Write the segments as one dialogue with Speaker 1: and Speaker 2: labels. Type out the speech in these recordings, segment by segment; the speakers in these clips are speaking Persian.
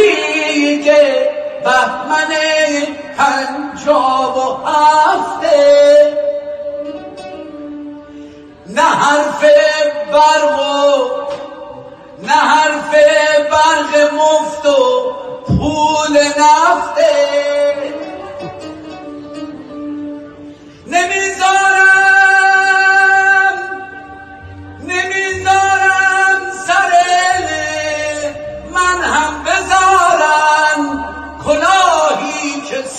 Speaker 1: دیگه بهمن پنجاب و هفته. نه حرف برق و نه حرف برق مفت و پول نفته.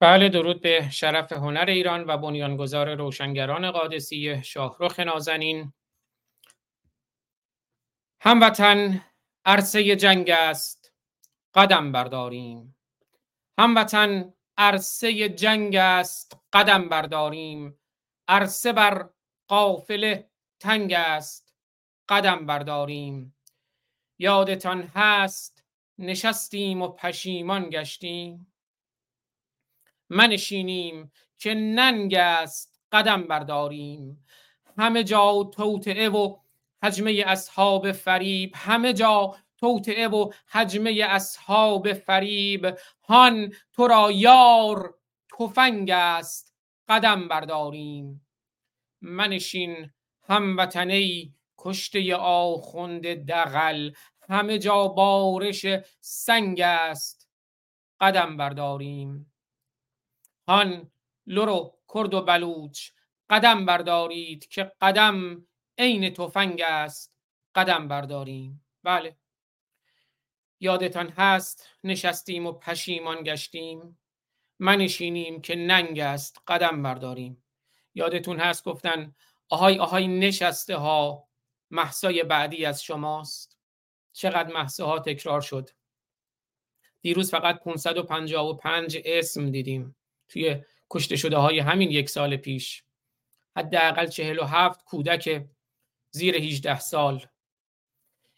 Speaker 2: بله درود به شرف هنر ایران و بنیانگذار روشنگران قادسی شاهرخ نازنین. هموطن عرصه جنگ است قدم برداریم. هموطن عرصه جنگ است قدم برداریم. عرصه بر قافله تنگ است قدم برداریم. یادتان هست نشستیم و پشیمان گشتیم. منشینیم که ننگ است قدم برداریم. همه جا توطعه و حجمه اصحاب فریب. همه جا توطعه و حجمه اصحاب فریب. هان تو را یار تفنگ است قدم برداریم. منشین هموطنی کشته آخوند دغل. همه جا بارش سنگ است قدم برداریم. هان لورو کرد و بلوچ قدم بردارید که قدم عین تفنگ است. قدم برداریم. بله. یادتان هست نشستیم و پشیمان گشتیم. منشینیم که ننگ است. قدم برداریم. یادتون هست گفتن آهای آهای نشسته ها محسای بعدی از شماست. چقدر محسه ها تکرار شد. دیروز فقط 555 اسم دیدیم. توی کشته شده های همین یک سال پیش. حداقل 47 کودک زیر 18 سال.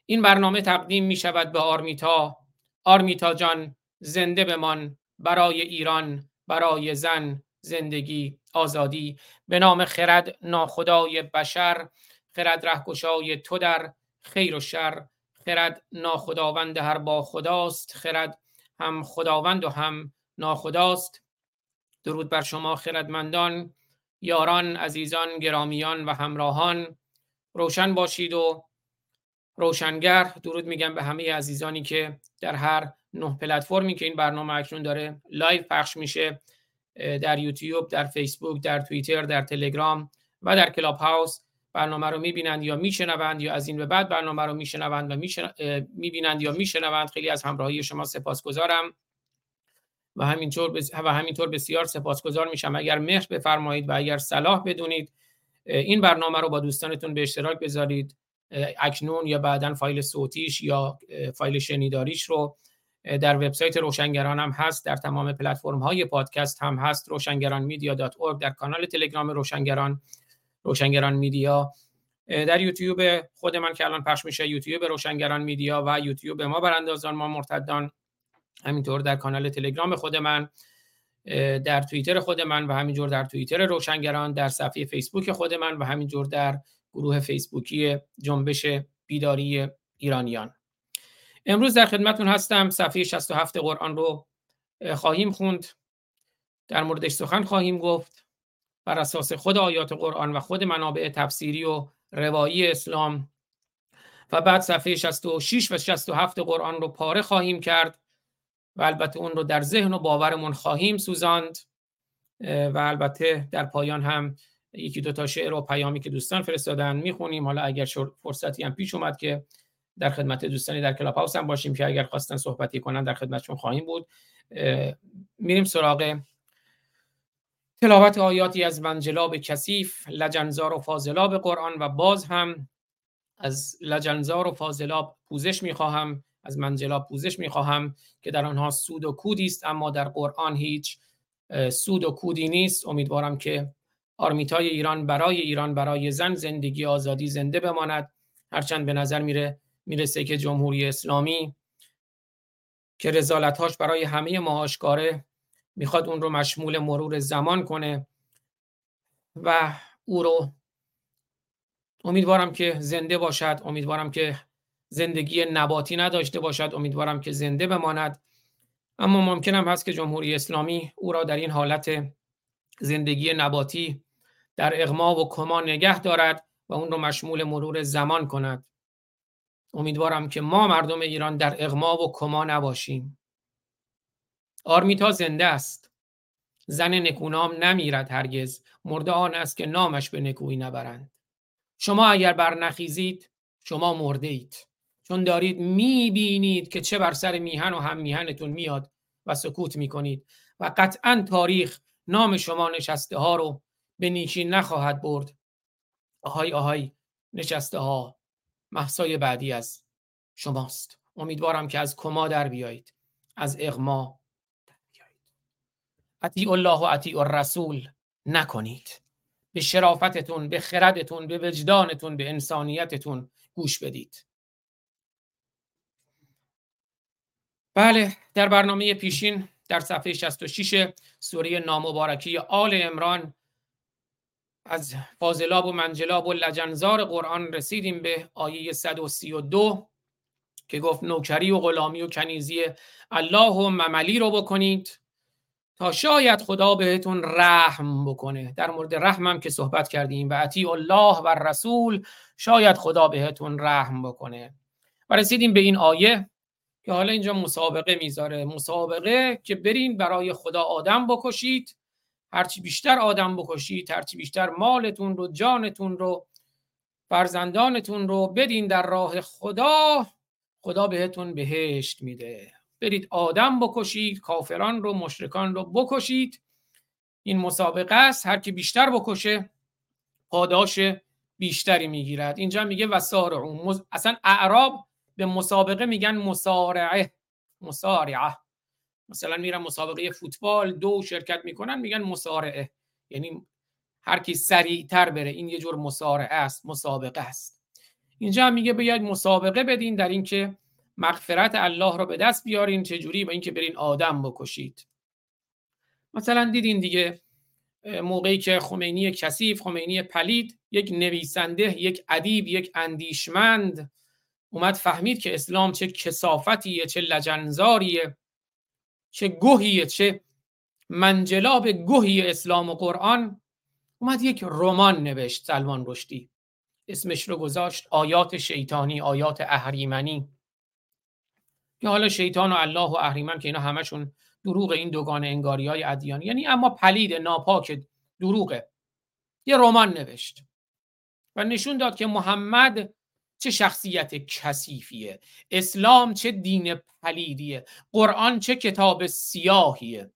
Speaker 2: این برنامه تقدیم می شود به آرمیتا. آرمیتا جان زنده بمان برای ایران برای زن زندگی آزادی. به نام خرد ناخدای بشر خرد رهگشای تو در خیر و شر خرد ناخداوند هر با خداست خرد هم خداوند و هم ناخداست. درود بر شما خردمندان یاران عزیزان گرامیان و همراهان. روشن باشید و روشنگر. درود میگم به همه عزیزانی که در هر نه پلتفرمی که این برنامه اکنون داره لایو پخش میشه در یوتیوب در فیسبوک در توییتر در تلگرام و در کلاب هاوس برنامه رو می‌بینند یا میشنوند یا از این به بعد برنامه رو میشنوند و می‌بینند یا میشنوند. خیلی از همراهی شما سپاسگزارم. و همینطور و همینطور بسیار سپاسگزار میشم. اگر مهر بفرمایید و اگر صلاح بدونید این برنامه رو با دوستانتون به اشتراک بذارید. اکنون یا بعدا فایل صوتیش یا فایل شنیداریش رو در وبسایت روشنگران هم هست. در تمام پلتفرم های پادکست هم هست. روشنگران میدیا دات در کانال تلگرام روشنگران روشنگران میدیا. در یوتیوب خود من که الان پخش میشه یوتیوب روشنگران میدیا و یوتیوب ما براندازان ما مرتدان. همینطور در کانال تلگرام خود من در توییتر خود من و همینجور در توییتر روشنگران در صفحه فیسبوک خود من و همینجور در گروه فیسبوکی جنبش بیداری ایرانیان. امروز در خدمتون هستم. صفحه 67 قرآن رو خواهیم خوند. در موردش سخن خواهیم گفت. بر اساس خود آیات قرآن و خود منابع تفسیری و روایی اسلام. و بعد صفحه 66 و 67 قرآن رو پاره خواهیم کرد. و البته اون رو در ذهن و باورمون خواهیم سوزاند و البته در پایان هم یکی دو تا شعر و پیامی که دوستان فرستادن می‌خونیم. حالا اگر فرصتی هم پیش اومد که در خدمت دوستانی در کلاب هاوس هم باشیم که اگر خواستن صحبتی کنن در خدمتشون خواهیم بود. میریم سراغ تلاوت آیاتی از منجلاب کثیف لجنزار و فاضلاب قرآن و باز هم از لجنزار و فاضلاب پوزش می‌خواهم. از منجلاب پوزش می‌خواهم که در آنها سود و کودی است اما در قرآن هیچ سود و کودی نیست. امیدوارم که آرمیتای ایران برای ایران برای زن زندگی آزادی زنده بماند. هرچند به نظر میره می‌رسه که جمهوری اسلامی که رزالتهاش برای همه ما آشکاره می‌خواد اون رو مشمول مرور زمان کنه و او رو امیدوارم که زنده باشد. امیدوارم که زندگی نباتی نداشته باشد امیدوارم که زنده بماند. اما ممکنم هست که جمهوری اسلامی او را در این حالت زندگی نباتی در اغما و کما نگه دارد و اون رو مشمول مرور زمان کند. امیدوارم که ما مردم ایران در اغما و کما نباشیم. آرمیتا زنده است. زن نکونام نمیرد هرگز. مرده آن است که نامش به نکویی نبرند. شما اگر بر نخیزید شما مرده اید چون دارید می‌بینید که چه بر سر میهن و هم میهنتون میاد و سکوت می‌کنید. و قطعا تاریخ نام شما نشسته ها رو به نیکی نخواهد برد. آهای آهای نشسته ها محسای بعدی از شماست. امیدوارم که از کما در بیایید. از اغما در بیایید. الله و اطیع الرسول نکنید. به شرافتتون به خردتون به وجدانتون به انسانیتتون گوش بدید. بله در برنامه پیشین در صفحه 66 سوره نامبارکی آل امران از فاضلاب و منجلاب و لجنزار قرآن رسیدیم به آیه 132 که گفت نوکری و غلامی و کنیزی الله و مملی رو بکنید تا شاید خدا بهتون رحم بکنه. در مورد رحم هم که صحبت کردیم. و اطیع الله و رسول شاید خدا بهتون رحم بکنه. و رسیدیم به این آیه. که حالا اینجا مسابقه می‌ذاره. مسابقه که برین برای خدا آدم بکشید هرچی بیشتر آدم بکشید هرچی بیشتر مالتون رو جانتون رو فرزندانتون رو بدین در راه خدا. خدا بهتون بهشت میده. برید آدم بکشید کافران رو مشرکان رو بکشید. این مسابقه است. هر کی بیشتر بکشه پاداش بیشتری می‌گیرد. اینجا میگه وسارعون اصلا اعراب به مسابقه میگن مسارعه مسارعه. مثلا میرن مسابقه فوتبال دو شرکت می‌کنن میگن مسارعه. یعنی هر کی سریعتر بره این یه جور مسارعه است مسابقه است. اینجا هم میگه بیاید مسابقه بدین در اینکه مغفرت الله رو به دست بیارین چه جوری با اینکه برین آدم بکشید. مثلا دیدین دیگه موقعی که خمینی کثیف خمینی پلید یک نویسنده یک ادیب یک اندیشمند اومد فهمید که اسلام چه کسافتیه چه لجنزاریه چه گوهیه چه منجلاب گوهی اسلام و قرآن. اومد یک رمان نوشت سلمان رشدی. اسمش رو گذاشت آیات شیطانی آیات اهریمنی. که حالا شیطان و الله و اهریمن که اینا همشون دروغ این دوگان انگاری های ادیانی یعنی اما پلید ناپاک دروغه. یه رمان نوشت. و نشون داد که محمد چه شخصیت کثیفیه؟ اسلام چه دین پلیدیه؟ قرآن چه کتاب سیاهیه؟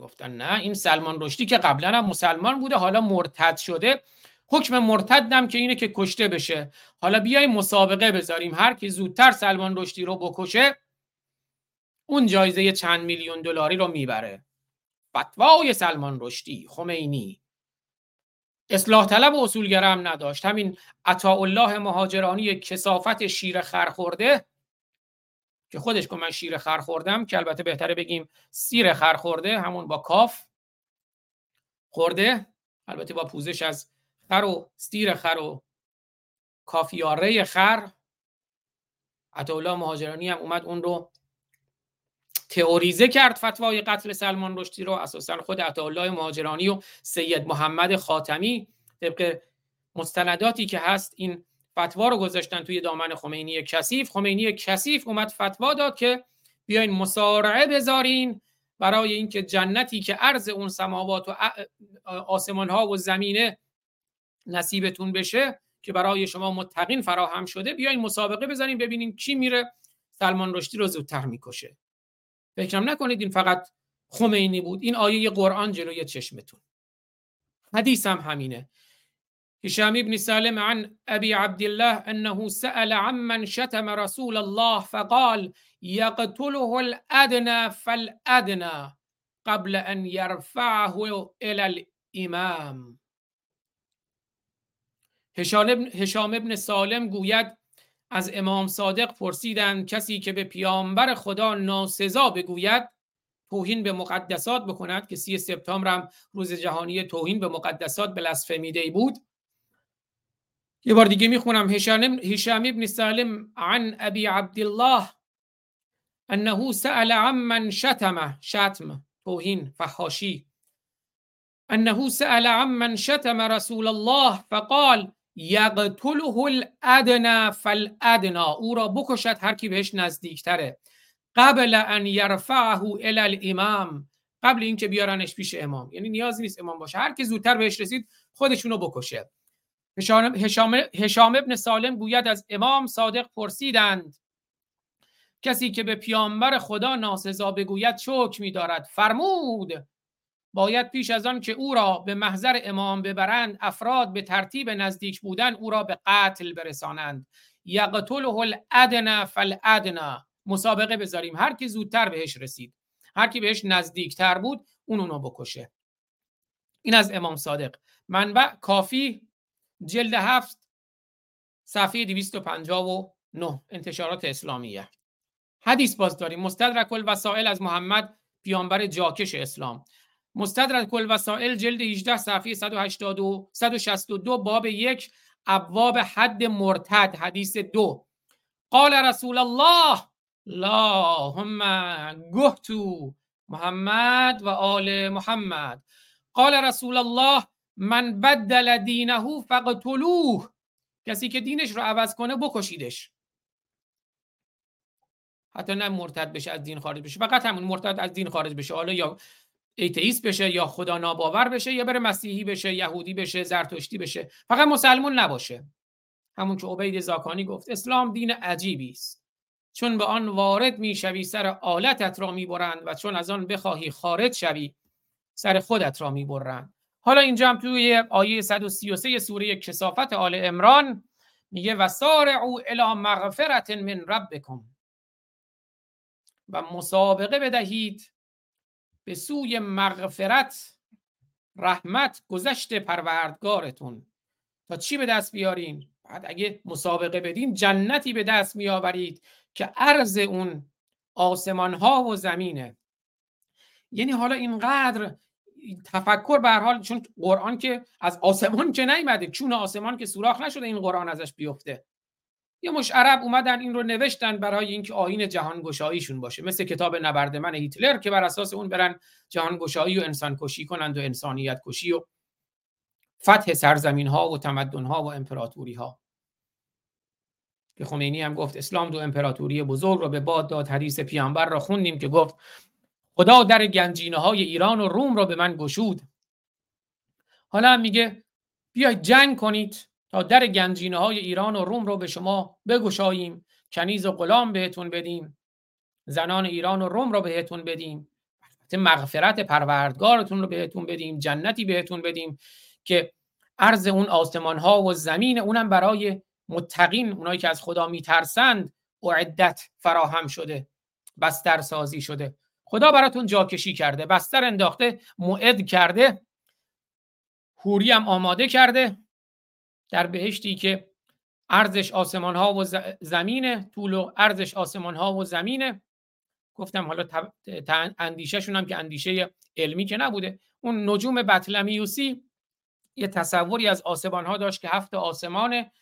Speaker 2: گفتن نه این سلمان رشدی که قبلا هم مسلمان بوده حالا مرتد شده. حکم مرتدم که اینه که کشته بشه. حالا بیای مسابقه بذاریم. هر کی زودتر سلمان رشدی رو بکشه اون جایزه چند میلیون دلاری رو می‌بره. فتوای سلمان رشدی خمینی. اصلاح طلب و اصولگره هم نداشت. همین عطا الله مهاجرانی کسافت شیر خر خورده که خودش که من شیر خر خوردم که البته بهتره بگیم سیر خر خورده همون با کاف خورده البته با پوزش از خر و سیر خر و کافیاره خر. الله مهاجرانی هم اومد اون رو تئوریزه کرد فتوای قتل سلمان رشدی رو اساسا خود عطاالله مهاجرانی و سید محمد خاتمی. طبق مستنداتی که هست این فتوا رو گذاشتن توی دامن خمینی کثیف. خمینی کثیف اومد فتوا داد که بیاین مسارعه بذارین برای اینکه جنتی که عرض اون سماوات و آسمان ها و زمینه نصیبتون بشه که برای شما متقین فراهم شده بیاین مسابقه بزنیم ببینیم کی میره. سلمان رشدی رو زودتر می‌کشه. فکرم نکنید این فقط خمینی بود. این آیه قرآن جلوی چشمتون. حدیث هم همینه. هشام ابن سالم عن ابي عبد الله انه سأل عمن شتم رسول الله فقال يقتله الادنى فالادنى قبل ان يرفعه الى الامام. هشام ابن سالم گوید از امام صادق پرسیدند کسی که به پیامبر خدا ناسزا بگوید توهین به مقدسات بکند که سی سپتامبر هم روز جهانی توهین به مقدسات بلسفمی بود. یه بار دیگه می‌خونم هشام ابن سالم عن ابی عبدالله انه سأل عمن شتم شتم توهین فحاشی انه سأل عمن شتم رسول الله فقال یقتله الادنا فالادنا او را بکشد هر کی بهش نزدیکتره. قبل ان یرفعه الى الامام. قبل اینکه بیارنش پیش امام. یعنی نیازی نیست امام باشه. هر کی زودتر بهش رسید خودشونو بکشه. هشام, هشام ابن سالم گوید از امام صادق پرسیدند کسی که به پیامبر خدا ناسزا بگوید چه حکمی دارد فرمود باید پیش از آن که او را به محضر امام ببرند افراد به ترتیب نزدیک بودن او را به قتل برسانند. یقتله الادنا فالادنا. مسابقه بذاریم. هر کی زودتر بهش رسید هر کی بهش نزدیکتر بود اون اونو بکشه. این از امام صادق. منبع کافی جلد هفت صفحه 259 انتشارات اسلامیه. حدیث باز داریم. مستدرک الوسائل از محمد پیامبر جاکش اسلام. مستدرک الوسائل جلد 18 صفحه 182 162 باب یک ابواب حد مرتد حدیث دو. قال رسول الله اللهم گهتو محمد و آل محمد. قال رسول الله من بدل دینه فقتلوه کسی که دینش رو عوض کنه بکشیدش. حتی نه مرتد بشه از دین خارج بشه. فقط همون مرتد از دین خارج بشه. حالا یا ایتئیست بشه یا خدا ناباور بشه یا بره مسیحی بشه یهودی بشه زرتشتی بشه فقط مسلمون نباشه. همون که عبید زاکانی گفت اسلام دین عجیبی است. چون به آن وارد می‌شوی سر آلتت را می‌برند و چون از آن بخواهی خارج شوی سر خودت را می‌برند. حالا اینجا هم توی آیه 133 سوره کسافت آل امران میگه و او الی مغفرت من ربکم. و مسابقه بدهید به سوی مغفرت رحمت گذشت پروردگارتون. تا چی به دست بیارین؟ بعد اگه مسابقه بدین جنتی به دست میآورید که عرض اون آسمان ها و زمینه. یعنی حالا اینقدر تفکر به حال چون قرآن که از آسمان که نیومده چون آسمان که سوراخ نشده این قرآن ازش بیفته. یه مش عرب اومدن این رو نوشتن برای اینکه آین جهان گشاییشون باشه. مثل کتاب نبرد من هیتلر که بر اساس اون برن جهان گشایی و انسان کشی کنند و انسانیت کشی و فتح سرزمین ها و تمدن ها و امپراتوری ها که خمینی هم گفت اسلام دو امپراتوری بزرگ رو به باد داد حدیث پیامبر را خوندیم که گفت خدا در گنجینه های ایران و روم را به من گشود. حالا میگه بیاید جنگ کنید. تا در گنجینه های ایران و روم رو به شما بگشاییم. کنیز و غلام بهتون بدیم. زنان ایران و روم رو بهتون بدیم. مغفرت پروردگارتون رو بهتون بدیم. جنتی بهتون بدیم که عرض اون آسمان ها و زمین اونم برای متقین اونایی که از خدا میترسند عدت فراهم شده بستر سازی شده. خدا براتون جاکشی کرده بستر انداخته معد کرده حوری هم آماده کرده. در بهشتی که ارزش آسمان ها و زمینه طول و ارزش آسمان ها و زمینه. گفتم حالا اندیشهشون هم که اندیشه علمی که نبوده. اون نجوم بطلمیوسی یه تصوری از آسمان ها داشت که هفت آسمانه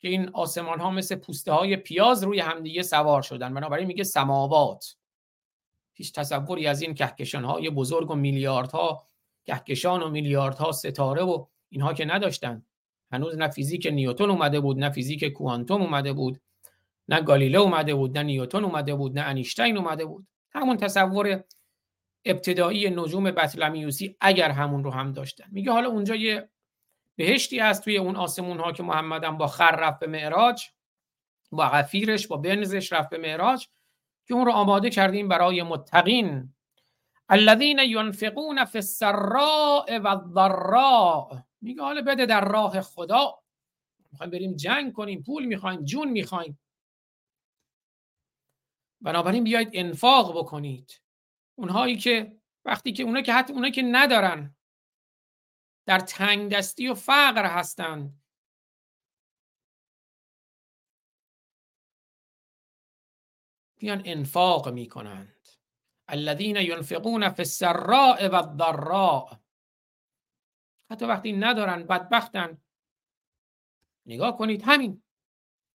Speaker 2: که این آسمان ها مثل پوسته های پیاز روی همدیگه سوار شدن. بنابراین میگه سماوات. هیچ تصوری از این کهکشان های بزرگ و میلیاردها کهکشان و میلیاردها ستاره و اینها که نداشتن. هنوز نه فیزیک نیوتن اومده بود نه فیزیک کوانتوم اومده بود نه گالیله اومده بود نه نیوتن اومده بود نه انیشتین اومده بود. همون تصور ابتدایی نجوم بطلمیوسی اگر همون رو هم داشتن. میگه حالا اونجا یه بهشتی هست توی اون آسمون ها که محمد با خر رفت به معراج با غفیرش با بنزش رفت به معراج که اون رو آماده کردیم برای متقین. الذین ینفقون فی السراء و الضراء. میگه حالا بده در راه خدا. می‌خوایم بریم جنگ کنیم پول می‌خوایم جون می‌خوایم. بنابراین بیاید انفاق بکنید. اونهایی که وقتی که اونا که حتی اونا که ندارن در تنگ دستی و فقر هستند بیان انفاق می‌کنند. الذین ینفقون فی السراء و الضراء. حتی وقتی ندارن بدبختن. نگاه کنید همین.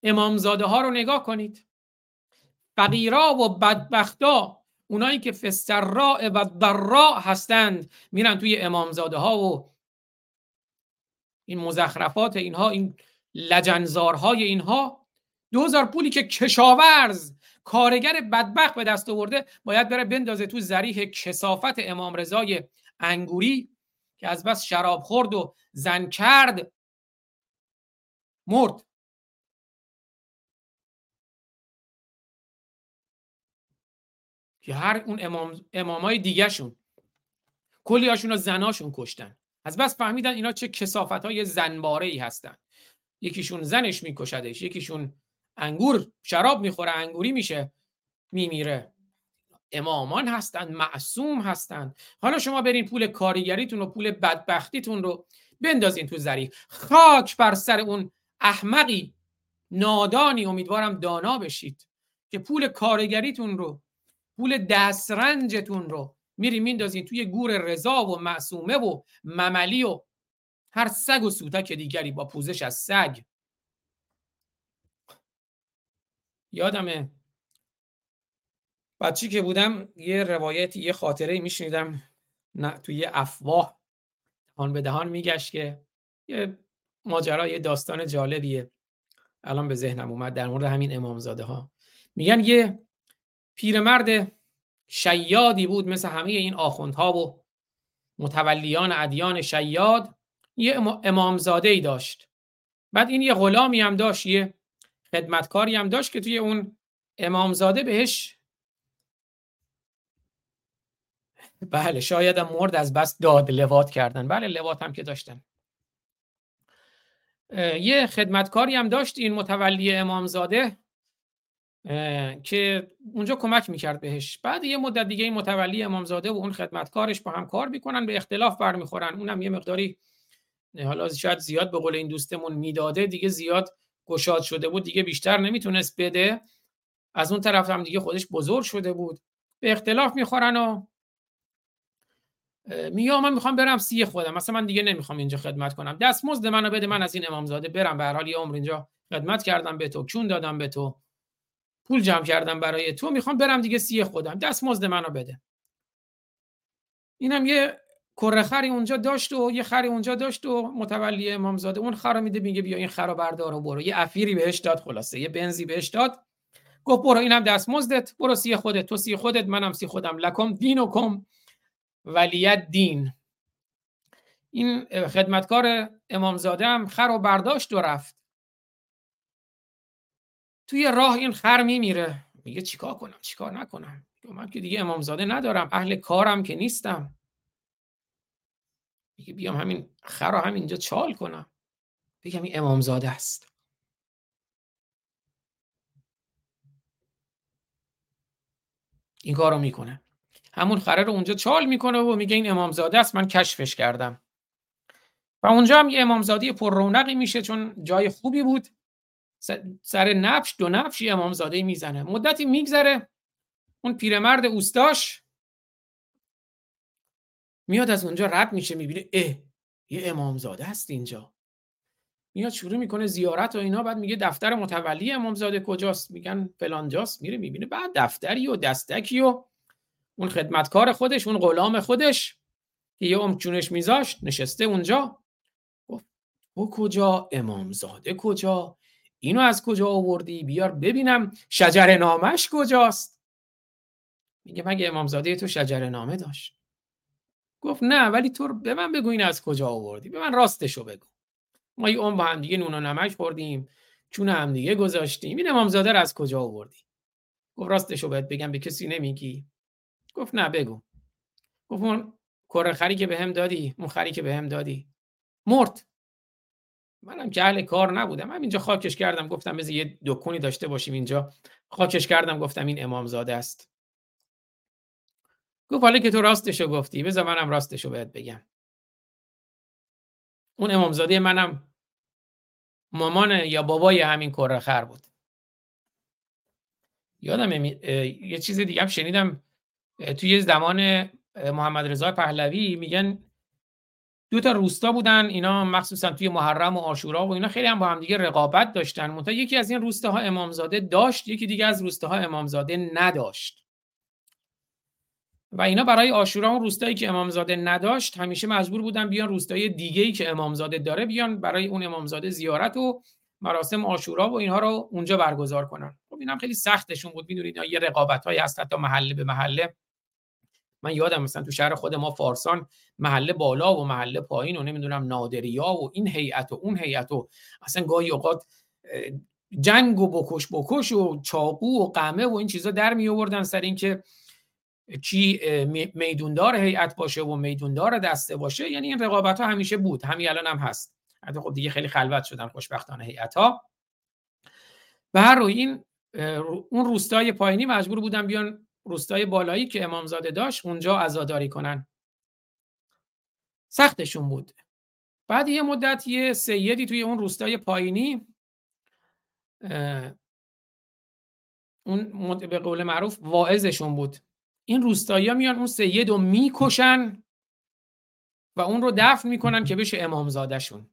Speaker 2: امامزاده ها رو نگاه کنید. فقیرا و بدبختا اونایی که فسراء و ضراء هستند میرن توی امامزاده ها و این مزخرفات اینها این لجنزارهای اینها. دوزار پولی که کشاورز کارگر بدبخت به دست آورده باید بره بندازه تو ذریح کسافت امام رضای انگوری. که از بس شراب خورد و زن کرد مرد. که هر اون امام امامای دیگه شون کلی هاشون زناشون کشتن. از بس فهمیدن اینا چه کسافت های زنباره ای هستن. یکیشون زنش میکشدش یکیشون انگور شراب می‌خوره انگوری میشه میمیره. امامان هستند معصوم هستند. حالا شما برین پول کارگریتون و پول بدبختیتون رو بندازین تو زریح خاک بر سر اون احمقی نادانی. امیدوارم دانا بشید که پول کارگریتون رو پول دسترنجتون رو میری میندازین توی گور رضا و معصومه و مملی و هر سگ و سوتک دیگری با پوزش از سگ. یادمه؟ بچی که بودم یه روایتی یه خاطره میشنیدم نه توی افواه دهان به دهان میگشت که یه ماجرا یه داستان جالبیه. الان به ذهنم اومد در مورد همین امامزاده ها میگن یه پیرمرد شیادی بود مثل همه این آخوندها و متولیان ادیان شیاد یه امامزاده ای داشت. بعد این یه غلامی هم داشت یه خدمتکاری هم داشت که توی اون امامزاده بهش بله شاید هم مرد از بس داد لوات کردن. بله لوات هم که داشتن. یه خدمتکاری هم داشت این متولی امامزاده که اونجا کمک می‌کرد بهش. بعد یه مدت دیگه این متولی امامزاده و اون خدمتکارش با هم کار می‌کنن به اختلاف برمیخورن. اونم یه مقداری حالا شاید زیاد به قول این دوستمون می‌داده دیگه زیاد گشاد شده بود دیگه بیشتر نمی‌تونست بده. از اون طرف هم دیگه خودش بزرگ شده بود. به اختلاف می‌خورن و میگه من می‌خوام برم سی خودم. مثلا من دیگه نمی‌خوام اینجا خدمت کنم. دستمزد منو بده من از این امامزاده برم. به هر حال یه عمر اینجا خدمت کردم به تو چون دادم به تو. پول جمع کردم برای تو. می‌خوام برم دیگه سی خودم. دستمزد منو بده. اینم یه کره خری اونجا داشت و یه خری اونجا داشت و متولی امامزاده. اون خر میده میگه بیا این خر بردار و برو. یه افیری بهش داد خلاصه. یه بنزی بهش داد. گفت برو اینم دستمزدت برو سی خودت. تو سی خودت منم سی خودم. لکم دینکم. ولیت دین. این خدمتکار امامزاده هم خر و برداشت و رفت. توی راه این خر میمیره. میگه چیکار کنم؟ چیکار نکنم؟ من که دیگه امامزاده ندارم. اهل کارم که نیستم. میگه بیام همین خر رو همینجا چال کنم. بگم این امامزاده است. این کار رو می‌کنه. همون خره رو اونجا چال می‌کنه و میگه این امامزاده است من کشفش کردم. و اونجا هم یه امامزاده پر رونقی میشه چون جای خوبی بود. سر نفش دو نفش یه امامزاده می‌زنه. مدتی میگذره اون پیرمرد اوستاش میاد از اونجا رد میشه می‌بینه اه یه امامزاده هست اینجا. میاد شروع می‌کنه زیارت و اینا بعد میگه دفتر متولی امامزاده کجاست؟ میگن فلانجاست میره می‌بینه بعد دفتری و دستکی و اون خدمتکار خودش اون غلام خودش که یه امچونش میذاشت نشسته اونجا. گفت او کجا؟ امامزاده کجا؟ اینو از کجا آوردی؟ بیار ببینم شجر نامش کجاست. میگه مگه امامزاده تو شجر نامه داشت. گفت نه ولی تو به من بگو این از کجا آوردی به من راستشو بگو. ما یه اون با هم دیگه نون و نمک خوردیم چون هم دیگه گذاشتیم. این امامزاده رو از کجا آوردی؟ گفت راستشو بهت بگم به کسی نمیگی. گفت نه بگو. گفت اون کره خری که بهم دادی اون خری که بهم دادی. مرد. منم که اهل کار نبودم. من اینجا خاکش کردم گفتم بذار یه دکونی داشته باشیم اینجا. خاکش کردم گفتم این امامزاده است. گفت حالا که تو راستشو گفتی بذار منم راستشو بهت بگم. اون امامزاده منم. مامان یا بابای همین کره خر بود. یادم یه چیز دیگه هم شنیدم. توی زمان محمد رضا پهلوی میگن دو تا روستا بودن اینا مخصوصا توی محرم و آشورا و اینا خیلی هم با هم دیگه رقابت داشتن. منتها یکی از این روستاها امامزاده داشت یکی دیگه از روستاها امامزاده نداشت. و اینا برای آشورا اون روستایی که امامزاده نداشت همیشه مجبور بودن بیان روستای دیگه ای که امامزاده داره بیان برای اون امامزاده زیارت و مراسم آشورا و اینها رو اونجا برگزار کنن. خب اینم خیلی سختشون بود می‌دونید یه هایی هست حتی محله به محله. من یادم مثلا تو شهر خود ما فارسان محله بالا و محله پایین و نمی‌دونم نادریا و این هیئت و اون هیئت و اصلا گاهی اوقات جنگ و بکش بکش و چاقو و قمه و این چیزا در می آوردن سر اینکه چی میدوندار هیئت باشه و میدوندار دسته باشه. یعنی این رقابت ها همیشه بود همین الان هم هست. حتی خب دیگه خیلی خلوت شدن خوشبختانه هیئت ها و هر روی این اون روستای پایینی مجبور بودن بیان روستای بالایی که امامزاده داشت اونجا عزاداری کنن. سختشون بود. بعد یه مدت یه سیدی توی اون روستای پایینی اون به قول معروف واعظشون بود. این روستایی میان اون سید رو می‌کشن و اون رو دفن می‌کنن که بشه امامزادهشون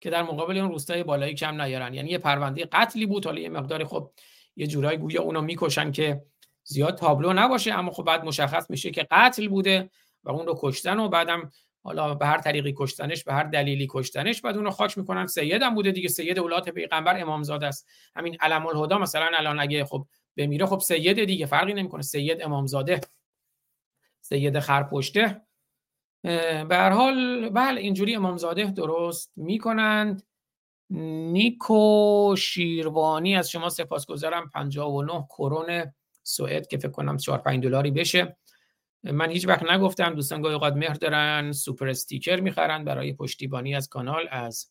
Speaker 2: که در مقابل اون روستای بالایی کم نیارن. یعنی یه پرونده قتلی بود. حالا یه مقدار خب یه جورایی گویا اونو می‌کشن که زیاد تابلو نباشه اما خب بعد مشخص میشه که قتل بوده و اون رو کشتن و بعدم حالا به هر طریقی کشتنش به هر دلیلی کشتنش بعد اون رو خاک می‌کنن. سیدم بوده دیگه سید اولاد پیغمبر امامزاده است. همین علم الهدا مثلا الان اگه خب بمیره خب سید دیگه فرقی نمی‌کنه. سید امامزاده سید خرپشته. به هر حال بله اینجوری امامزاده درست می‌کنند نیکو شیروانی از شما سپاسگزارم. 59 کرون سوئد که فکر کنم 4 5 دلاری بشه. من هیچ وقت نگفتم دوستان گاهی اوقات مهر دارن سوپر استیکر می‌خرن برای پشتیبانی از کانال از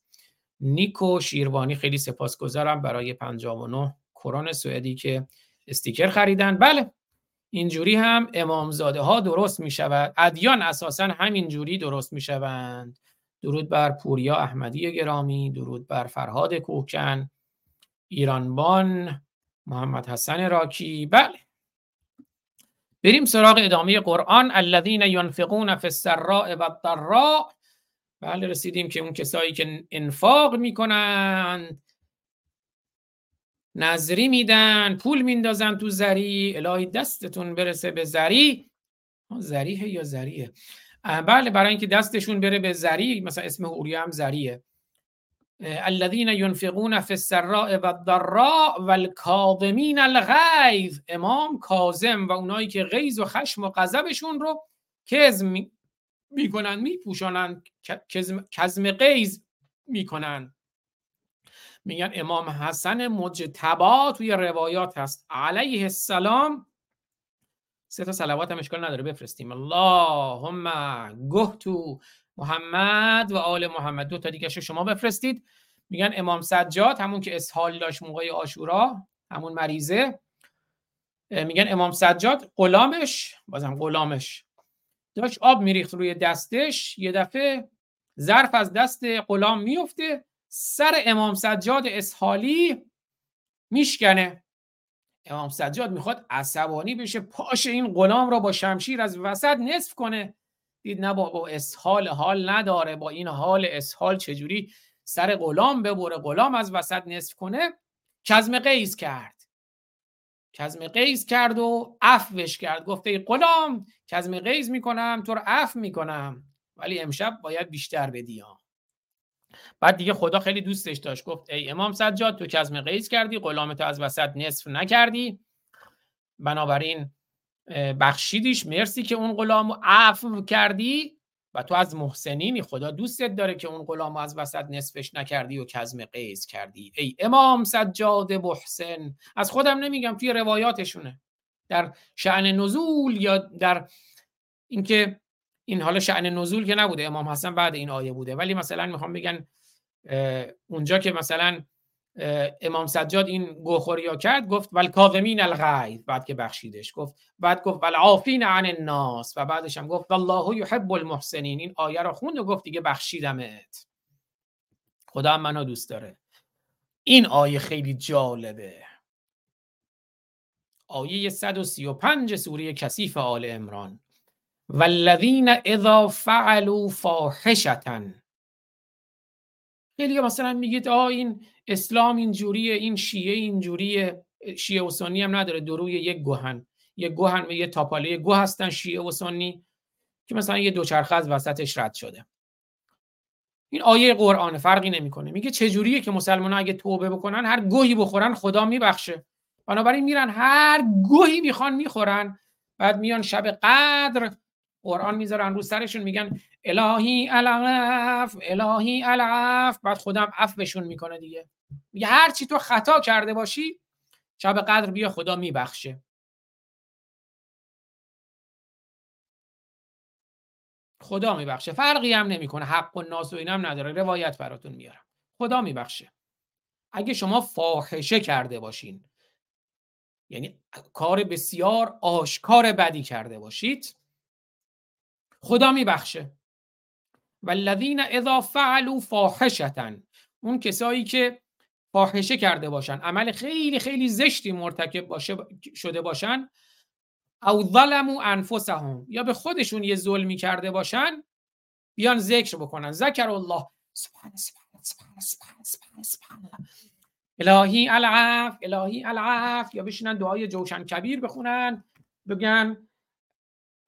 Speaker 2: نیکو شیروانی خیلی سپاسگزارم برای 59 کرون سوئدی که استیکر خریدن. بله اینجوری هم امامزاده ها درست می شود ادیان اساسا همین جوری درست می شوند درود بر پوریا احمدی گرامی درود بر فرهاد کوکن ایرانبان محمد حسن راکی. بله. بریم سراغ ادامه قرآن. الذین ينفقون فی السراء و الضراء. بله رسیدیم که اون کسایی که انفاق می‌کنند نظری میدن پول میندازن تو زری. الهی دستتون برسه به زری. زریه یا زریه؟ بله برای اینکه دستشون بره به زری مثلا اسم حوریه هم زریه. الذين ينفقون في السراء و الضراء والكاظمین الغیظ. امام کاظم و اونایی که غیظ و خشم و غضبشون رو کظم می‌کنن میپوشانن کظم غیظ می‌کنن. میگن امام حسن مجتبا توی روایات هست. علیه السلام سه تا صلوات هم اشکال نداره بفرستیم. اللهم گهتو محمد و آل محمد. دو تا دیگه شما بفرستید. میگن امام سجاد همون که اسهال داشت موقع آشورا همون مریضه. میگن امام سجاد غلامش بازم غلامش. داشت آب میریخت روی دستش یه دفعه ظرف از دست غلام میفته سر امام سجاد اسحالی میشکنه. امام سجاد می‌خواد عصبانی بشه پاش این غلام را با شمشیر از وسط نصف کنه. دید نه با اسحال حال نداره با این حال اسحال چجوری سر غلام ببره؟ غلام از وسط نصف کنه کزم قیز کرد. کزم قیز کرد و عفوش کرد. گفته ای غلام کزم قیز می‌کنم تو رو عفو می‌کنم. ولی امشب باید بیشتر بدی بعد دیگه خدا خیلی دوستش داشت. گفت ای امام سجاد تو کزم قیز کردی غلامتو از وسط نصف نکردی. بنابراین بخشیدیش. مرسی که اون غلام عفو کردی و تو از محسنینی. خدا دوستت داره که اون غلام از وسط نصفش نکردی و کزم قیز کردی. ای امام سجاد محسن. از خودم نمیگم توی روایاتشونه. در شعن نزول یا در اینکه این حالا شعن نزول که نبوده امام حسن بعد این آیه بوده. ولی مثلا می‌خوام بگن اونجا که مثلا امام سجاد این گوخوری ها کرد گفت ول کاظمین الغیظ بعد که بخشیدش گفت بعد گفت ول عافین عن الناس و بعدش هم گفت والله یحب المحسنین. این آیه رو خوند و گفت دیگه بخشیدمت. خدا هم منو دوست داره. این آیه خیلی جالبه. آیه 135 سوره کثیف آل عمران. والذین اذا فعلوا فاحشة خیلی مثلا میگید آه این اسلام اینجوریه این شیعه اینجوریه شیعه و سنی هم نداره دروی یک گوهن. یک گوهن و یه تاپاله گوه هستن شیعه و سنی که مثلا یه دوچرخه از وسطش رد شده. این آیه قرآن فرقی نمی‌کنه. میگه چجوریه که مسلمان اگه توبه بکنن هر گوهی بخورن خدا میبخشه. بنابراین میرن هر گوهی می‌خوان می‌خورن. بعد میان شب قدر قرآن می‌ذارن رو سرشون میگن الهی العف الهی العف. بعد خودم عفو بهشون می‌کنه دیگه. میگه هر چی تو خطا کرده باشی شب قدر بیا خدا میبخشه. خدا میبخشه. فرقی هم نمی‌کنه. حق و ناس و اینم نداره. روایت براتون میارم. خدا میبخشه. اگه شما فاحشه کرده باشین یعنی کار بسیار آشکار بدی کرده باشید خدا میبخشه. والذین اذا فعلوا فاحشة اون کسایی که فاحشه کرده باشن عمل خیلی خیلی زشتی مرتکب باشه شده باشن او ظلموا انفسهم یا به خودشون یه ظلمی کرده باشن بیان ذکر بکنن. ذکر الله. سبحان سبحان سبحان سبحان سبحان سبحان الهی العف الهی العف. یا بشینن دعای جوشن کبیر بخونن بگن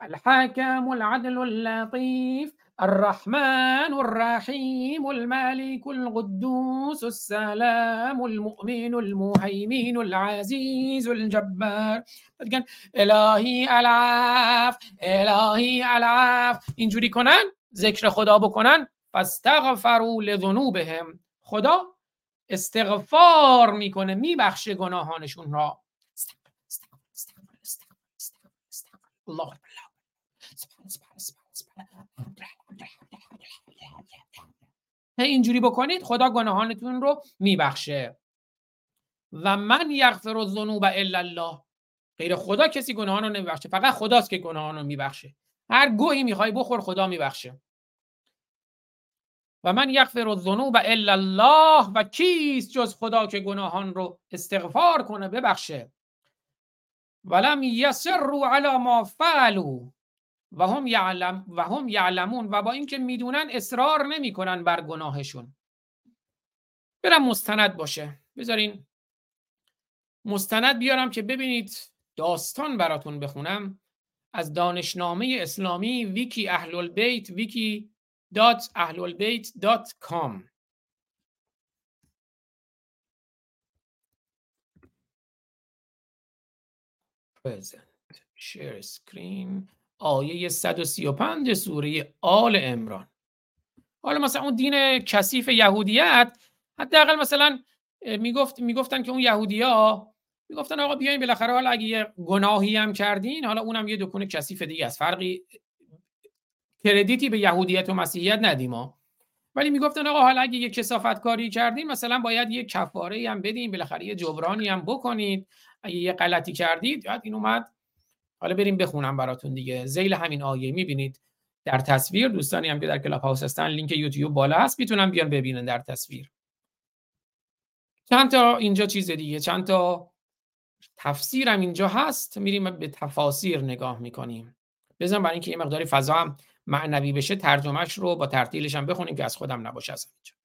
Speaker 2: الحكم العدل اللطيف الرحمن الرحيم الملك القدوس السلام المؤمن المهيمن العزيز الجبار. بگن الهی العف الهی العف اینجوری کنن ذکر خدا بکنن فاستغفروا لذنوبهم. خدا استغفار می‌کنه میبخشه گناهانشون را. الله اکبر سبحان، سبحان، سبحان، سبحان. هی اینجوری بکنید خدا گناهانتون رو میبخشه. و من یغفر الذنوب الا الله. غیر خدا کسی گناهان رو نمیبخشه فقط خداست که گناهان رو میبخشه. هر گوهی می‌خوای بخور خدا میبخشه. و من یغفر الذنوب الا الله و کیست جز خدا که گناهان رو استغفار کنه ببخشه. ولم یسروا علی ما فعلوا. و هم یعلم و هم یعلمون و با اینکه می‌دونن اصرار نمی‌کنن بر گناهشون. برم مستند باشه. بذارین مستند بیارم که ببینید داستان براتون بخونم. از دانشنامه اسلامی ویکی اهل البیت wiki dot اهل البیت dot com. Present. Share screen. آیه 135 سوره آل عمران. حالا مثلا اون دین کثیف یهودیت حداقل مثلا می‌گفت می‌گفتن که اون یهودیا می‌گفتن آقا بیاین بالاخره حالا اگه یه گناهی هم کردین حالا اونم یه دکون کثیف دیگه است. فرقی کردیتی به یهودیت و مسیحیت ندیم ما. ولی می‌گفتن آقا حالا اگه یه کسافت کاری کردین مثلا باید یه کفاره هم بدین بالاخره یه جبرانی هم بکنید اگه یه غلطی کردید بعد این اومد حالا بریم بخونم براتون دیگه. زیل همین آیه می‌بینید. در تصویر دوستانی هم که در کلاب هاوس هستن لینک یوتیوب بالا هست. می‌تونن بیان ببینن در تصویر. چند تا اینجا چیز دیگه. چند تا تفسیرم اینجا هست. میریم به تفاسیر نگاه می‌کنیم. بزن برای اینکه یه مقداری فضا هم معنوی بشه ترجمهش رو با ترتیلش هم بخونیم که از خودم نباشه از اینجا.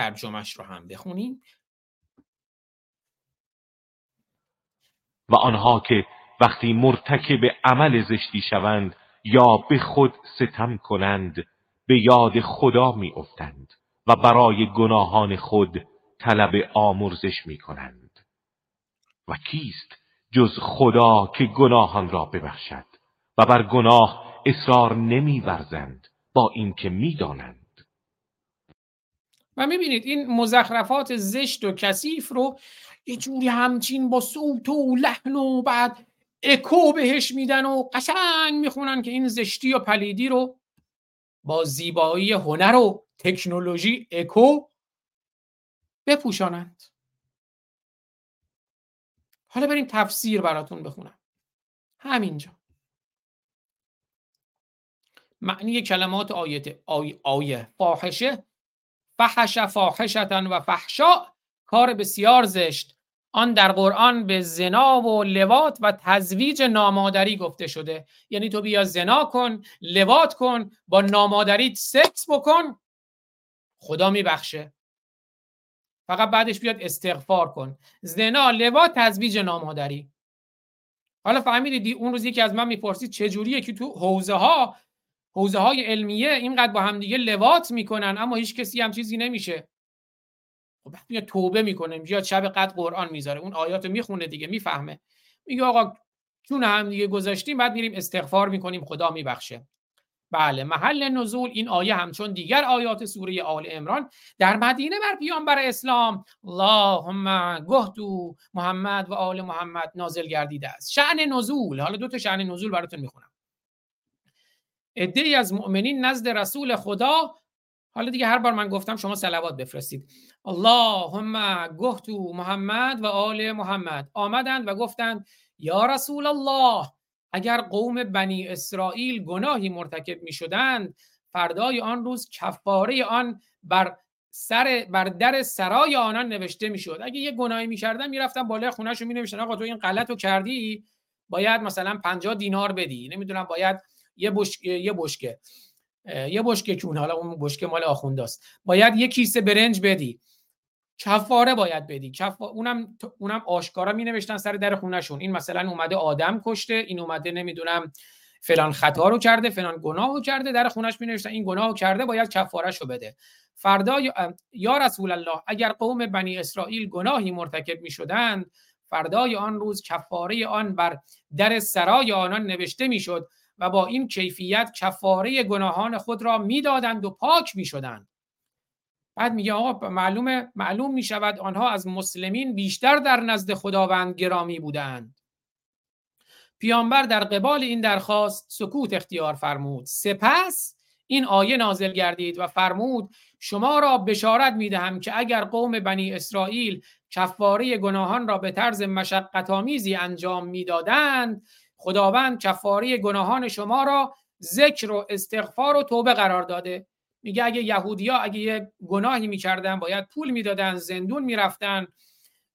Speaker 2: ترجمش رو هم بخونیم.
Speaker 3: و آنها که وقتی مرتکب عمل زشتی شوند یا به خود ستم کنند به یاد خدا می افتند و برای گناهان خود طلب آمرزش می کنند و کیست جز خدا که گناهان را ببخشد و بر گناه اصرار نمی ورزند با اینکه می دانند
Speaker 2: و می‌بینید این مزخرفات زشت و کثیف رو یه جوری همچین با صوت و لحن و بعد اکو بهش میدن و قشنگ می‌خونن که این زشتی و پلیدی رو با زیبایی هنر و تکنولوژی اکو بپوشانند. حالا بریم تفسیر براتون بخونم. همینجا. معنی کلمات آیت آی آیه فاحشه فحش فاحشتن و فحشا کار بسیار زشت. آن در قرآن به زنا و لوات و تزویج نامادری گفته شده. یعنی تو بیا زنا کن لوات کن با نامادریت سکس بکن. خدا میبخشه. فقط بعدش بیاد استغفار کن. زنا لوات تزویج نامادری. حالا فهمیدید اون روزی که از من می‌پرسید چه جوریه که تو حوزه ها حوزه های علمیه اینقدر با همدیگه لوات می‌کنن اما هیچ کسی هم چیزی نمیشه. خب وقتی توبه می‌کنه یا شب قد قرآن می‌ذاره اون آیات می‌خونه دیگه می‌فهمه. میگه آقا چون هم دیگه گذاشتیم بعد میریم استغفار می‌کنیم خدا میبخشه. بله محل نزول این آیه همچون دیگر آیات سوره آل عمران در مدینه بر پیامبر اسلام. اللهم گهتو محمد و آل محمد نازل گردیده است. شعن نزول حالا دو تا شعن نزول براتون می‌خونم. عده از مؤمنین نزد رسول خدا. حالا دیگه هر بار من گفتم شما صلوات بفرستید. اللهم گهتو محمد و آل محمد. آمدند و گفتند یا رسول الله اگر قوم بنی اسرائیل گناهی مرتکب می شدند فردای آن روز کفاره آن بر سر بر در سرای آنان نوشته می‌شد. اگه یه گناهی می‌کردن می‌رفتن بالای خونهشون می نوشتن آقا تو این غلط رو کردی؟ باید مثلا 50 دینار بدی. نمی‌دونم باید یه بشکه یه بشکه. یه بشکه کون حالا اون بشکه مال آخونداست. باید یه کیسه برنج بدی. کفاره باید بدی. کف... اونم اونم آشکارا می نوشتن سر در خونهشون. این مثلا اومده آدم کشته این اومده نمی‌دونم فلان خطا رو کرده فلان گناه رو کرده در خونش می نوشتن این گناه رو کرده باید کفارش رو بده. فردا یا رسول الله اگر قوم بنی اسرائیل گناهی مرتکب می شدند فردای آن روز کفاره آن بر در سرای آنان نوشته می‌شد و با این کیفیت کفاره گناهان خود را می‌دادند و پاک می‌شدند. بعد میگه آقا معلومه معلوم می شود آنها از مسلمین بیشتر در نزد خداوند گرامی بودند. پیامبر در قبال این درخواست سکوت اختیار فرمود. سپس این آیه نازل گردید و فرمود شما را بشارت می دهم که اگر قوم بنی اسرائیل کفاره گناهان را به طرز مشقت آمیزی انجام می‌دادند خداوند کفاره گناهان شما را ذکر و استغفار و توبه قرار داده. میگه اگه یهودیا اگه یه گناهی می‌کردن باید پول می‌دادن زندون می‌رفتن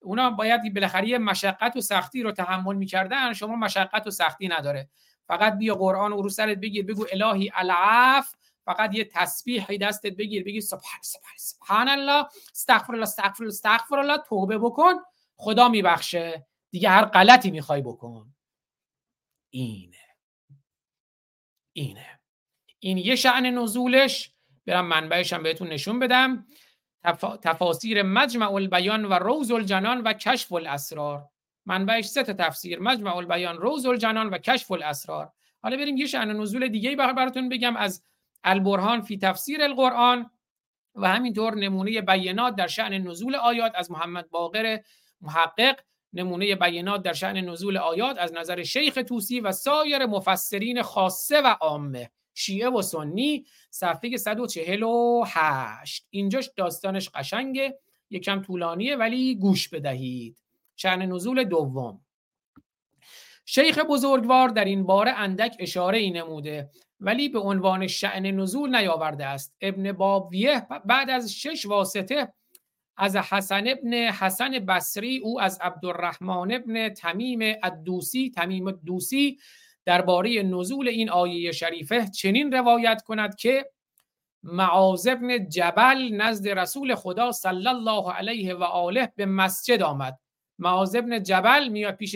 Speaker 2: اونا باید بالاخره یه مشقت و سختی رو تحمل می‌کردن شما مشقت و سختی نداره. فقط بیا قرآن و رو سرت بگیر بگو الهی العف فقط یه تسبیحی دستت بگیر بگی سبحان سبحان سبحان الله استغفر الله استغفر الله استغفر الله توبه بکن خدا میبخشه. دیگه هر غلطی می‌خوای بکن. اینه. اینه. این یه شعن نزولش. برم منبعش هم بهتون نشون بدم. تفاسیر مجمع البیان و روز الجنان و کشف الاسرار. منبعش سه تفسیر. مجمع البیان روز الجنان و کشف الاسرار. حالا بریم یه شأن نزول دیگه براتون بگم از البرهان فی تفسیر القرآن و همینطور نمونه بیانات در شأن نزول آیات از محمد باقر محقق. نمونه بیانات در شأن نزول آیات از نظر شیخ توسی و سایر مفسرین خاصه و عامه شیعه و سنی صفحه 148 اینجاش داستانش قشنگه یکم طولانیه ولی گوش بدهید. شأن نزول دوم. شیخ بزرگوار در این باره اندک اشاره ای نموده ولی به عنوان شعن نزول نیاورده است. ابن بابیه بعد از شش واسطه از حسن ابن حسن بصری او از عبدالرحمن ابن تمیم الدوسی تمیم الدوسی درباره نزول این آیه شریفه چنین روایت کند که معاذ ابن جبل نزد رسول خدا صلی الله علیه و آله به مسجد آمد. معاذ ابن جبل میاد پیش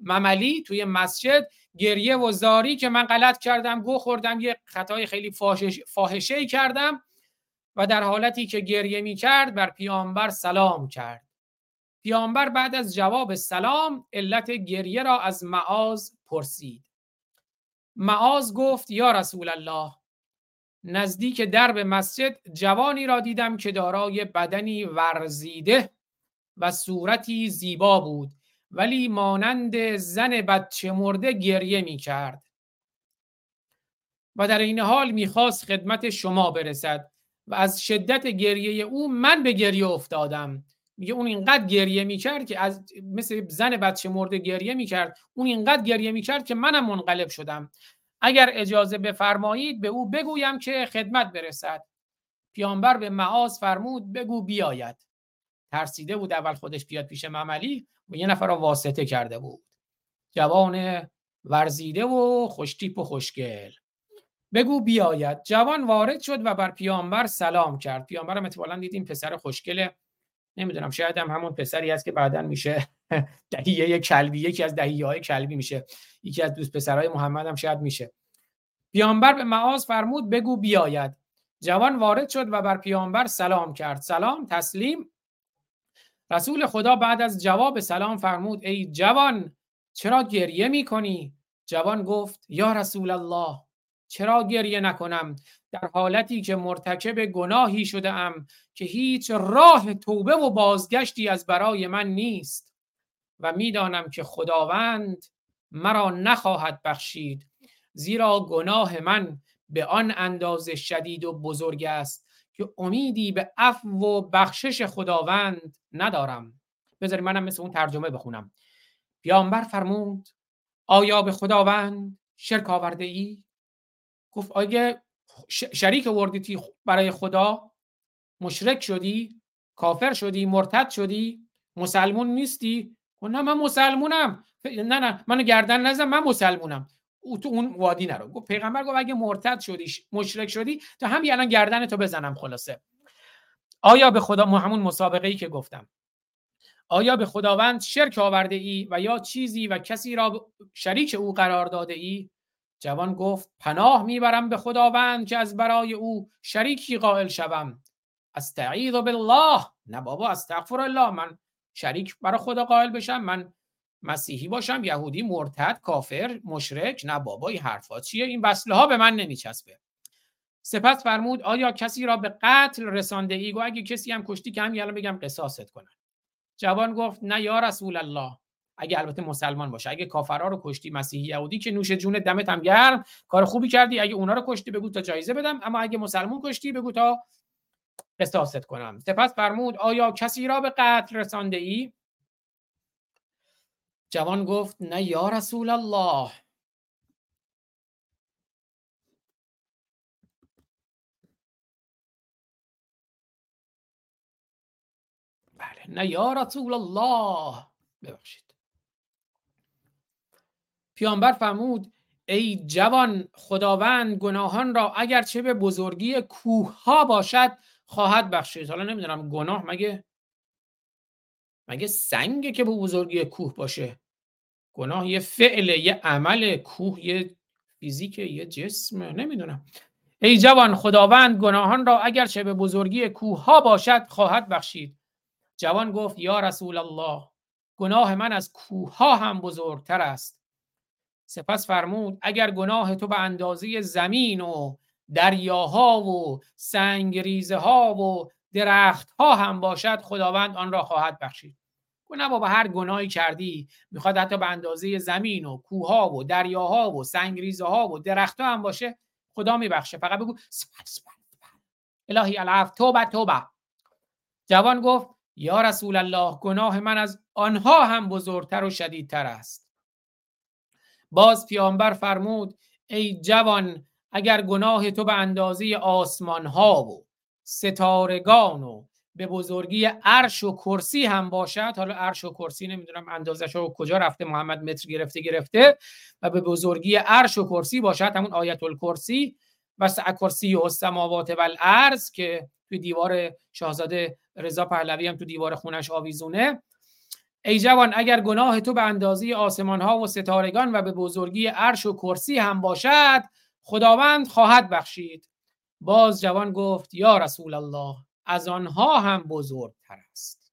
Speaker 2: مملی توی مسجد گریه و زاری که من غلط کردم گو خوردم یه خطای خیلی فاحشه ای کردم. و در حالتی که گریه می کرد بر پیامبر سلام کرد. پیامبر بعد از جواب سلام علت گریه را از معاذ پرسید. معاذ گفت یا رسول الله نزدیک درب مسجد جوانی را دیدم که دارای بدنی ورزیده و صورتی زیبا بود ولی مانند زن بچه مرده گریه می کرد و در این حال می‌خواست خدمت شما برسد. و از شدت گریه او من به گریه افتادم. میگه اون اینقدر گریه می‌کرد که از مثل زن بچه مرده گریه می‌کرد. اون اینقدر گریه می‌کرد که منم منقلب شدم. اگر اجازه بفرمایید به او بگویم که خدمت برسد. پیامبر به معاذ فرمود بگو بیاید. ترسیده بود اول خودش بیاد پیش مملی و یه نفر واسطه کرده بود. جوان ورزیده و خوشتیپ و خوشگل. بگو بیاید. جوان وارد شد و بر پیامبر سلام کرد. پیامبر هم اتفاقا دیدیم پسر خوشگله نمی‌دونم شاید هم همون پسری است که بعدا میشه دهیه کلبی یکی از دهیه های کلبی میشه. یکی از دوست پسرهای محمد هم شاید میشه. پیامبر به معاذ فرمود بگو بیاید. جوان وارد شد و بر پیامبر سلام کرد. سلام تسلیم. رسول خدا بعد از جواب سلام فرمود ای جوان چرا گریه می‌کنی؟ جوان گفت یا رسول الله. چرا گریه نکنم؟ در حالتی که مرتکب گناهی شده ام که هیچ راه توبه و بازگشتی از برای من نیست. و می‌دانم که خداوند مرا نخواهد بخشید زیرا گناه من به آن اندازه شدید و بزرگ است که امیدی به عفو و بخشش خداوند ندارم. بذاری منم مثل اون ترجمه بخونم. پیامبر فرمود آیا به خداوند شرک آورده ای گفت آگه شریک وردیتی برای خدا مشرک شدی کافر شدی مرتد شدی مسلمون نیستی؟ گفت نه من مسلمونم. نه نه من گردن نزن من مسلمونم. او تو اون وادی نرو. گفت پیغمبر گفت اگه مرتد شدی مشرک شدی تا همین الان گردن تو بزنم خلاصه. آیا به خدا همون مسابقه ای که گفتم. آیا به خداوند شرک آورده ای و یا چیزی و کسی را شریک او قرار داده ای جوان گفت پناه می‌برم به خداوند که از برای او شریکی قائل شوم. استعیذ بالله. نه بابا استغفر الله من شریک برای خدا قائل بشم. من مسیحی باشم یهودی مرتد کافر مشرک. نه بابا این حرفا چیه؟ این وصله ها به من نمیچسبه. سپس فرمود آیا کسی را به قتل رسانده ای گو اگه کسی هم کشتی که هم یالا بگم قصاصت کنن. جوان گفت نه یا رسول الله. اگه البته مسلمان باشه. اگه کافرها رو کشتی مسیحی یهودی که نوش جون دمت هم گرم. کار خوبی کردی. اگه اونا رو کشتی بگو تا جایزه بدم. اما اگه مسلمان کشتی بگو تا قصاصت کنم. سپس فرمود آیا کسی را به قتل رسانده ای جوان گفت نه یا رسول الله. بله نه یا رسول الله. ببخشید. پیامبر فرمود ای جوان خداوند گناهان را اگرچه به بزرگی کوه ها باشد خواهد بخشید. حالا نمی‌دونم گناه مگه؟ مگه سنگه که به بزرگی کوه باشه؟ گناه یه فعل یه عمل کوه یه فیزیک یه جسم نمی‌دونم. ای جوان خداوند گناهان را اگرچه به بزرگی کوه ها باشد خواهد بخشید. جوان گفت یا رسول الله گناه من از کوه ها هم بزرگتر است. سپس فرمود اگر گناه تو به اندازه زمین و دریاها و سنگریزه ها و درخت ها هم باشد خداوند آن را خواهد بخشید. نه بابا هر گناهی کردی می‌خواد حتی به اندازه زمین و کوها و دریاها و سنگریزه ها و درختها هم باشه خدا میبخشه. فقط بگو سپر سپر الهی العف توبه توبه. جوان گفت یا رسول الله گناه من از آنها هم بزرگتر و شدیدتر است. باز پیامبر فرمود ای جوان اگر گناه تو به اندازه آسمان ها و ستارگان و به بزرگی عرش و کرسی هم باشد حالا عرش و کرسی نمی‌دونم اندازش رو کجا رفته محمد متر گرفته گرفته و به بزرگی عرش و کرسی باشد همون آیت الکرسی و کرسی و السماوات و که توی دیوار شاهزاده رضا پهلوی هم تو دیوار خونش آویزونه. ای جوان اگر گناه تو به اندازه آسمان ها و ستارگان و به بزرگی عرش و کرسی هم باشد خداوند خواهد بخشید. باز جوان گفت یا رسول الله از آنها هم بزرگتر است.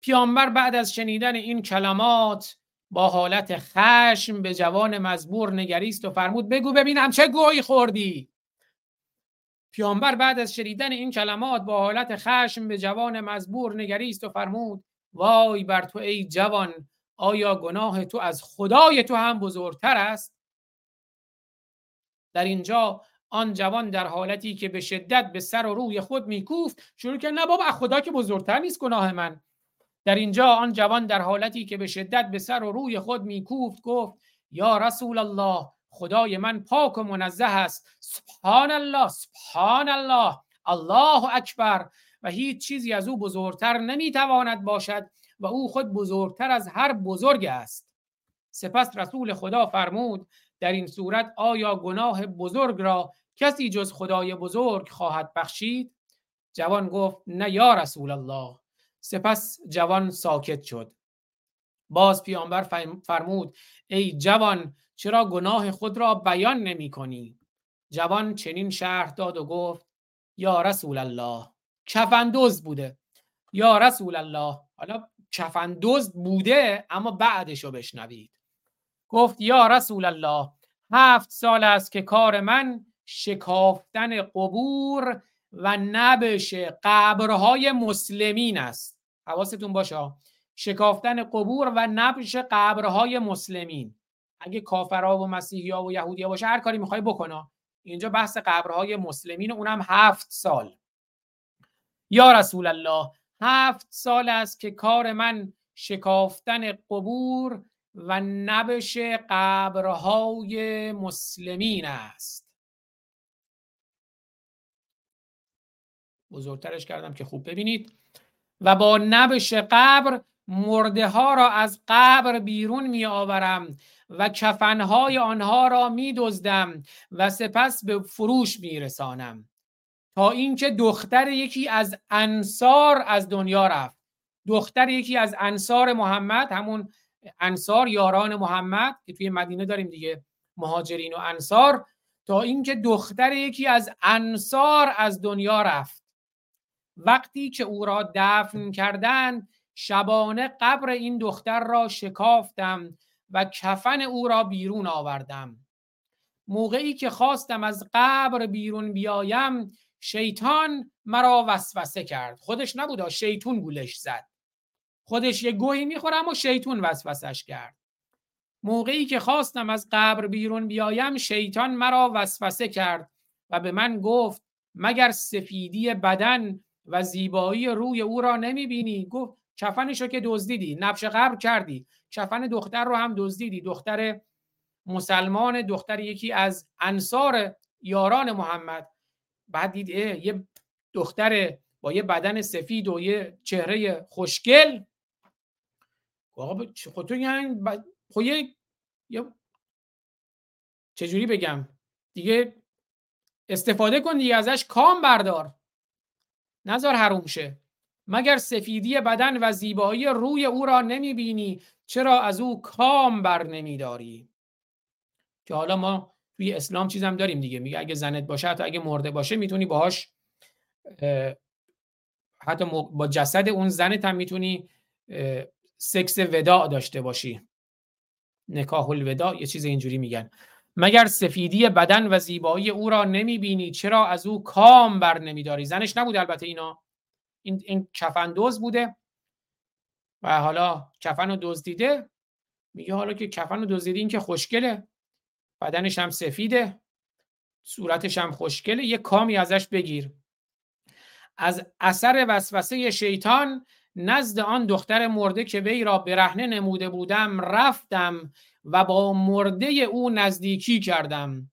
Speaker 2: پیامبر بعد از شنیدن این کلمات با حالت خشم به جوان مزبور نگریست و فرمود بگو ببینم چه گویی خوردی. پیامبر بعد از شنیدن این کلمات با حالت خشم به جوان مزبور نگریست و فرمود وای بر تو ای جوان آیا گناه تو از خدای تو هم بزرگتر است؟ در اینجا آن جوان در حالتی که به شدت به سر و روی خود میکوفت شروع کرد نه بابا خدا که بزرگتر نیست گناه من. در اینجا آن جوان در حالتی که به شدت به سر و روی خود میکوفت گفت یا رسول الله خدای من پاک و منزه است. سبحان الله سبحان الله. الله اکبر. و هیچ چیزی از او بزرگتر نمی‌تواند باشد و او خود بزرگتر از هر بزرگ است. سپس رسول خدا فرمود در این صورت آیا گناه بزرگ را کسی جز خدای بزرگ خواهد بخشید؟ جوان گفت نه یا رسول الله. سپس جوان ساکت شد. باز پیامبر فرمود ای جوان چرا گناه خود را بیان نمی کنی؟ جوان چنین شرح داد و گفت یا رسول الله. کفندوز بوده. یا رسول الله. حالا کفندوز بوده اما بعدش رو بشنوید. گفت یا رسول الله هفت سال است که کار من شکافتن قبور و نبش قبرهای مسلمین است. حواستون باشه. شکافتن قبور و نبش قبرهای مسلمین. اگه کافرها و مسیحی و یهودی باشه هر کاری می‌خوای بکنه اینجا بحث قبرهای مسلمین اونم هفت سال. یا رسول الله هفت سال است که کار من شکافتن قبور و نبش قبرهای مسلمین است. بزرگترش کردم که خوب ببینید. و با نبش قبر مرده ها را از قبر بیرون می آورم و کفنهای آنها را می دزدم و سپس به فروش می رسانم. تا اینکه دختر یکی از انصار از دنیا رفت. دختر یکی از انصار محمد همون انصار یاران محمد که توی مدینه داریم دیگه مهاجرین و انصار تا اینکه دختر یکی از انصار از دنیا رفت. وقتی که او را دفن کردن شبانه قبر این دختر را شکافتم و کفن او را بیرون آوردم. موقعی که خواستم از قبر بیرون بیایم شیطان مرا وسوسه کرد. خودش نبود شیطون گولش زد. خودش یه گوهی می‌خورم و شیطون وسوسش کرد. موقعی که خواستم از قبر بیرون بیایم شیطان مرا وسوسه کرد و به من گفت مگر سفیدی بدن و زیبایی روی او را نمی‌بینی؟ گفت کفنشو که دزدیدی. نبش قبر کردی. کفن دختر رو هم دزدیدی. دختر مسلمان دختر یکی از انصار یاران محمد. بعد دید یه دختر با یه بدن سفید و یه چهره خوشگل. آقا خود تو یعنی خب یه چجوری بگم؟ دیگه استفاده کن دیگه ازش کام بردار. نظر حروم شه. مگر سفیدی بدن و زیبایی روی او را نمی بینی چرا از او کام بر نمیداری که حالا ما توی اسلام چیزم داریم دیگه. میگه اگه زنت باشه حتی اگه مرده باشه می‌تونی باهاش حتی با جسد اون زنت هم می‌تونی سکس وداع داشته باشی. نکاح الوداع یه چیز اینجوری میگن. مگر سفیدی بدن و زیبایی او را نمی‌بینی؟ چرا از او کام بر نمیداری؟ زنش نبود البته اینا. این, این کفن دوز بوده و حالا کفن رو دزدیده. میگه حالا که کفن رو دزدیده این که خوشگله. بدنش هم سفیده صورتش هم خوشگله. یه کامی ازش بگیر. از اثر وسوسه شیطان نزد آن دختر مرده که وی را برهنه نموده بودم رفتم و با مرده او نزدیکی کردم.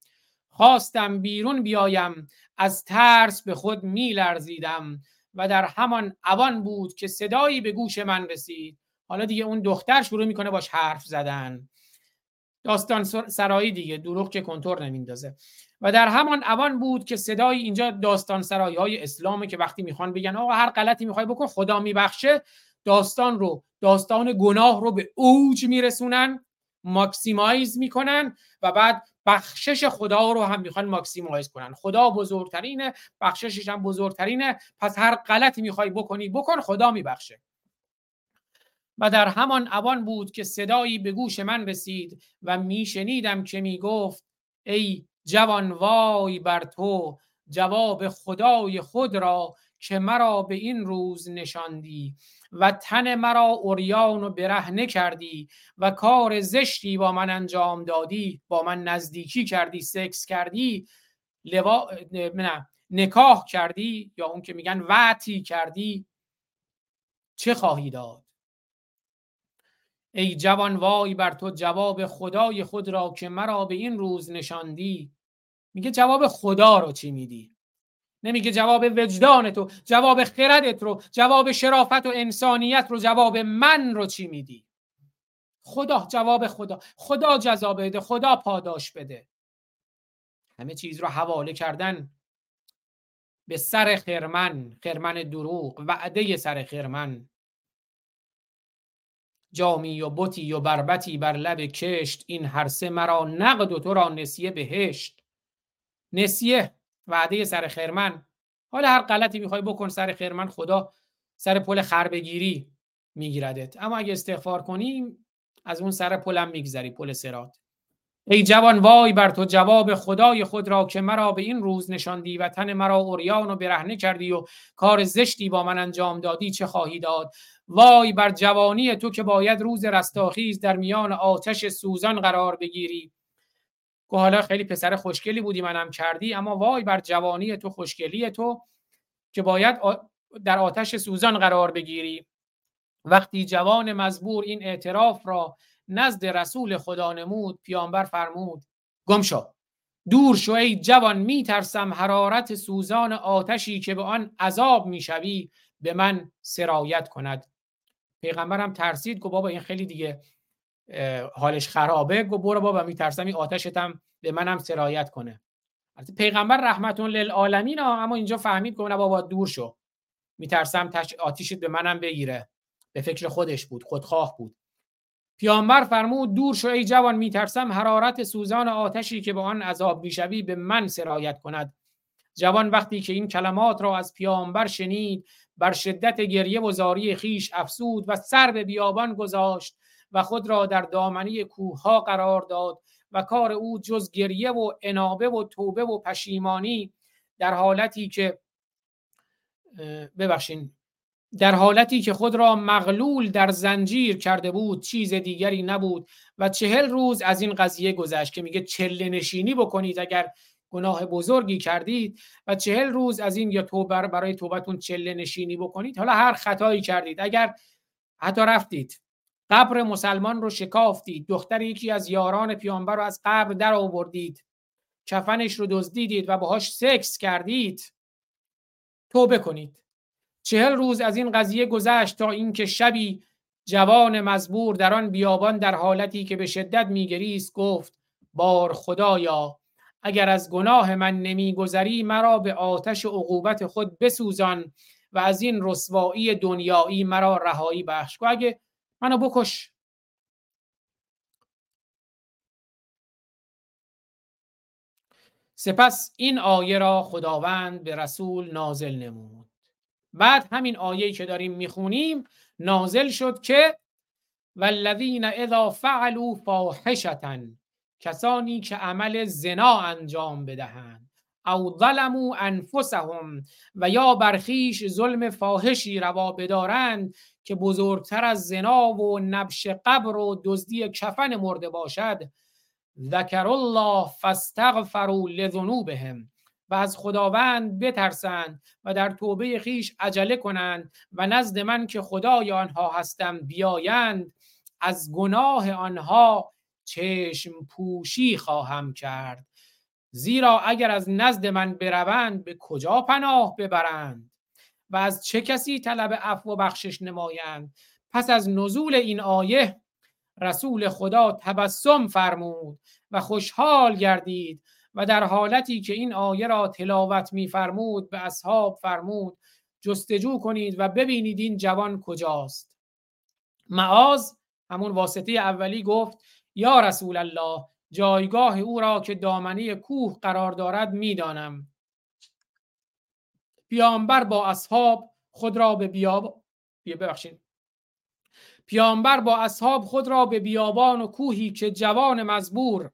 Speaker 2: خواستم بیرون بیایم از ترس به خود می لرزیدم و در همان اوان بود که صدایی به گوش من رسید. حالا دیگه اون دختر شروع می‌کنه باش حرف زدن. داستان سرایی دیگه دروغ که کنتور نمیندازه. و در همان اوان بود که صدای اینجا داستان سرایی های اسلامه که وقتی می‌خوان بگن آقا هر غلطی می‌خوای بکن خدا میبخشه. داستان رو داستان گناه رو به اوج میرسونن ماکسیمایز می‌کنن و بعد بخشش خدا رو هم می‌خوان ماکسیمایز کنن. خدا بزرگترینه بخششش هم بزرگترینه پس هر غلطی می‌خوای بکنی بکن خدا میبخشه. و در همان اوان بود که صدایی به گوش من رسید و میشنیدم که می‌گفت ای جوان وای بر تو جواب خدای خود را که مرا به این روز نشاندی و تن مرا اوریان و برهنه کردی و کار زشتی با من انجام دادی با من نزدیکی کردی سکس کردی لوا... نه نکاح کردی یا اون که میگن وعتی کردی چه خواهی داد؟ ای جوان وای بر تو جواب خدای خود را که مرا به این روز نشاندی. میگه جواب خدا رو چی میدی؟ نمیگه جواب وجدان تو جواب خردت رو جواب شرافت و انسانیت رو جواب من رو چی میدی؟ خدا جواب خدا. خدا جزا بده خدا پاداش بده. همه چیز رو حواله کردن به سر خرمن خرمن دروغ وعده سر خرمن. جامی و بوتی و بربتی بر لب کشت این هر سه مرا نقد و تو را نسیه بهشت. نسیه وعده سر خرمن. حالا هر غلطی می‌خوای بکن سر خرمن خدا سر پل خربگیری میگیردت. اما اگه استغفار کنیم از اون سر پلم میگذری پل سرات. ای جوان وای بر تو جواب خدای خود را که مرا به این روز نشاندی و تن مرا اوریان و برهنه کردی و کار زشتی با من انجام دادی چه خواهی داد؟ وای بر جوانی تو که باید روز رستاخیز در میان آتش سوزان قرار بگیری. که حالا خیلی پسر خوشگلی بودی منم کردی اما وای بر جوانی تو خوشگلی تو که باید در آتش سوزان قرار بگیری. وقتی جوان مزبور این اعتراف را نزد رسول خدا نمود پیامبر فرمود گم شو. دور شو ای جوان میترسم حرارت سوزان آتشی که به آن عذاب می‌شوی به من سرایت کند. پیغمبرم ترسید گفت بابا این خیلی دیگه حالش خرابه. گفت برو بابا میترسم این آتشتم به منم سرایت کنه. پیغمبر رحمتون للعالمین اما اینجا فهمید که بابا دور شو. میترسم آتیشت به منم بگیره. به فکر خودش بود خودخواه بود. پیامبر فرمود دور شو ای جوان میترسم حرارت سوزان آتشی که به آن عذاب می‌شوی به من سرایت کند. جوان وقتی که این کلمات را از پیامبر شنید بر شدت گریه و زاری خیش افسود و سر به بیابان گذاشت و خود را در دامنه کوه قرار داد و کار او جز گریه و انابه و توبه و پشیمانی در حالتی که ببخشین در حالتی که خود را مغلول در زنجیر کرده بود چیز دیگری نبود و چهل روز از این قضیه گذشت که میگه چله نشینی بکنید اگر گناه بزرگی کردید و چهل روز از این یا توبه برای توبتون چله نشینی بکنید. حالا هر خطایی کردید. اگر حتی رفتید قبر مسلمان رو شکافتید دختر یکی از یاران پیامبر رو از قبر در آوردید کفنش رو دزدیدید و باهاش سکس کردید توبه کنید. چهل روز از این قضیه گذشت تا اینکه شبی جوان مزبور در آن بیابان در حالتی که به شدت میگریست گفت بار خدایا اگر از گناه من نمیگذری مرا به آتش عقوبت خود بسوزان و از این رسوایی دنیایی مرا رهایی بخش. اگه منو بکش. سپس این آیه را خداوند به رسول نازل نمود. بعد همین آیه که داریم می‌خونیم نازل شد که والذین اذا فعلوا فاحشتا کسانی که عمل زنا انجام بدهند. او ظلموا انفسهم و یا برخیش ظلم فاحشی روا بدارند که بزرگتر از زنا و نبش قبر و دزدی کفن مرده باشد. ذکر الله فاستغفروا لذنوبهم و از خداوند بترسند و در توبه خیش عجله کنند و نزد من که خدای آنها هستم بیایند. از گناه آنها چشم پوشی خواهم کرد. زیرا اگر از نزد من بروند به کجا پناه ببرند؟ و از چه کسی طلب عفو و بخشش نمایند؟ پس از نزول این آیه رسول خدا تبسم فرمود و خوشحال گردید و در حالتی که این آیه را تلاوت میفرمود به اصحاب فرمود جستجو کنید و ببینید این جوان کجاست. معاذ همون واسطه اولی گفت یا رسول الله جایگاه او را که دامنه کوه قرار دارد می‌دانم. پیامبر با اصحاب خود را به بیاب ببخشید. پیامبر با اصحاب خود را به بیابان و کوهی که جوان مزبور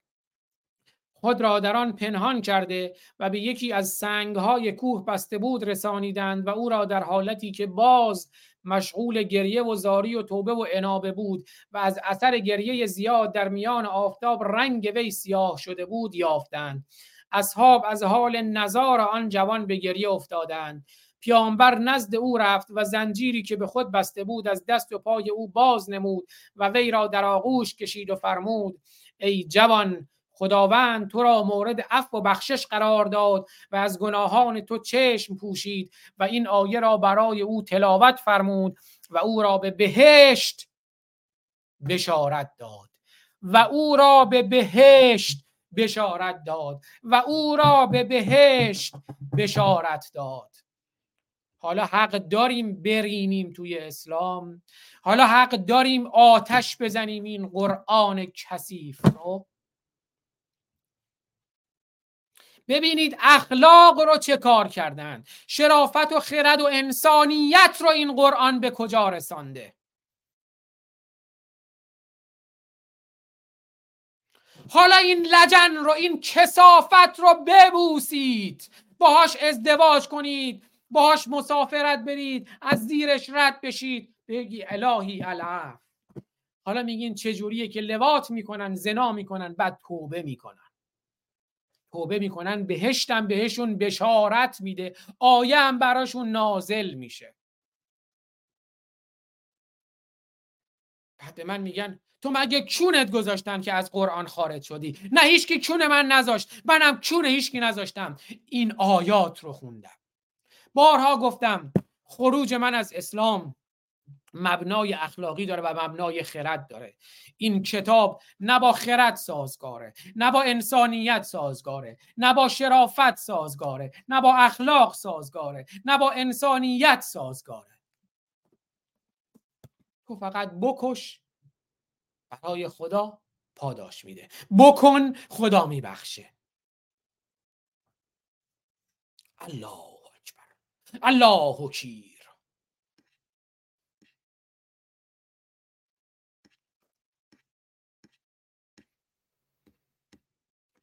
Speaker 2: خود را در آن پنهان کرده و به یکی از سنگهای کوه بسته بود رسانیدند و او را در حالتی که باز مشغول گریه و زاری و توبه و انابه بود و از اثر گریه زیاد در میان آفتاب رنگ وی سیاه شده بود یافتند. اصحاب از حال نزار آن جوان به گریه افتادند. پیامبر نزد او رفت و زنجیری که به خود بسته بود از دست و پای او باز نمود و وی را در آغوش کشید و فرمود ای جوان خداوند تو را مورد عفو و بخشش قرار داد و از گناهان تو چشم پوشید و این آیه را برای او تلاوت فرمود و او را به بهشت بشارت داد. و او را به بهشت بشارت داد. و او را به بهشت بشارت داد. حالا حق داریم برینیم توی اسلام. حالا حق داریم آتش بزنیم این قرآن کثیف رو. ببینید اخلاق رو چه کار کردن. شرافت و خرد و انسانیت رو این قرآن به کجا رسانده؟ حالا این لجن رو این کسافت رو ببوسید. باهاش ازدواج کنید باهاش مسافرت برید از زیرش رد بشید. بگی الهی العف حالا میگین چجوریه که لوات می‌کنن زنا می‌کنن بعد توبه می‌کنن. توبه می‌کنن بهشتم بهشون بشارت میده. آیه هم براشون نازل میشه. بعد من میگن تو مگه کونت گذاشتن که از قرآن خارج شدی؟ نه هیچکی کون من نذاشت. منم کون هیچکی نذاشتم. این آیات رو خوندم. بارها گفتم خروج من از اسلام مبنای اخلاقی داره و مبنای خرد داره. این کتاب نه با خرد سازگاره نه با انسانیت سازگاره نه با شرافت سازگاره نه با اخلاق سازگاره نه با انسانیت سازگاره. تو فقط بکش برای خدا پاداش میده. بکن خدا میبخشه. الله اکبر. الله اکیر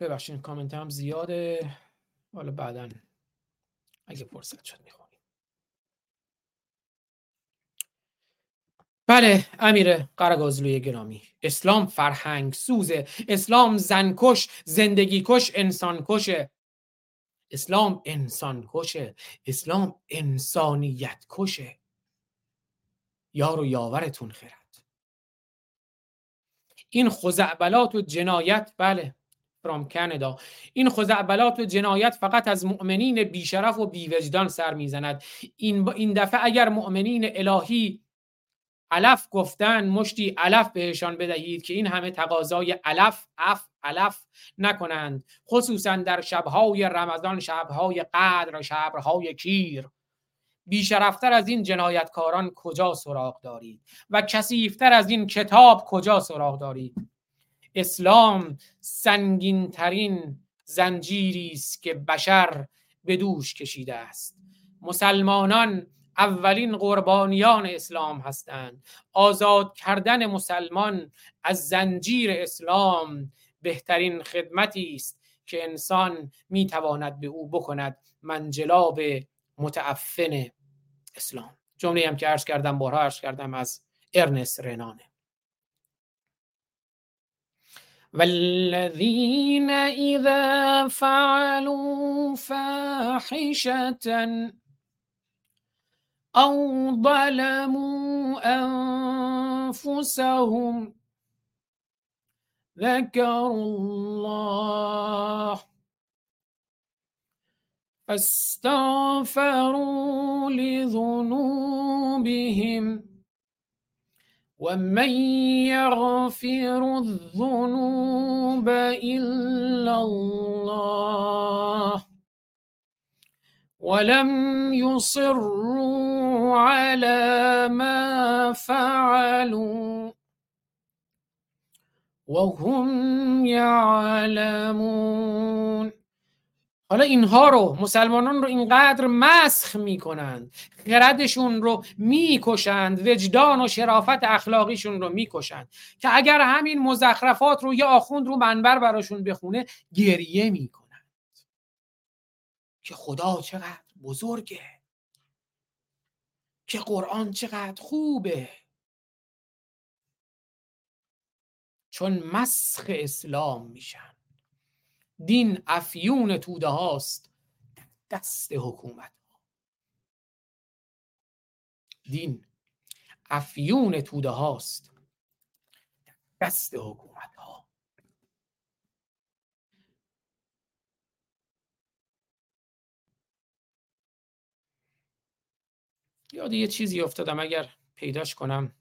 Speaker 2: ببخشید کامنت هم زیاده. حالا بعدا اگه فرصت شد می‌خونیم. بله امیر قرگازلوی گرامی. اسلام فرهنگ سوزه. اسلام زنکش زندگی کش انسان کشه. اسلام انسان کشه. اسلام انسانیت کشه. یار و یاورتون خرد. این خزعبلات و جنایت بله. فرام کانادا این خزعبلات و جنایت فقط از مؤمنین بیشرف و بیوجدان سر می‌زند. این این دفعه اگر مؤمنین الهی علف گفتن مشتی علف بهشان بدهید که این همه تقاضای علف اف علف نکنند خصوصا در شبهای رمضان شبهای قدر شبهای کیر. بیشرفتر از این جنایتکاران کجا سراغ دارید؟ و کسیفتر از این کتاب کجا سراغ دارید؟ اسلام سنگین ترین زنجیری است که بشر به دوش کشیده است. مسلمانان اولین قربانیان اسلام هستند. آزاد کردن مسلمان از زنجیر اسلام بهترین خدمتی است که انسان می‌تواند به او بکند. منجلاب متعفن اسلام. جمله هم که عرض کردم بارها عرض کردم از ارنست رنانه. والذين إذا فعلوا فاحشة أو ظلموا أنفسهم ذكروا الله فاستغفروا لذنوبهم ومن يغفر الذنوب إلا الله ولم يصروا على ما فعلوا وهم يعلمون حالا اینها رو مسلمانان رو اینقدر مسخ می‌کنند خردشون رو می‌کشند وجدان و شرافت اخلاقیشون رو می‌کشند که اگر همین مزخرفات رو یه آخوند رو منبر براشون بخونه گریه می‌کنند. که خدا چقدر بزرگه. که قرآن چقدر خوبه. چون مسخ اسلام میشن. دین افیون توده هاست. دست حکومت. دین افیون توده هاست. دست حکومت ها. یاد یه چیزی افتادم اگر پیداش کنم.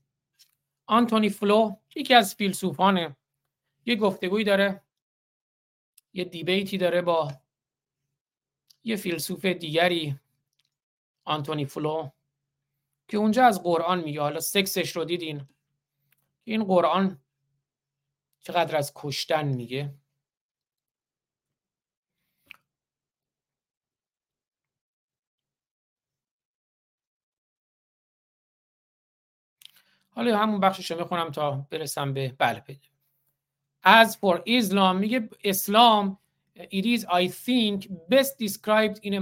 Speaker 2: آنتونی فلو یکی از فیلسوفانه یه گفتگویی داره. یه debate ی داره با یه فیلسوف دیگری آنتونی فلو که اونجا از قرآن میگه. حالا سکسش رو دیدین؟ این قرآن چقدر از کشتن میگه؟ حالا همون بخشش رو می‌خونم تا برسم به بله As for Islam میگه اسلام it is I think best described in a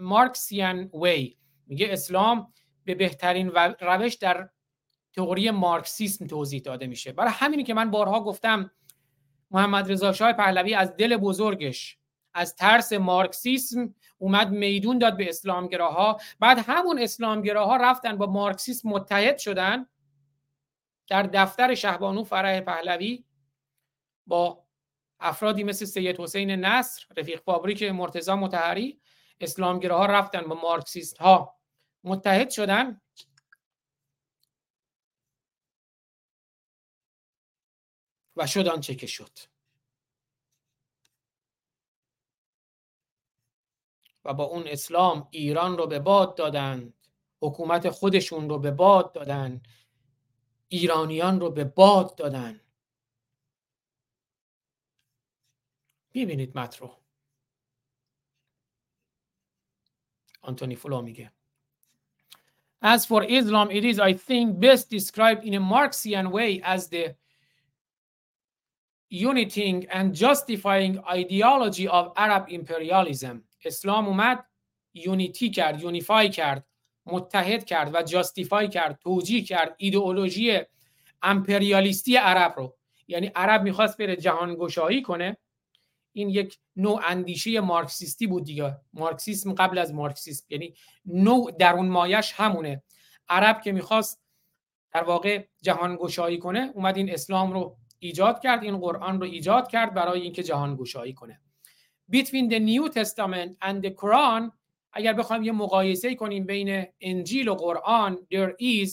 Speaker 2: Marxian way. میگه اسلام به بهترین روش در تئوری مارکسیسم توضیح داده میشه. برای همینی که من بارها گفتم محمد رضا شاه پهلوی از دل بزرگش از ترس مارکسیسم اومد میدون داد به اسلامگراها. بعد همون اسلامگراها رفتن با مارکسیسم متحد شدن در دفتر شهبانو فرح پهلوی. با افرادی مثل سید حسین نصر رفیق فابریک مرتضا متحری اسلامگراها رفتن با مارکسیست ها متحد شدن. و شد آنچه که شد. و با اون اسلام ایران رو به باد دادند حکومت خودشون رو به باد دادن. ایرانیان رو به باد دادن. می‌بینید متن آنتونی فلو میگه As for Islam, it is, I think, best described in a Marxian way as the uniting and justifying ideology of Arab imperialism. اسلام اومد یونیتی کرد، یونیفای کرد، متحد کرد و جاستیفای کرد، توجیه کرد ایدئولوژی امپریالیستی عرب رو. یعنی عرب می‌خواست بره جهان گشایی کنه این یک نوع اندیشه مارکسیستی بود دیگه. مارکسیسم قبل از مارکسیسم یعنی نوع درون مایش همونه. عرب که می‌خواست در واقع جهان گشایی کنه اومد این اسلام رو ایجاد کرد این قرآن رو ایجاد کرد برای اینکه جهان گشایی کنه. Between the New Testament and the Quran اگر بخوایم یه مقایسه کنیم بین انجیل و قرآن there is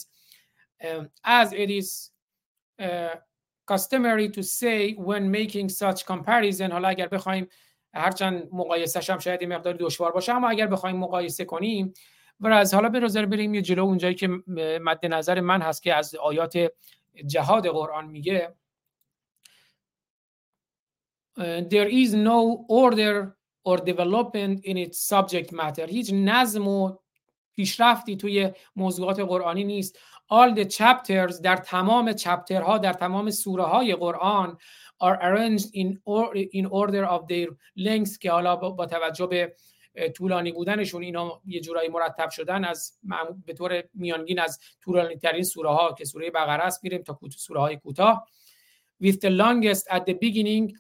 Speaker 2: um, as it is uh, customary to say when making such comparison. حالا اگر بخوایم هرچند مقایسه هم شاید مقدار دشوار باشه اما اگر بخوایم مقایسه کنیم و از حالا به نظر بریم یه جلو اونجایی که مد نظر من هست که از آیات جهاد قرآن میگه there is no order or development in its subject matter. هیچ نظم و پیشرفتی توی موضوعات قرآنی نیست. All the chapters در تمام چپترها در تمام سوره های قرآن are arranged in, or, in order of their length که حالا با توجه به طولانی بودنشون اینا یه جورایی مرتب شدن از به طور میانگین از طولانی ترین سوره ها که سوره بقره است میریم تا سوره های کوتاه. With the longest at the beginning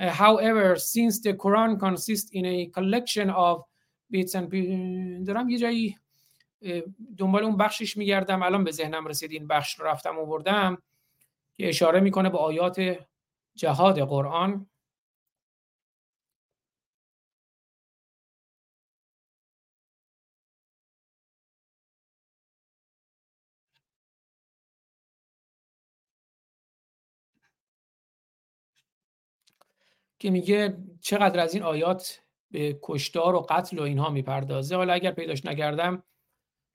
Speaker 2: uh, however since the Quran consists in a collection of bits and دارم یه جایی دنبال اون بخشش میگردم. الان به ذهنم رسید این بخش رو رفتم آوردم که اشاره می‌کنه به آیات جهاد قرآن. که میگه چقدر از این آیات به کشتار و قتل و اینها می‌پردازه. حالا اگر پیداش نگردم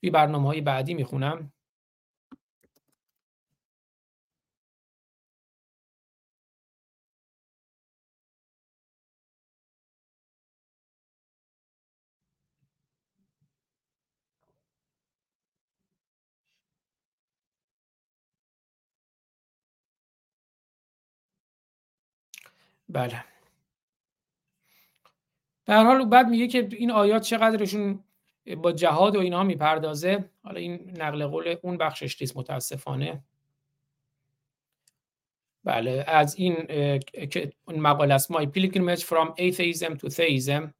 Speaker 2: بی برنامه های بعدی می‌خونم. بله. هر حال بعد میگه که این آیات چقدرشون با جهاد و اینها می‌پردازه. حالا این نقل قول اون بخشش نیست متاسفانه. بله از این که مقاله است. My Pilgrimage from Atheism to Theism.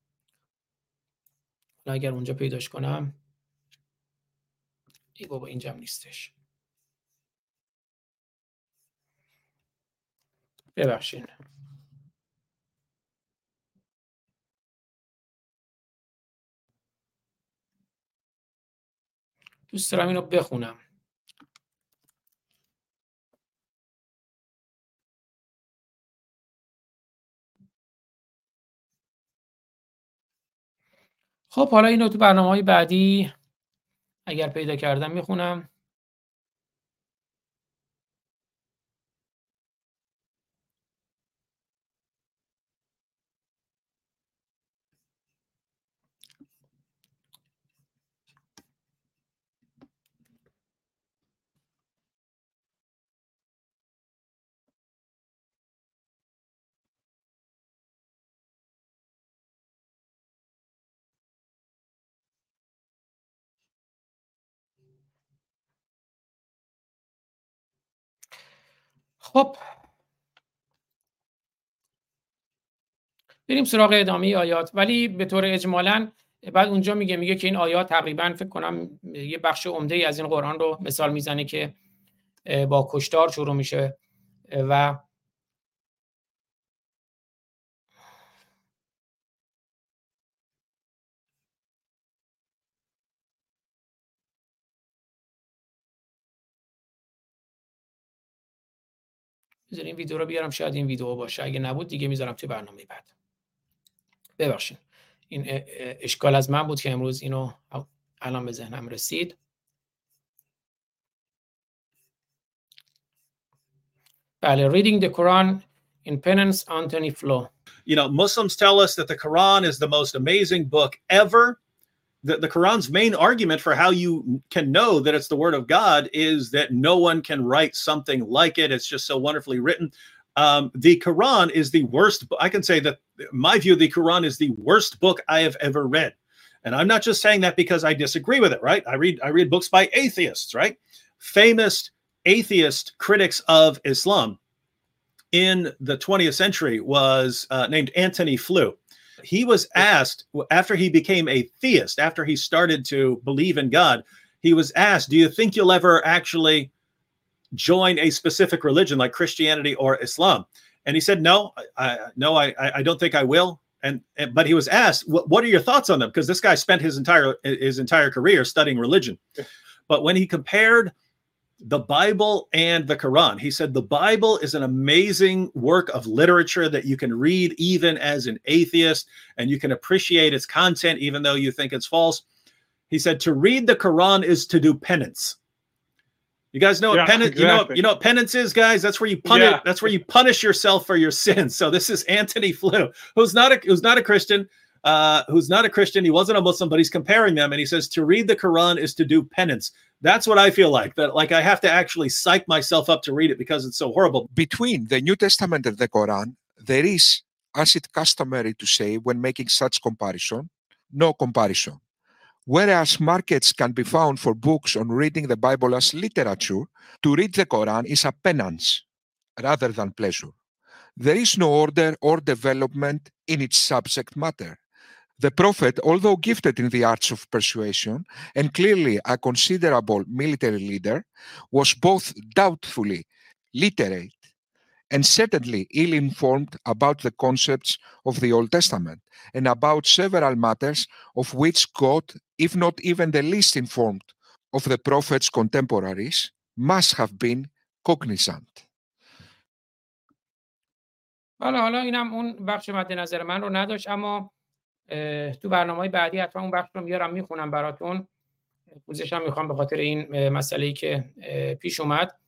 Speaker 2: اگر اونجا پیداش کنم. ای بابا اینجا نیستش. ببخشید. دوست دارم اینو بخونم. خب حالا اینو تو برنامه های بعدی اگر پیدا کردم می‌خونم. خب. بریم سراغ ادامه آیات. ولی به طور اجمالا بعد اونجا میگه میگه که این آیات تقریبا فکر کنم یه بخش عمده ای از این قرآن رو مثال می‌زنه که با کشتار شروع میشه و بذار این ویدیو رو بیارم شاید این ویدیو باشه. اگه نبود دیگه می‌ذارم توی برنامه بعد. ببخشید. این اشکال از من بود که امروز اینو الان به ذهنم رسید. بله reading the Quran in penance Anthony Flo.
Speaker 4: You know, Muslims tell us that the Quran is the most amazing book ever. The, the Quran's main argument for how you can know that it's the word of God is that no one can write something like it. It's just so wonderfully written. Um, the Quran is the worst. I can say that my view, the Quran is the worst book I have ever read. And I'm not just saying that because I disagree with it, right? I read I read books by atheists, right? Famous atheist critics of Islam in the 20th century was uh, named Antony Flew. He was asked after he became a theist, after he started to believe in God, he was asked, "Do you think you'll ever actually join a specific religion like Christianity or Islam?" And he said, "No, I, no, I, I don't think I will." And, and but he was asked, "What what are your thoughts on them?" Because this guy spent his entire his entire career studying religion. But when he compared the Bible and the Quran. He said the Bible is an amazing work of literature that you can read even as an atheist and you can appreciate its content even though you think it's false. He said to read the Quran is to do penance. You guys know what
Speaker 5: Yeah,
Speaker 4: penance you know you know what penance is guys that's where you punish
Speaker 5: Yeah.
Speaker 4: that's where you punish yourself for your sins. So this is Anthony Flew who's not a who's not a Christian uh, who's not a Christian. He wasn't a Muslim, but he's comparing them, and he says to read the Quran is to do penance. That's what I feel like. That like I have to actually psych myself up to read it because it's so horrible.
Speaker 6: between the New Testament and the Quran, there is, as it customary to say when making such comparison, no comparison. Whereas markets can be found for books on reading the Bible as literature, to read the Quran is a penance rather than pleasure. There is no order or development in its subject matter. The prophet, although gifted in the arts of persuasion and clearly a considerable military leader, was both doubtfully literate and certainly ill informed about the concepts of the Old Testament and about several matters of which God, if not even the least informed of the prophet's contemporaries, must have been cognizant.
Speaker 2: حالا حالا اینم اون بخش مد نظر من رو نداشت اما اه، تو برنامه های بعدی حتما اون بخش رو میارم می‌خونم براتون. پوزش هم می‌خوام به خاطر این مسئله ای که پیش اومد.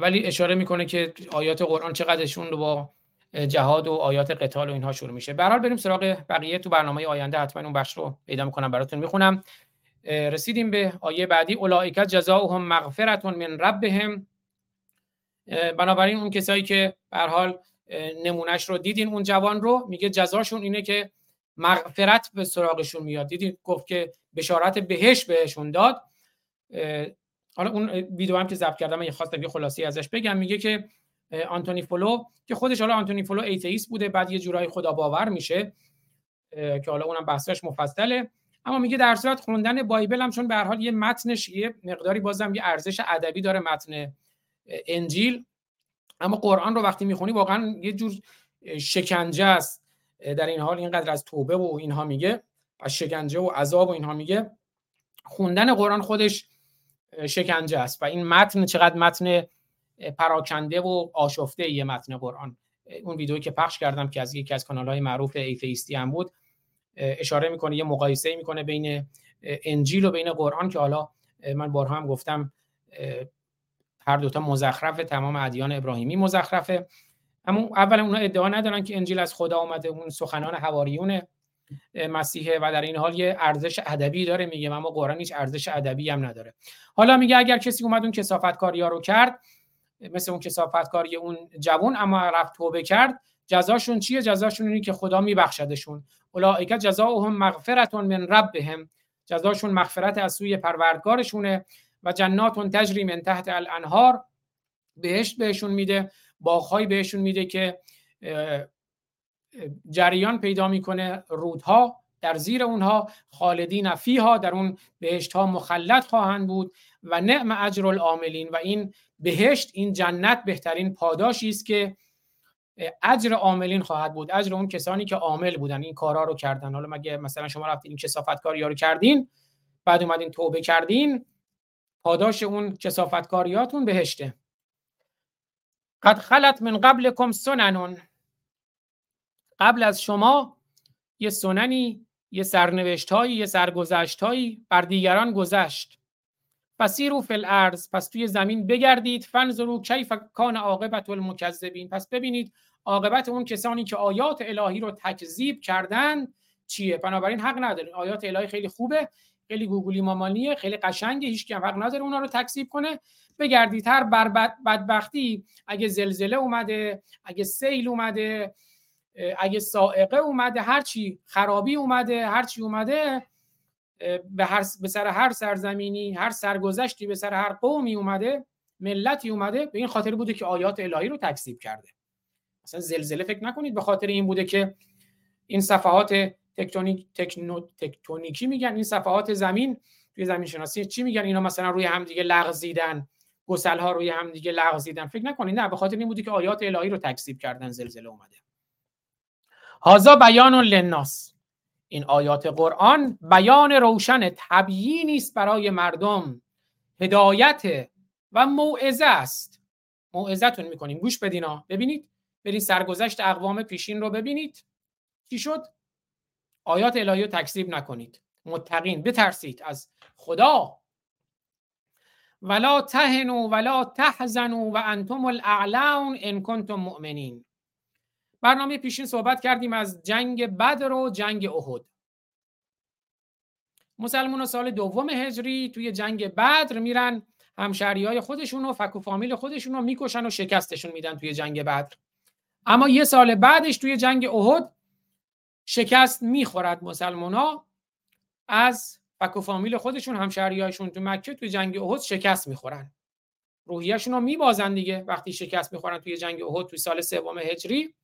Speaker 2: ولی اشاره می‌کنه که آیات قرآن چقدرشون رو با جهاد و آیات قتال و اینها شروع میشه. به بریم سراغ بقیه تو برنامه آینده. حتما اون بخش رو پیدا می‌کنم براتون می‌خونم. رسیدیم به آیه بعدی. اولئک جزاؤهم مغفرت من ربهم. بنابراین اون کسایی که به حال نمونهش رو دیدین اون جوان رو میگه جزاشون اینه که مغفرت به سراغشون میاد. دیدین؟ گفت که بشارت بهش بهشون داد. حالا اون ویدیو هم که ضبط کردم یه خواستم یه خلاصی ازش بگم. میگه که آنتونی فولو که خودش حالا آنتونی فولو ایتئیست بوده بعد یه جورایی خدا باور میشه. که حالا اونم بحثش مفصله. اما میگه در صورت خوندن بایبل هم چون به هر حال یه متنش یه مقداری بازم یه ارزش ادبی داره متن انجیل. اما قرآن رو وقتی می‌خونی واقعا یه جور شکنجه است. در این حال اینقدر از توبه و اینها میگه از شکنجه و عذاب و اینها میگه. خوندن قرآن خودش شکنجه است و این متن چقدر متن پراکنده و آشفته یه متن قرآن. اون ویدئویی که پخش کردم که از یکی از کانال های معروف ایتئیستی هم بود اشاره می‌کنه یه مقایسه می‌کنه بین انجیل و بین قرآن که حالا من بارها هم گفتم هر دوتا مزخرف تمام ادیان ابراهیمی مزخرفه. اما اولا اونا ادعا ندارن که انجیل از خدا اومده اون سخنان حواریون مسیحه و در این حال یه ارزش ادبی داره میگه اما قرآن هیچ ارزش ادبی هم نداره. حالا میگه اگر کسی اومد اون کسافتکاری ها رو کرد مثل اون کسافتکاری اون جوون اما رفت توبه کرد جزاشون چیه؟ جزاشون اینه که خدا میبخشدشون. اولئک جزاؤهم مغفرت من ربهم. جزاشون مغفرت از سوی پروردگارشونه و جنات تجری من تحت الانهار. بهشت بهشون میده باغهایی بهشون میده که جریان پیدا می‌کنه رودها در زیر اونها خالدین فیها در اون بهشت ها مخلد خواهند بود. و نعم اجر العاملین. و این بهشت این جنت بهترین پاداشی است که اجر عاملین خواهد بود. اجر اون کسانی که عامل بودن این کارا رو کردن. حالا مگه مثلا شما رفتین این کسافتکاری ها رو کردین بعد اومدین توبه کردین پاداش اون کسافتکاریاتون بهشته. قد خلت من قبلکم سنن قبل از شما یه سننی یه سرنوشتهایی یه سرگذشتهایی بر دیگران گذشت. فسیرو فی الارض پس توی زمین بگردید. فنظرو کیف کان عاقبت المکذبین. پس ببینید عاقبت اون کسانی که آیات الهی رو تکذیب کردن چیه؟ بنابراین حق ندارین آیات الهی خیلی خوبه خیلی گوگلی مامانیه خیلی قشنگه هیچ کی حق نداره اونا رو تکذیب کنه. بگردید هر بر بد- بدبختی اگه زلزله اومده اگه سیل اومده اگه سائقه اومده هر چی خرابی اومده هر چی اومده به هر به سر هر سرزمینی هر سرگذشتی به سر هر قومی اومده ملتی اومده به این خاطر بوده که آیات الهی رو تکذیب کرده. مثلا زلزله فکر نکنید به خاطر این بوده که این صفحات تکتونیک تکنو تکتونیکی میگن این صفحات زمین توی زمین شناسی چی میگن؟ اینا مثلا روی هم دیگه لغزیدن گسل ها روی هم دیگه لغزیدن. فکر نکنید نه به خاطر این بوده که آیات الهی رو تکذیب کردن زلزله اومده. هازا بیان للناس. این آیات قرآن بیان روشن تبیینی است برای مردم. هدایت و موعظه است. موعظتون می‌کنیم. گوش بدینا ببینید برین سرگذشت اقوام پیشین رو ببینید. چی شد؟ آیات الهی رو تکذیب نکنید. متقین بترسید از خدا. ولا تهنوا ولا تحزنوا و انتم الاعلون ان کنتم مؤمنین. برنامه پیشین صحبت کردیم از جنگ بدر و جنگ احد. مسلمان سال دوم هجری توی جنگ بدر میرن همشهری های خودشون و فک فامیل خودشون رو می‌کشن و شکستشون میدن توی جنگ بدر. اما یه سال بعدش توی جنگ احد شکست می‌خورد مسلمان ها از فک و فامیل خودشون همشهریایشون تو مکه توی جنگ احد شکست می‌خورن. روحیهشون رو میبازن دیگه. وقتی شکست می‌خورن توی جنگ احد توی سال سوم هجری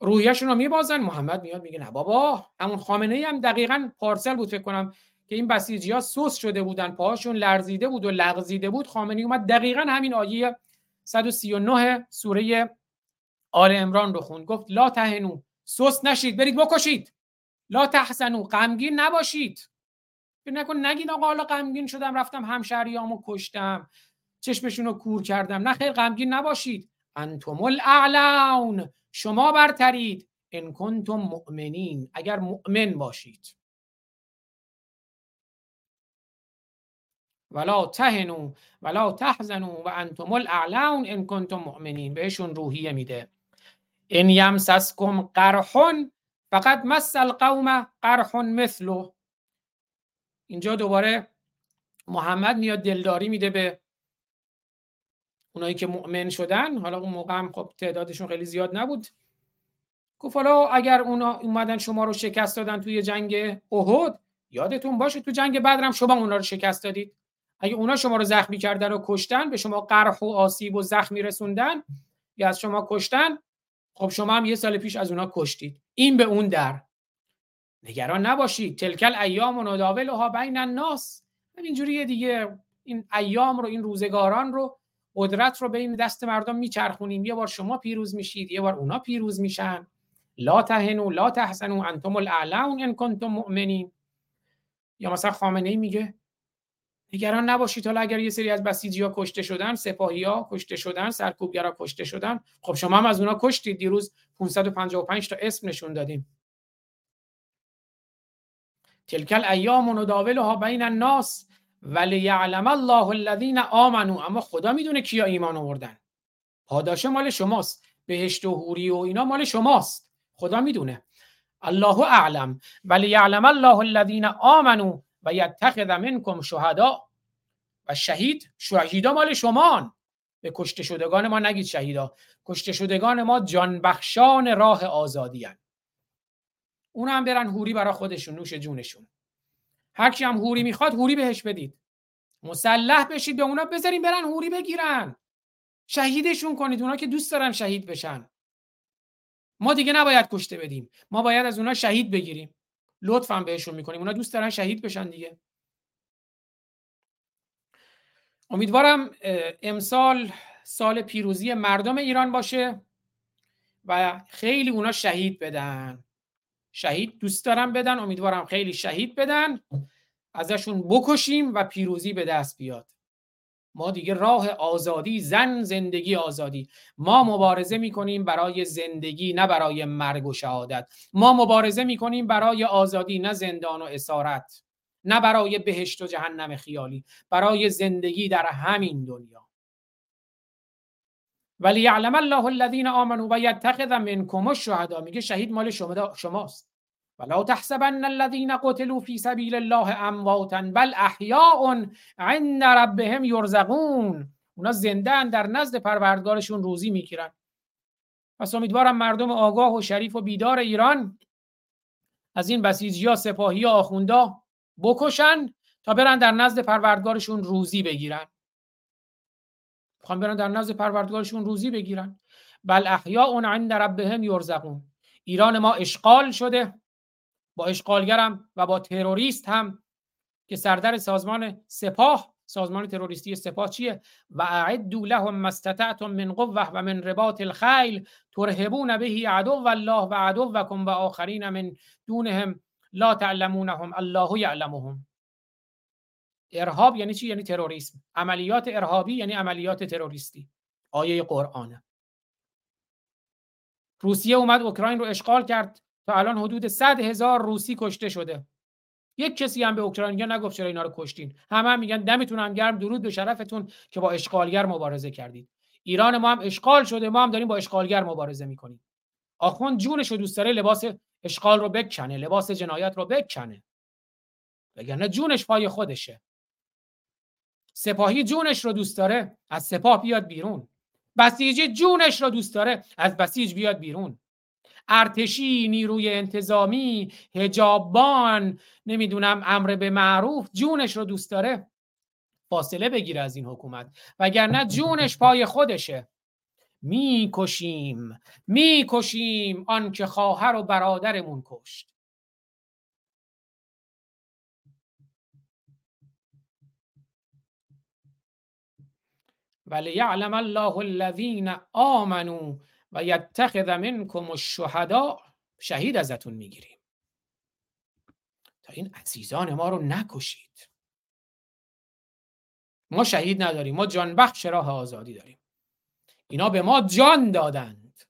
Speaker 2: روحیهشون رو میبازن. محمد میاد میگه نه بابا همون خامنه هم دقیقا پارسل بود فکر کنم که این بسیجی ها سوس شده بودن پاهاشون لرزیده بود و لغزیده بود. خامنه اومد دقیقا همین آیه 139 سوره آل عمران رو خوند. گفت لا تهنو سست نشید برید بکشید. لا تحسنو غمگین نباشید. نکن نگین آقا حالا غمگین شدم رفتم همشهریامو کشتم. چشمشون رو کور کردم. نه خیر غمگین نباشید. انتم الاعلون شما برترید. ان کنتم مؤمنین اگر مؤمن باشید. ولا تهنوا ولا تحزنوا و انتم الاعلون ان کنتم مؤمنین. بهشون روحیه میده. ان یمسسکم قرح فقط مس القوم قرح مثله. اینجا دوباره محمد میاد دلداری میده به اونایی که مؤمن شدن. حالا اون موقع هم خب تعدادشون خیلی زیاد نبود. گفت حالا اگر اونا اومدن شما رو شکست دادن توی جنگ احد یادتون باشه تو جنگ بدر هم شما اونا رو شکست دادید. اگه اونا شما رو زخمی کردن و کشتن به شما قرح و آسیب و زخمی رسوندن یا از شما کشتن خب شما هم یه سال پیش از اونا کشتید. این به اون در. نگران نباشید. تلکل ایام و نداولها بین الناس. اینجوری دیگه. این ایام رو این روزگاران رو قدرت رو بین دست مردم میچرخونیم. یه بار شما پیروز میشید یه بار اونا پیروز میشن. لا تهنوا لا تحزنوا انتم الاعلون ان کنتم مؤمنین. یا مثلا خامنه ای میگه نگران نباشید. حالا اگر یه سری از بسیجی ها کشته شدن سپاهی ها کشته شدن سرکوبگرا کشته شدن خب شما هم از اونا کشتید. دیروز 555 تا اسم نشون دادیم. تلکل ایام نداولها بین الناس ولی یعلم الله الذین آمنو اما خدا می‌دونه کیا ایمان آوردن. پاداش مال شماست. بهشت و حوری و اینا مال شماست. خدا می‌دونه. الله اعلم. ولی یعلم الله الذین آمنو و یتخذ منکم شهدا. و شهید شهیدا مال شمان به کشته شدگان ما نگید شهیدا. کشته شدگان ما جانبخشان راه آزادی هن. اون هم برن هوری برا خودشون نوش جونشون. هر کی هم هوری می‌خواد هوری بهش بدید. مسلح بشید به اونا بذارین برن هوری بگیرن. شهیدشون کنید اونا که دوست دارن شهید بشن. ما دیگه نباید کشته بدیم. ما باید از اونا شهید بگیریم. لطفا بهشون می‌کنیم. اونا دوست دارن شهید بشن دیگه. امیدوارم امسال سال پیروزی مردم ایران باشه و خیلی اونا شهید بدن. شهید دوست دارم بدن امیدوارم خیلی شهید بدن ازشون بکشیم و پیروزی به دست بیاد. ما دیگه راه آزادی زن زندگی آزادی. ما مبارزه می‌کنیم برای زندگی نه برای مرگ و شهادت. ما مبارزه می‌کنیم برای آزادی نه زندان و اسارت. نه برای بهشت و جهنم خیالی. برای زندگی در همین دنیا. ولی یعلم الله الذین آمنوا و یتخذ منکم الشهدا. میگه شهید مال شما شماست. ولا تحسبن الذين قتلوا في سبيل الله امواتا بل احیاء عند ربهم یرزقون اونا زنده در نزد پروردگارشون روزی می‌گیرن. پس امیدوارم مردم آگاه و شریف و بیدار ایران از این بسیجی ها سپاهی ها آخوندا بکشن تا برن در نزد پروردگارشون روزی بگیرن. می‌خوان برن در نزد پروردگارشون روزی بگیرن. بل احیاء عند ربهم یرزقون ایران ما اشغال شده. با اشغالگرم و با تروریست هم که سردر سازمان سپاه سازمان تروریستی سپاه چیه؟ و اعدوا لهم ما استطعتم من قوه و من رباط الخیل ترهبون به عدو الله و عدوکم و آخرین من دونهم لا تعلمونهم الله یعلمهم. ارهاب یعنی چی؟ یعنی تروریسم. عملیات ارهابی یعنی عملیات تروریستی. آیه قرآنه. روسیه اومد اوکراین رو اشغال کرد. تا الان حدود 100 هزار روسی کشته شده. یک کسی هم به اوکراینیا نگفت چرا اینا رو کشتین. همه هم میگن دمتون هم گرم درود به شرفتون که با اشغالگر مبارزه کردید. ایران ما هم اشغال شده ما هم داریم با اشغالگر مبارزه می‌کنیم. آخوند جونش رو دوست داره لباس اشغال رو بکنه لباس جنایت رو بکنه. وگرنه جونش پای خودشه. سپاهی جونش رو دوست داره از سپاه بیاد بیرون. بسیجی جونش رو دوست داره از بسیج بیاد بیرون. ارتشی نیروی انتظامی هجابان نمی‌دونم امر به معروف جونش رو دوست داره فاصله بگیره از این حکومت. وگرنه جونش پای خودشه. می‌کشیم می‌کشیم آنکه خواهر و برادرمون کشت. ولی یعلم الله الذین آمنوا و یتخذ منکم الشهدا شهید ازتون می‌گیریم. تا این عزیزان ما رو نکشید. ما شهید نداریم ما جانبخش راه آزادی داریم. اینا به ما جان دادند.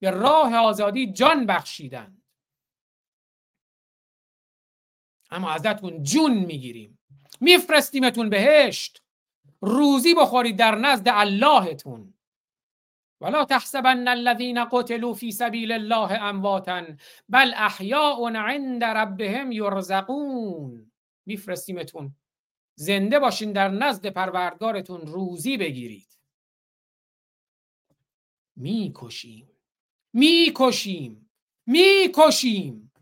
Speaker 2: به راه آزادی جان بخشیدند. اما ازتون جون می‌گیریم. میفرستیمتون بهشت. روزی بخورید در نزد اللهتون. ولا تحسبن الذين قتلوا في سبيل الله امواتا بل احیاء عند ربهم یرزقون میفرستیمتون. زنده باشین در نزد پروردگارتون روزی بگیرید. می‌کشیم. می‌کشیم. می‌کشیم.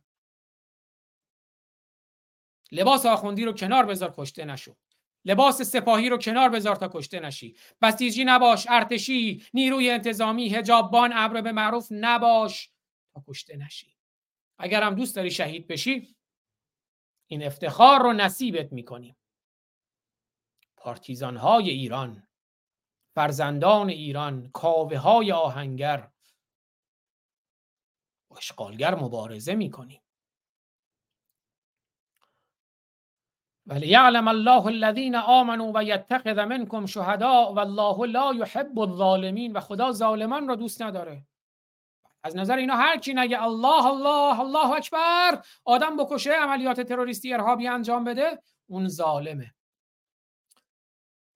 Speaker 2: لباس آخوندی رو کنار بذار کشته نشو. لباس سپاهی رو کنار بذار تا کشته نشی. بسیجی نباش ارتشی نیروی انتظامی هجاببان امر به معروف نباش تا کشته نشی. اگر هم دوست داری شهید بشی این افتخار رو نصیبت می‌کنیم. پارتیزان های ایران فرزندان ایران کاوه های آهنگر اشغالگر مبارزه می‌کنیم. ولیعلم الله الذین آمنوا و یتخذ منکم شهداء والله لا یحب الظالمین و خدا ظالمان را دوست نداره. از نظر اینا هر کی نگه الله الله الله اکبر آدم بکشه عملیات تروریستی ارهابی انجام بده اون ظالمه.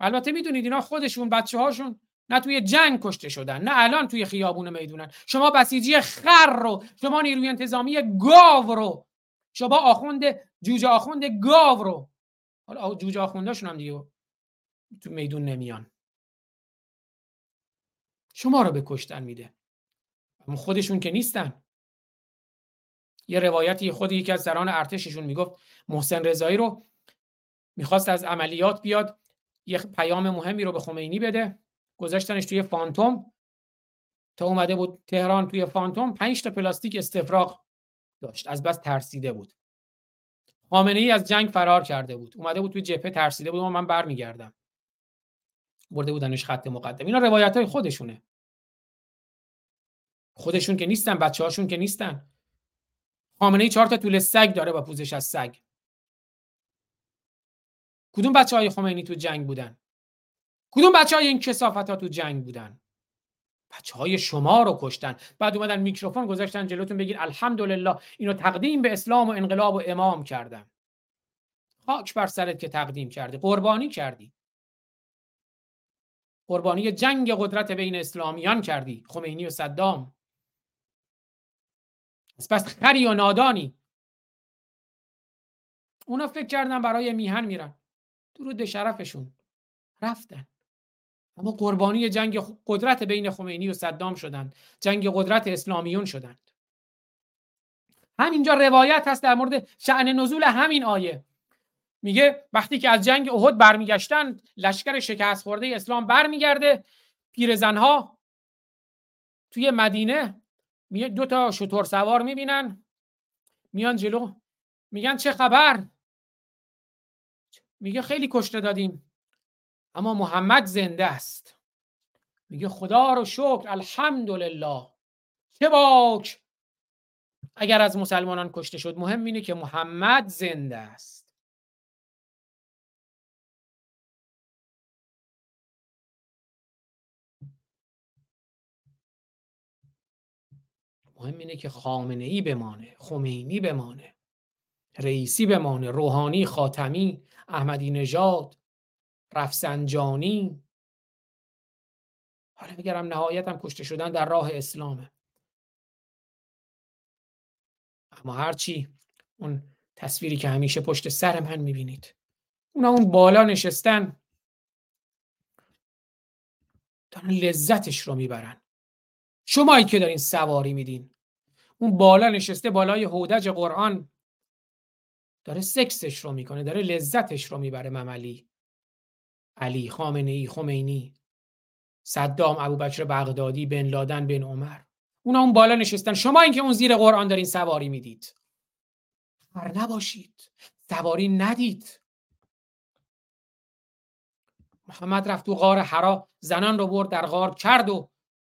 Speaker 2: البته می‌دونید اینا خودشون بچه هاشون نه توی جنگ کشته شدن نه الان توی خیابون می‌دونن. شما بسیجی خر رو شما نیروی انتظامی گاو رو شما آخوند جوجه آخوند گاو رو حالا جوجه آخونداشون هم دیگه تو میدون نمیان. شما رو به کشتن میده. خودشون که نیستن. یه روایتی خود یکی از سران ارتششون می‌گفت محسن رضایی رو می‌خواست از عملیات بیاد یه پیام مهمی رو به خمینی بده. گذاشتنش توی فانتوم. تا اومده بود تهران توی فانتوم پنج تا پلاستیک استفراغ داشت. از بس ترسیده بود. خامنه ای از جنگ فرار کرده بود. اومده بود توی جبهه ترسیده بود و من برمیگردم. برده بودنش خط مقدم. اینا روایت های خودشونه. خودشون که نیستن بچه هاشون که نیستن. خامنه ای چهار تا طول سگ داره با پوزش از سگ. کدوم بچه های خمینی تو جنگ بودن؟ کدوم بچه های این کسافت ها تو جنگ بودن؟ بچه های شما رو کشتن. بعد اومدن میکروفون گذاشتن جلوتون بگیر الحمدلله اینو تقدیم به اسلام و انقلاب و امام کردم خاک بر سرت که تقدیم کردی قربانی کردی. قربانی جنگ قدرت بین اسلامیان کردی خمینی و صدام. پس خری و نادانی. اونا فکر کردن برای میهن میرن. درود شرفشون. رفتن. اما قربانی جنگ قدرت بین خمینی و صدام شدند. جنگ قدرت اسلامیون شدند. همینجا روایت هست در مورد شعن نزول همین آیه. میگه وقتی که از جنگ احد برمیگشتن لشکر شکست خورده اسلام برمیگرده. پیرزنها توی مدینه دو تا شطور سوار می‌بینن. میان جلو. میگن چه خبر؟ میگه خیلی کشته دادیم. اما محمد زنده است. میگه خدا رو شکر الحمدلله. چه باک! اگر از مسلمانان کشته شد مهم اینه که محمد زنده است. مهم اینه که خامنه ای بمانه خمینی بمانه رئیسی بمانه روحانی خاتمی احمدی نژاد رفسنجانی. حالا میگرم هم کشته شدن در راه اسلامه. اما هرچی اون تصویری که همیشه پشت سر من می‌بینید اونا اون بالا نشستن دارن لذتش رو می‌برن. شمایی که دارین سواری میدین اون بالا نشسته بالای هودج قرآن داره سکسش رو می‌کنه داره لذتش رو می‌بره مملی علی خامنه ای خمینی صدام ابوبکر بغدادی بن لادن بن عمر. اونا اون بالا نشستن. شما اینکه اون زیر قرآن دارین سواری می‌دید. هر نباشید. سواری ندید. محمد رفت تو غار حرا زنان رو برد در غار کرد و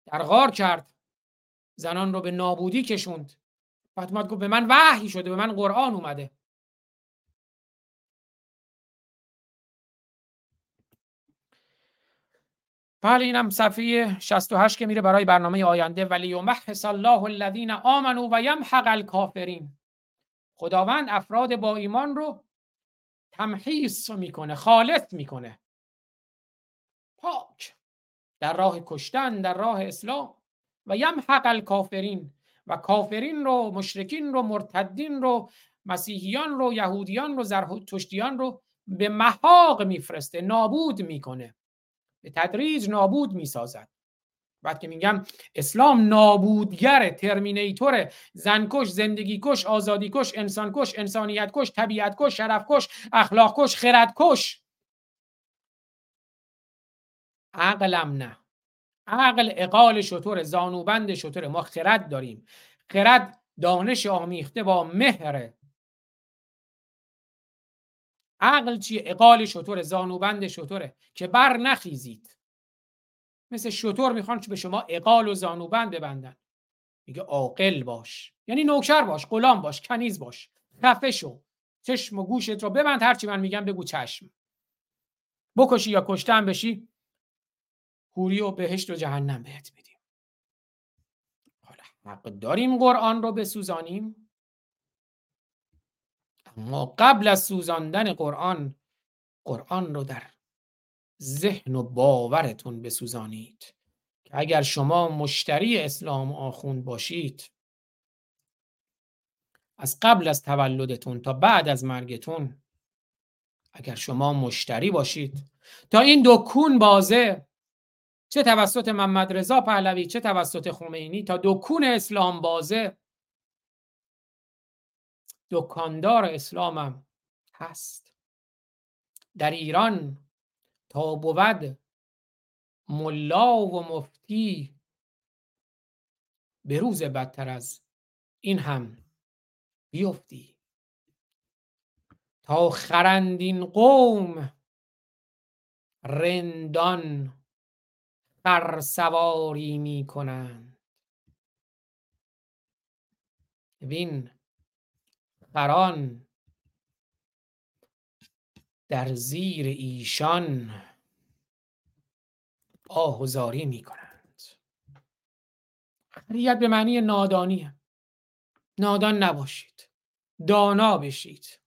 Speaker 2: در غار کرد. زنان رو به نابودی کشوند. بعد گفت به من وحی شده به من قرآن اومده. بله اینم صفحه 68 که میره برای برنامه آینده. ولی یمحص الله الذین آمنوا و یمحق الکافرین. خداوند افراد با ایمان رو تمحیص می‌کنه خالص می‌کنه. پاک. در راه کشتن در راه اسلام. و یمحق الکافرین. و کافرین رو مشرکین رو مرتدین رو مسیحیان رو یهودیان رو زرتشتیان رو به محاق میفرسته نابود می‌کنه. به تدریج نابود می‌سازد. بعد که میگم اسلام نابودگر ترمینیتور زنکش زندگی کش آزادی کش انسان کش انسانیت کش طبیعت کش شرف کش اخلاق کش خرد کش عقلم نه. عقل اقال شطور زانوبند شطور ما خرد داریم. خرد دانش آمیخته با مهره عقل چیه؟ اقال شطور زانوبند شطوره که بر نخیزید. مثل شطور می‌خوان به شما اقال و زانوبند ببندن. میگه عاقل باش. یعنی نوکر باش غلام باش کنیز باش. خفه شو. چشم و گوشت رو ببند. هرچی من میگم بگو چشم. بکشی یا کشتن بشی حوری و بهشت و جهنم بهت میدیم. حالا حق داریم قرآن رو بسوزانیم؟ اما قبل از سوزاندن قرآن قرآن رو در ذهن و باورتون بسوزانید که اگر شما مشتری اسلام آخوند باشید از قبل از تولدتون تا بعد از مرگتون اگر شما مشتری باشید تا این دکون بازه چه توسط محمد رضا پهلوی چه توسط خمینی تا دکون اسلام بازه دکاندار اسلامم هست. در ایران تا بود ملا و مفتی به روز بدتر از این هم بیفتی. تا خرندین قوم رندان سواری می کنند ببین خران در زیر ایشان آهوزاری می کنند خریت به معنی نادانی نادان نباشید. دانا بشید.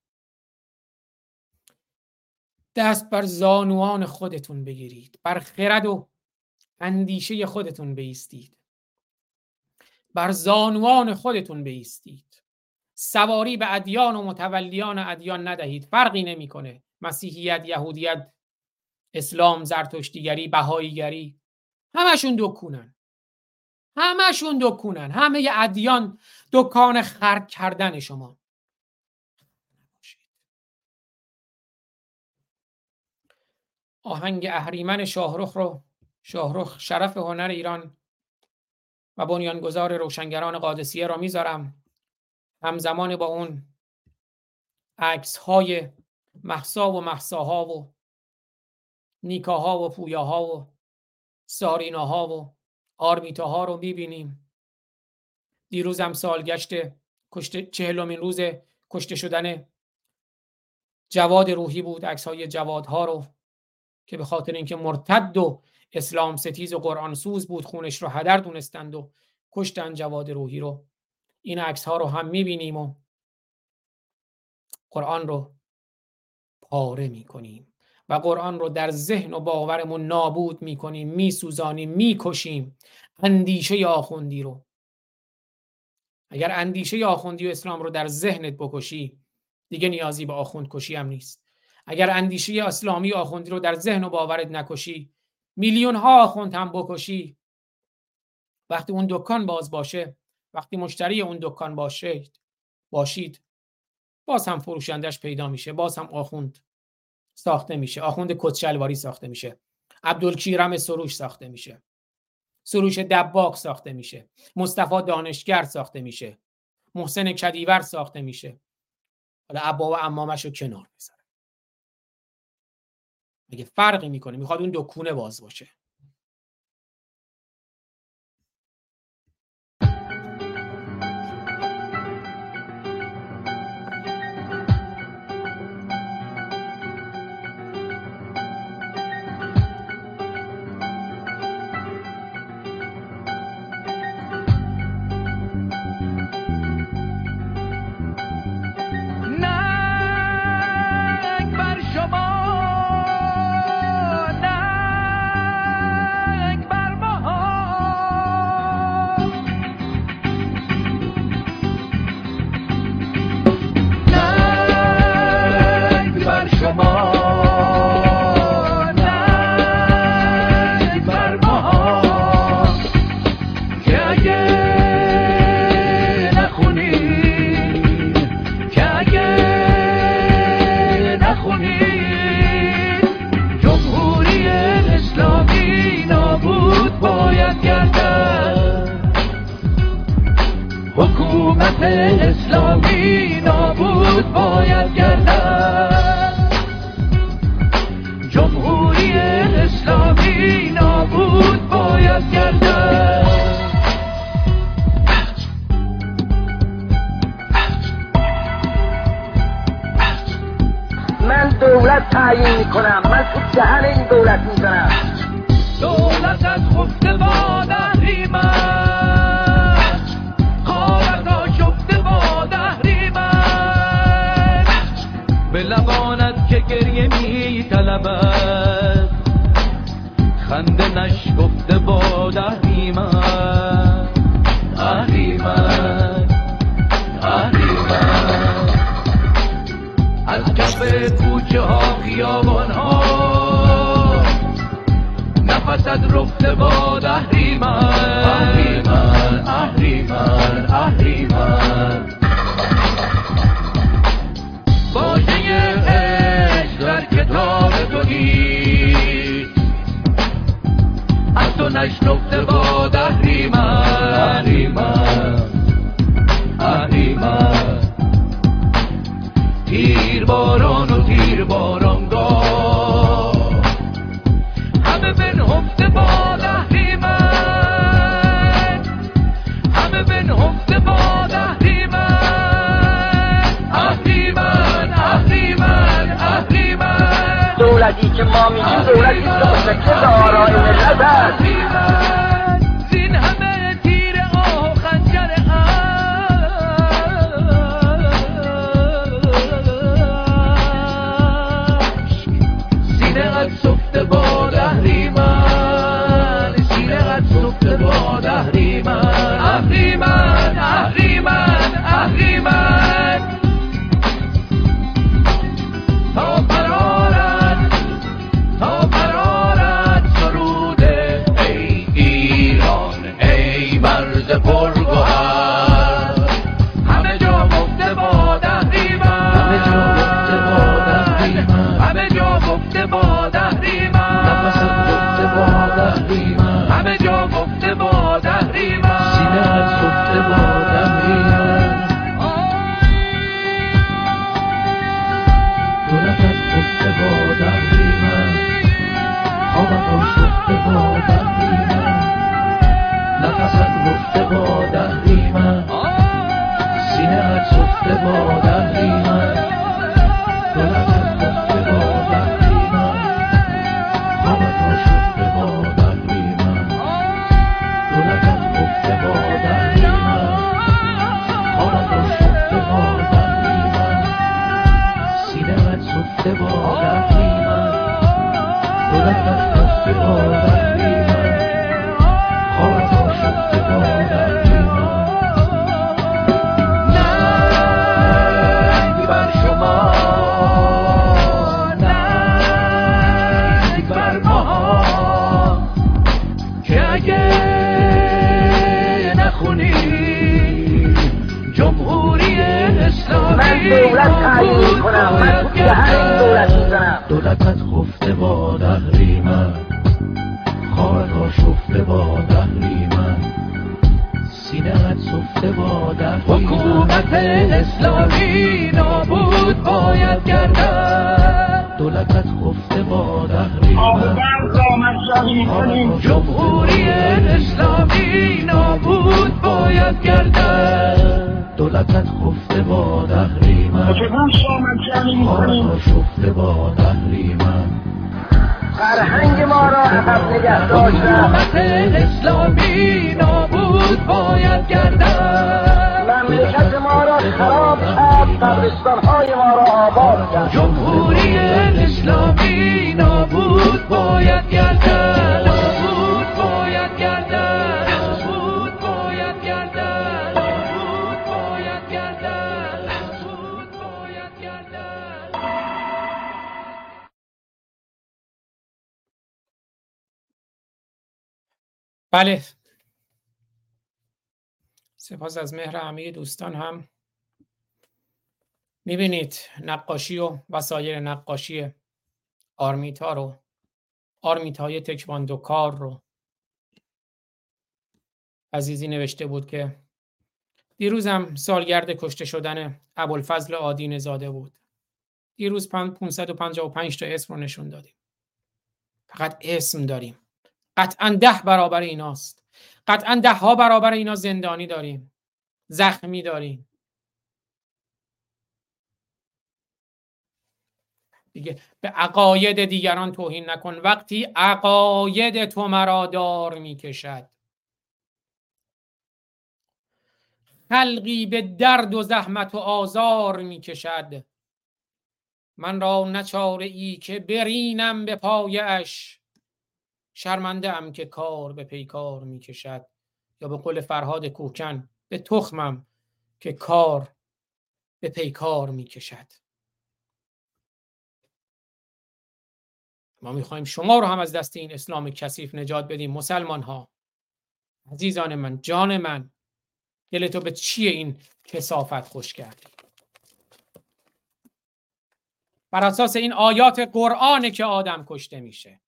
Speaker 2: دست بر زانوان خودتون بگیرید. بر خرد و اندیشه خودتون بیستید. بر زانوان خودتون بیستید. سواری به ادیان و متولیان ادیان ندهید. فرقی نمی‌کنه. مسیحیت یهودیت اسلام زرتشتیگری بهاییگری. همشون دکونن. همشون دکونن. همه ادیان دکان خرد کردن شما. آهنگ اهریمن شاهرخ رو شاهرخ شرف هنر ایران و بنیانگذار روشنگران قادسیه را می‌ذارم. همزمان با اون عکس های محسا و محساها و نیکاها و پویاها و ساریناها و آرمیتاها رو می‌بینیم. دیروز هم سالگشت کشته چهلمین روز کشته شدن جواد روحی بود عکس های جوادها رو که به خاطر اینکه مرتد و اسلام ستیز و قرآن سوز بود خونش رو هدر دونستند و کشتن جواد روحی رو. این عکس ها رو هم می‌بینیم و قرآن رو پاره می‌کنیم و قرآن رو در ذهن و باورمون نابود می‌کنیم میسوزانیم می‌کشیم اندیشه آخوندی رو. اگر اندیشه آخوندی و اسلام رو در ذهنت بکشی دیگه نیازی به آخوند کشی هم نیست. اگر اندیشه اسلامی آخوندی رو در ذهن و باورت نکشی میلیون ها آخوند هم بکشی وقتی اون دکان باز باشه وقتی مشتری اون دکان باشه باشید. باز هم فروشندش پیدا میشه باز هم آخوند ساخته میشه. آخوند کتشلواری ساخته میشه. عبدالکیرم سروش ساخته میشه. سروش دباغ ساخته میشه. مصطفی دانشگر ساخته میشه. محسن کدیور ساخته میشه. حالا عبا و امامش رو کنار بذاره مگه فرقی می‌کنه؟ می‌خواد اون دکونه باز باشه.
Speaker 1: لحاظ از
Speaker 2: مهر همه دوستان هم می‌بینید نقاشی و وسایل نقاشی آرمیتا رو آرمیت های تکواندوکار رو عزیزی نوشته بود که دیروزم سالگرد کشته شدن ابوالفضل آدین زاده بود. دیروز 555 تا اسم رو نشون دادیم. فقط اسم داریم. قطعا ده برابر ایناست. قطعا ده ها برابر اینا زندانی داریم. زخمی داریم دیگه به عقاید دیگران توهین نکن. وقتی عقاید تو مرا دار می‌کشد. خلقی به درد و زحمت و آزار می‌کشد. من را نچاره ای که برینم به پایش. شرمنده ام که کار به پیکار می‌کشد. یا به قول فرهاد کوکن به تخمم که کار به پیکار می‌کشد. ما می‌خوایم شما رو هم از دست این اسلام کثیف نجات بدیم مسلمان ها عزیزان من جان من دل تو به چیه این کسافت خوش کردی؟ بر اساس این آیات قرآنه که آدم کشته میشه.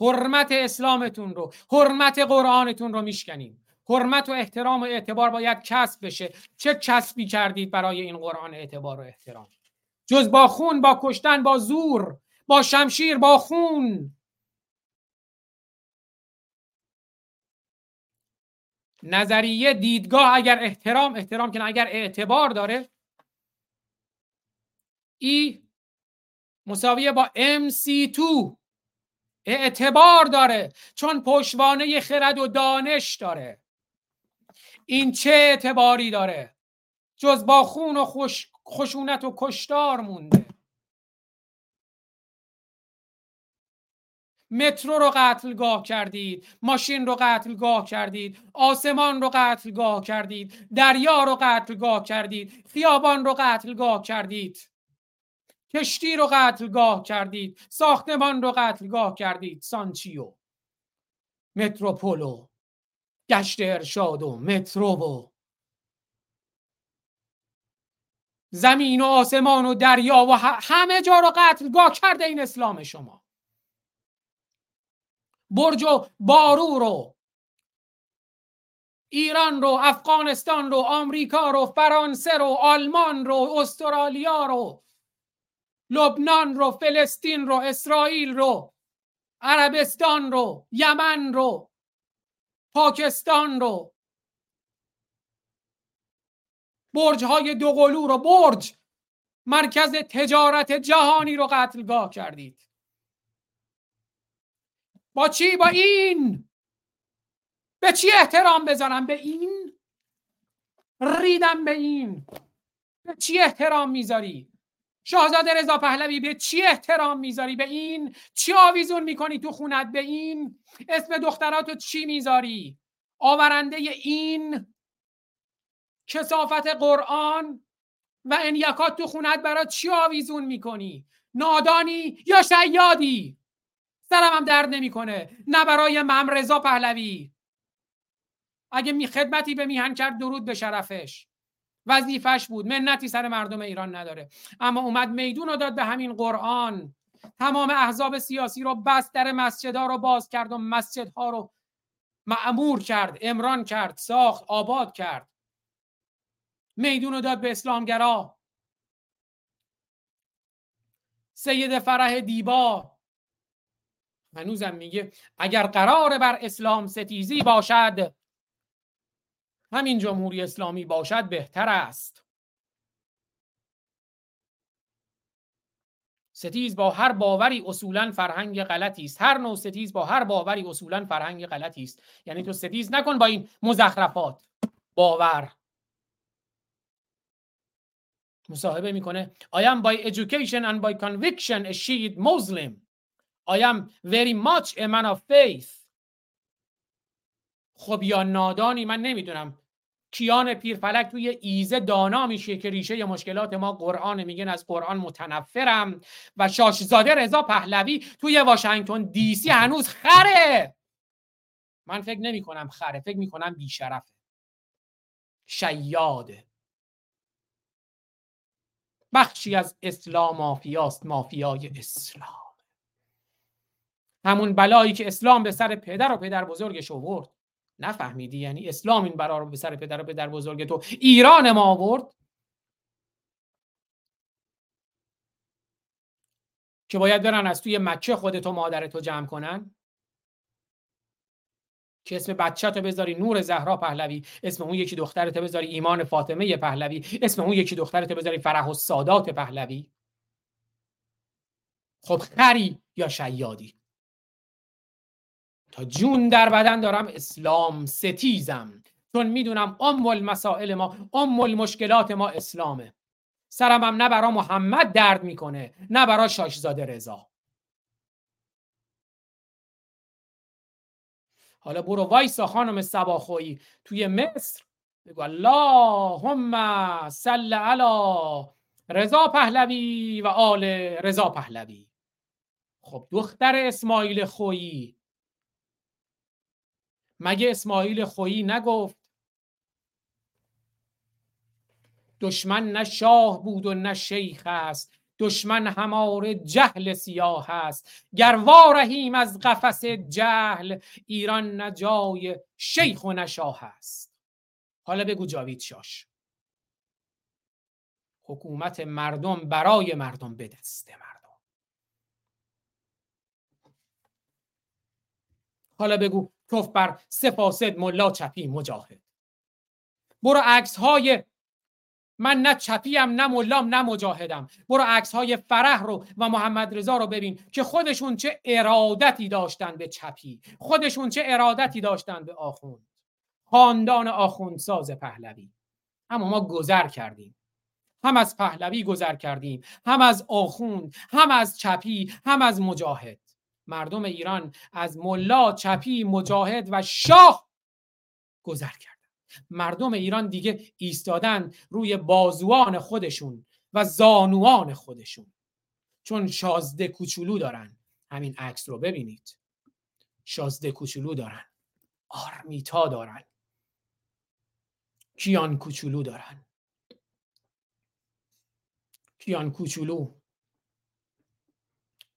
Speaker 2: حرمت اسلامتون رو حرمت قرآنتون رو میشکنیم. حرمت و احترام و اعتبار باید کسب بشه. چه کسبی کردید برای این قرآن اعتبار و احترام؟ جز با خون با کشتن با زور با شمشیر با خون. نظریه دیدگاه اگر احترام احترام که اگر اعتبار داره ای مساویه با MC2 اعتبار داره چون پشوانه خرد و دانش داره. این چه اعتباری داره؟ جز با خون و خوش، خشونت و کشتار مونده. مترو رو قتلگاه کردید ماشین رو قتلگاه کردید آسمان رو قتلگاه کردید دریا رو قتلگاه کردید خیابان رو قتلگاه کردید. کشتی رو قتلگاه کردید ساختمان رو قتلگاه کردید. سانچیو. متروپولو. گشت ارشاد و مترو و زمین و آسمان و دریا و همه جا رو قتلگاه کرده این اسلام شما. برج و بارو رو ایران رو افغانستان رو آمریکا رو فرانسه رو آلمان رو استرالیا رو لبنان رو فلسطین رو اسرائیل رو عربستان رو یمن رو پاکستان رو. برج های دوقلو رو برج مرکز تجارت جهانی رو قتلگاه کردید. با چی؟ با این. به چی احترام بذارم؟ به این. ریدم به این. به چی احترام می‌ذاری؟ شاهزاده رضا پهلوی به چی احترام می‌ذاری؟ به این چی آویزون می‌کنی تو خونت؟ به این اسم دختراتو چی می‌ذاری؟ آورنده این کسافت قرآن و انیکات تو خونت برات چی آویزون می‌کنی؟ نادانی یا شیادی؟ سرم هم درد نمی‌کنه. نه برای مم رضا پهلوی. اگه می خدمتی به میهن کرد درود به شرفش. وظیفش بود. منتی سر مردم ایران نداره. اما اومد میدون رو داد به همین قرآن. تمام احزاب سیاسی رو بست در مسجدها رو باز کرد و مسجدها رو معمور کرد امران کرد ساخت آباد کرد. میدون رو داد به اسلامگرا. سید فرح دیبا. هنوزم میگه اگر قرار بر اسلام ستیزی باشد همین جمهوری اسلامی باشد بهتر است. ستیز با هر باوری اصولا فرهنگ غلطی است. هر نوع ستیز با هر باوری اصولا فرهنگ غلطی است. یعنی تو ستیز نکن با این مزخرفات. باور. مصاحبه می‌کنه I am by education and by conviction a Shiite Muslim. I am very much a man of faith. خب یا نادانی من نمی‌دونم. کیان پیرفلک توی ایزه دانا میشه که ریشه مشکلات ما قرآن میگن از قرآن متنفرم. و شاشزاده رضا پهلوی توی واشنگتن دی سی هنوز خره. من فکر نمی کنم خره فکر می کنم بیشرفه. شیاده بخشی از اسلام مافیاست مافیای اسلام. همون بلایی که اسلام به سر پدر و پدر بزرگش آورد. نفهمیدی؟ یعنی اسلام این برا رو به سر پدر و پدر بزرگ تو. ایران ما آورد. که باید برن از توی مکه خودتو مادرتو جمع کنن. که اسم بچه تو بذاری نور زهرا پهلوی اسم اون یکی دخترت بذاری ایمان فاطمه پهلوی اسم اون یکی دخترت بذاری فرح و سادات پهلوی. خب خری یا شیادی؟ تا جون در بدن دارم اسلام ستیزم. چون می‌دونم ام المسائل ما ام المشکلات ما اسلامه. سرم هم نه برا محمد درد می‌کنه نه برا شاشزاده رضا. حالا برو وایسا خانم سباخویی توی مصر بگو اللهم صل علی رضا پهلوی و آل رضا پهلوی. خب دختر اسماعیل خویی مگه اسماعیل خویی نگفت؟ دشمن نه شاه بود و نه شیخ است. دشمن هماره جهل سیاه است. گر وارهیم از قفس جهل ایران نه جای شیخ و نه شاه است. حالا بگو جاوید شاش. حکومت مردم برای مردم به دست مردم. حالا بگو. توف بر سفاسد ملا چپی مجاهد. برو عکس های من نه چپیم نه ملام نه مجاهدم. برو عکس های فرح رو و محمد رضا رو ببین که خودشون چه ارادتی داشتن به چپی. خودشون چه ارادتی داشتن به آخوند. خاندان آخوندساز پهلوی. اما ما گذر کردیم. هم از پهلوی گذر کردیم هم از آخوند هم از چپی هم از مجاهد. مردم ایران از ملا چپی مجاهد و شاه گذر کردن مردم ایران دیگه ایستادن روی بازوان خودشون و زانوان خودشون. چون شازده کوچولو دارن. همین عکس رو ببینید. شازده کوچولو دارن. آرمیتا دارن. کیان کوچولو دارن. کیان کوچولو.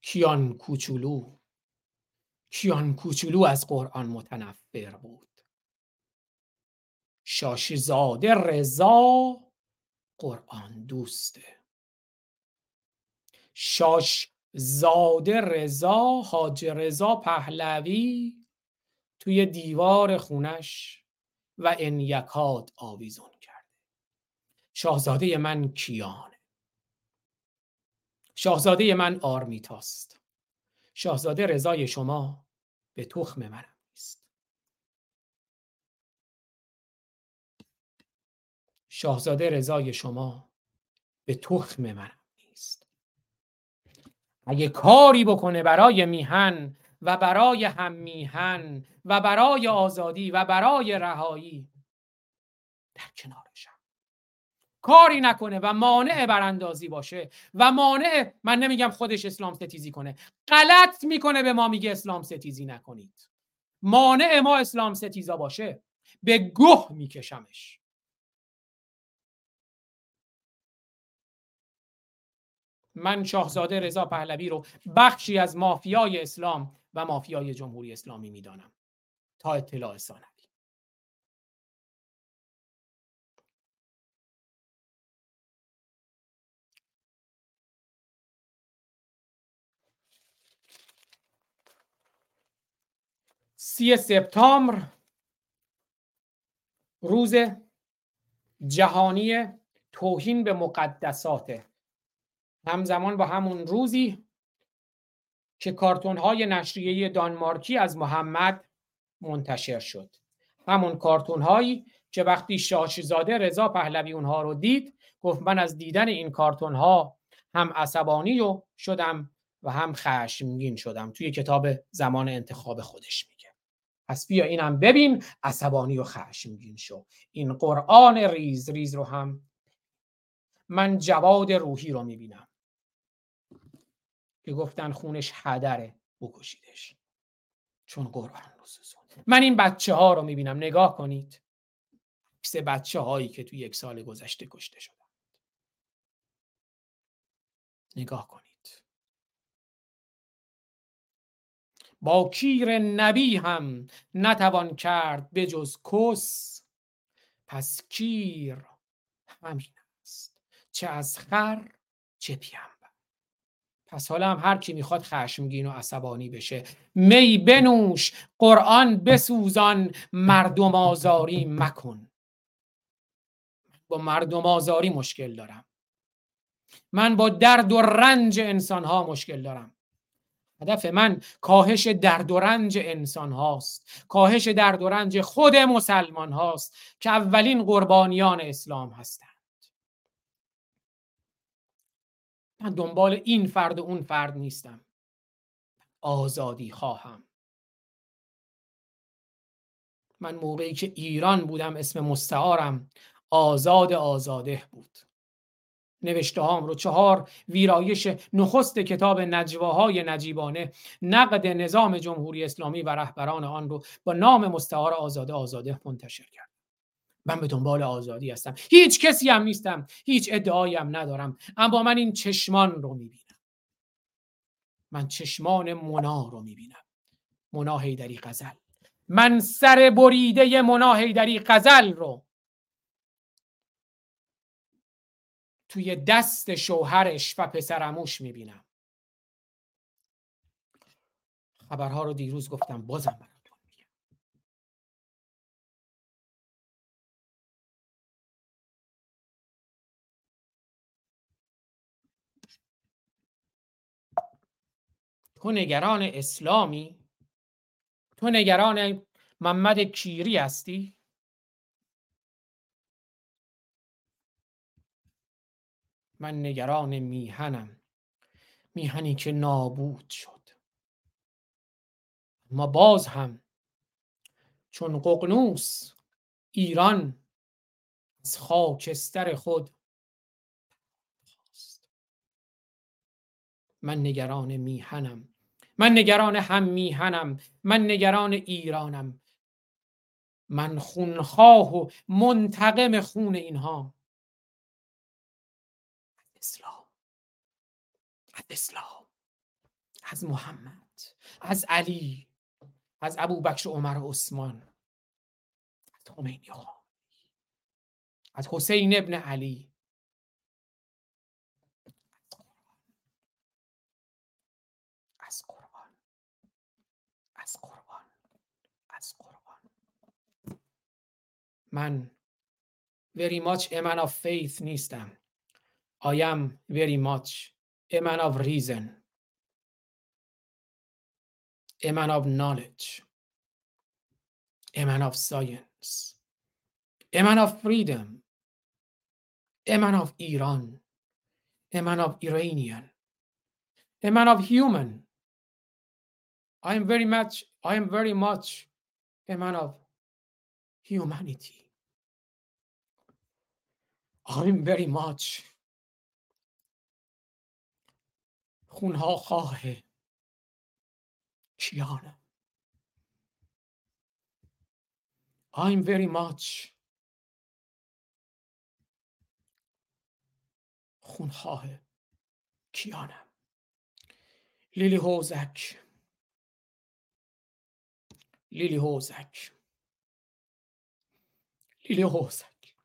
Speaker 2: کیان کوچولو؟ کیان کوچولو از قرآن متنفر بود. شاشزاده رضا قرآن دوسته. شاشزاده رضا حاج رضا پهلوی توی دیوار خونش و ان یکاد آویزون کرده. شاهزاده من کیانه. شاهزاده من آرمیتاست شاهزاده رضای شما به تخم منم نیست. شاهزاده رضای شما به تخم منم نیست. اگه کاری بکنه برای میهن و برای هم میهن و برای آزادی و برای رهایی در کنارشم. کاری نکنه و مانع براندازی باشه و مانع من نمیگم خودش اسلام ستیزی کنه غلط می‌کنه به ما میگه اسلام ستیزی نکنید. مانع ما اسلام ستیزا باشه به گوه میکشمش. من شاهزاده رضا پهلوی رو بخشی از مافیای اسلام و مافیای جمهوری اسلامی می‌دانم. تا اطلاع ثانوی سی سپتامبر روز جهانی توهین به مقدساته همزمان با همون روزی که کارتون های نشریه دانمارکی از محمد منتشر شد. همون کارتون هایی که وقتی شاشزاده رضا پهلوی اونها رو دید گفت من از دیدن این کارتون ها هم عصبانی رو شدم و هم خشمگین شدم توی کتاب زمان انتخاب خودش. پس بیا اینم ببین عصبانی و خشمگین شو. این قرآن ریز ریز رو هم من جواد روحی رو می‌بینم. که گفتن خونش هدره بکشیدش. چون قرآن رو من این بچه ها رو می‌بینم. نگاه کنید. سه بچه هایی که توی یک سال گذشته کشته شدن نگاه کنید. با کیر نبی هم نتوان کرد به جز کس. پس کیر همین است چه از خر چه پیامبر پس حالا هم هر کی می‌خواد خشمگین و عصبانی بشه. می بنوش قرآن بسوزان مردم آزاری مکن. با مردم آزاری مشکل دارم. من با درد و رنج انسان ها مشکل دارم. هدف من کاهش درد و رنج انسان هاست. کاهش درد و رنج خود مسلمان هاست که اولین قربانیان اسلام هستند. من دنبال این فرد و اون فرد نیستم. آزادی خواهم. من موقعی که ایران بودم اسم مستعارم آزاد آزاده بود. نوشته هام رو. چهار ویرایش نخست کتاب نجواهای نجیبانه. نقد نظام جمهوری اسلامی و رهبران آن رو با نام مستعار آزاده آزاده منتشر کرد. من به دنبال آزادی هستم. هیچ کسی هم نیستم. هیچ ادعایی هم ندارم. اما من این چشمان رو می‌بینم. من چشمان منا رو می‌بینم. منا هیدری غزل. من سر بریده منا هیدری غزل رو. توی دست شوهرش و پسرموش می‌بینم. خبرها رو دیروز گفتم بازم براتون میگم تو نگران اسلامی؟ تو نگران محمد کیری هستی؟ من نگران میهنم. میهنی که نابود شد. ما باز هم چون ققنوس ایران از خاکستر خود. من نگران میهنم. من نگران هم میهنم. من نگران ایرانم. من خونخواه و منتقم خون اینها. اسلام از اسلام از محمد از علی از ابو بکر عمر و عثمان از خمینی از حسین ابن علی. از قرآن از قرآن از قرآن. من very much a man of faith نیستم. I am very much a man of reason, a man of knowledge, a man of science, a man of freedom, a man of Iran, a man of Iranian, a man of human. I am very much, I am very much a man of humanity. I am very much خونها خواه کیانم I'm very much خونخواه کیانم لیلی هوزک. لیلی هوزک. لیلی هوزک.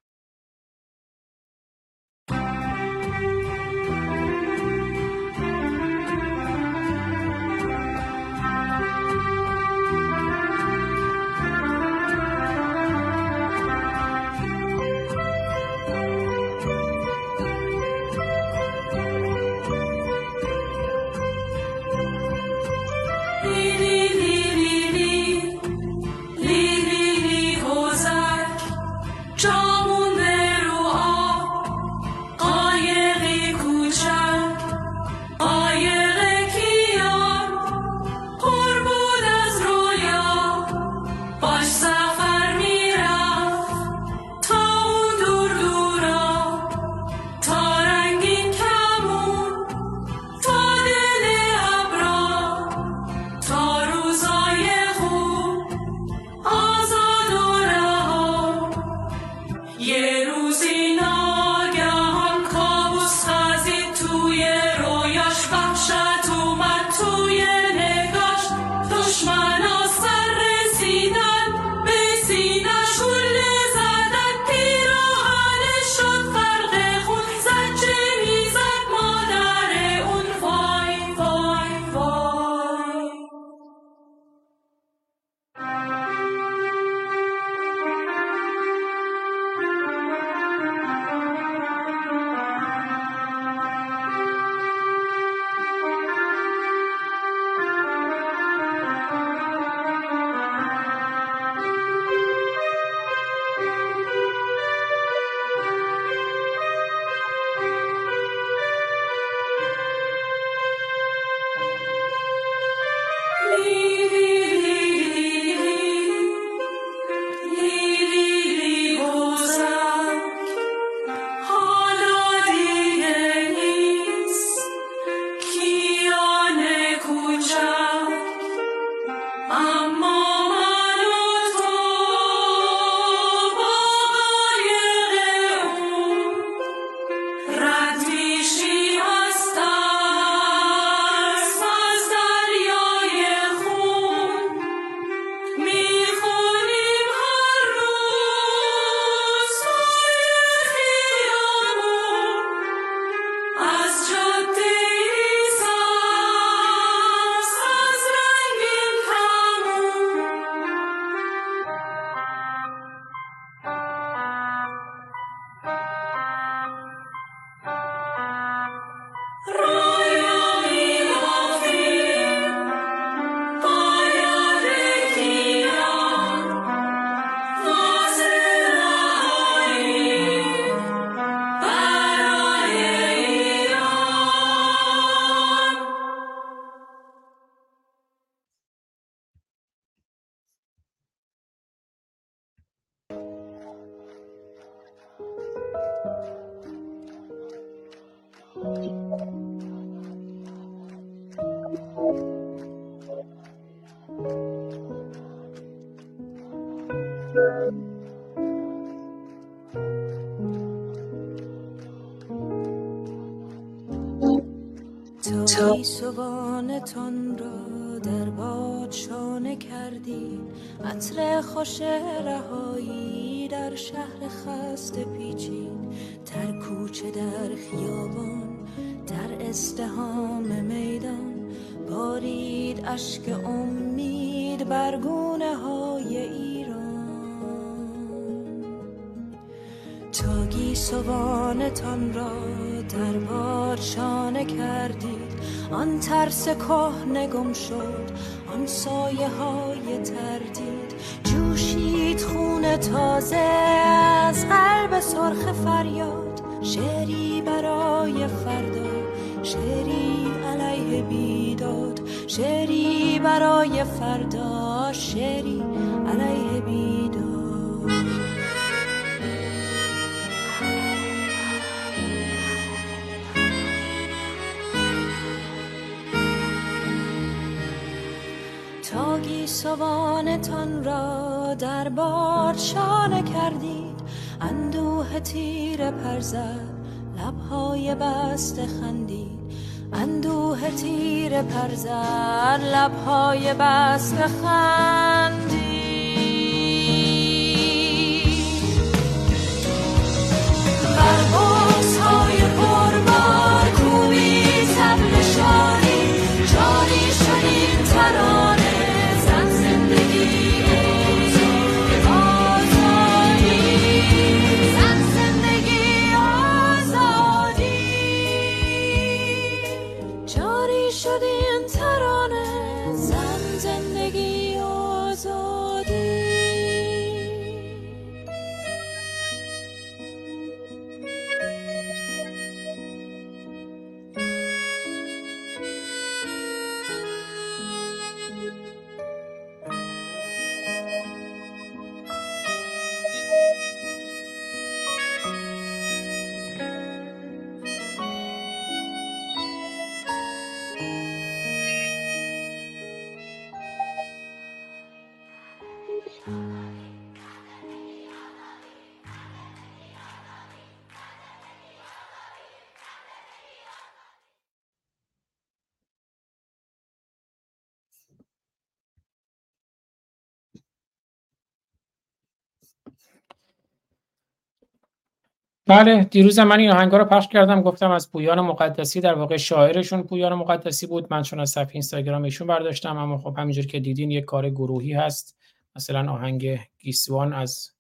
Speaker 2: بله دیروز من این آهنگا رو پخش کردم گفتم از پویان مقدسی در واقع شاعرشون پویان مقدسی بود. من چون از صفحه اینستاگرام ایشون برداشتم اما خب همینجور که دیدین یک کار گروهی هست. مثلا آهنگ گیسوان از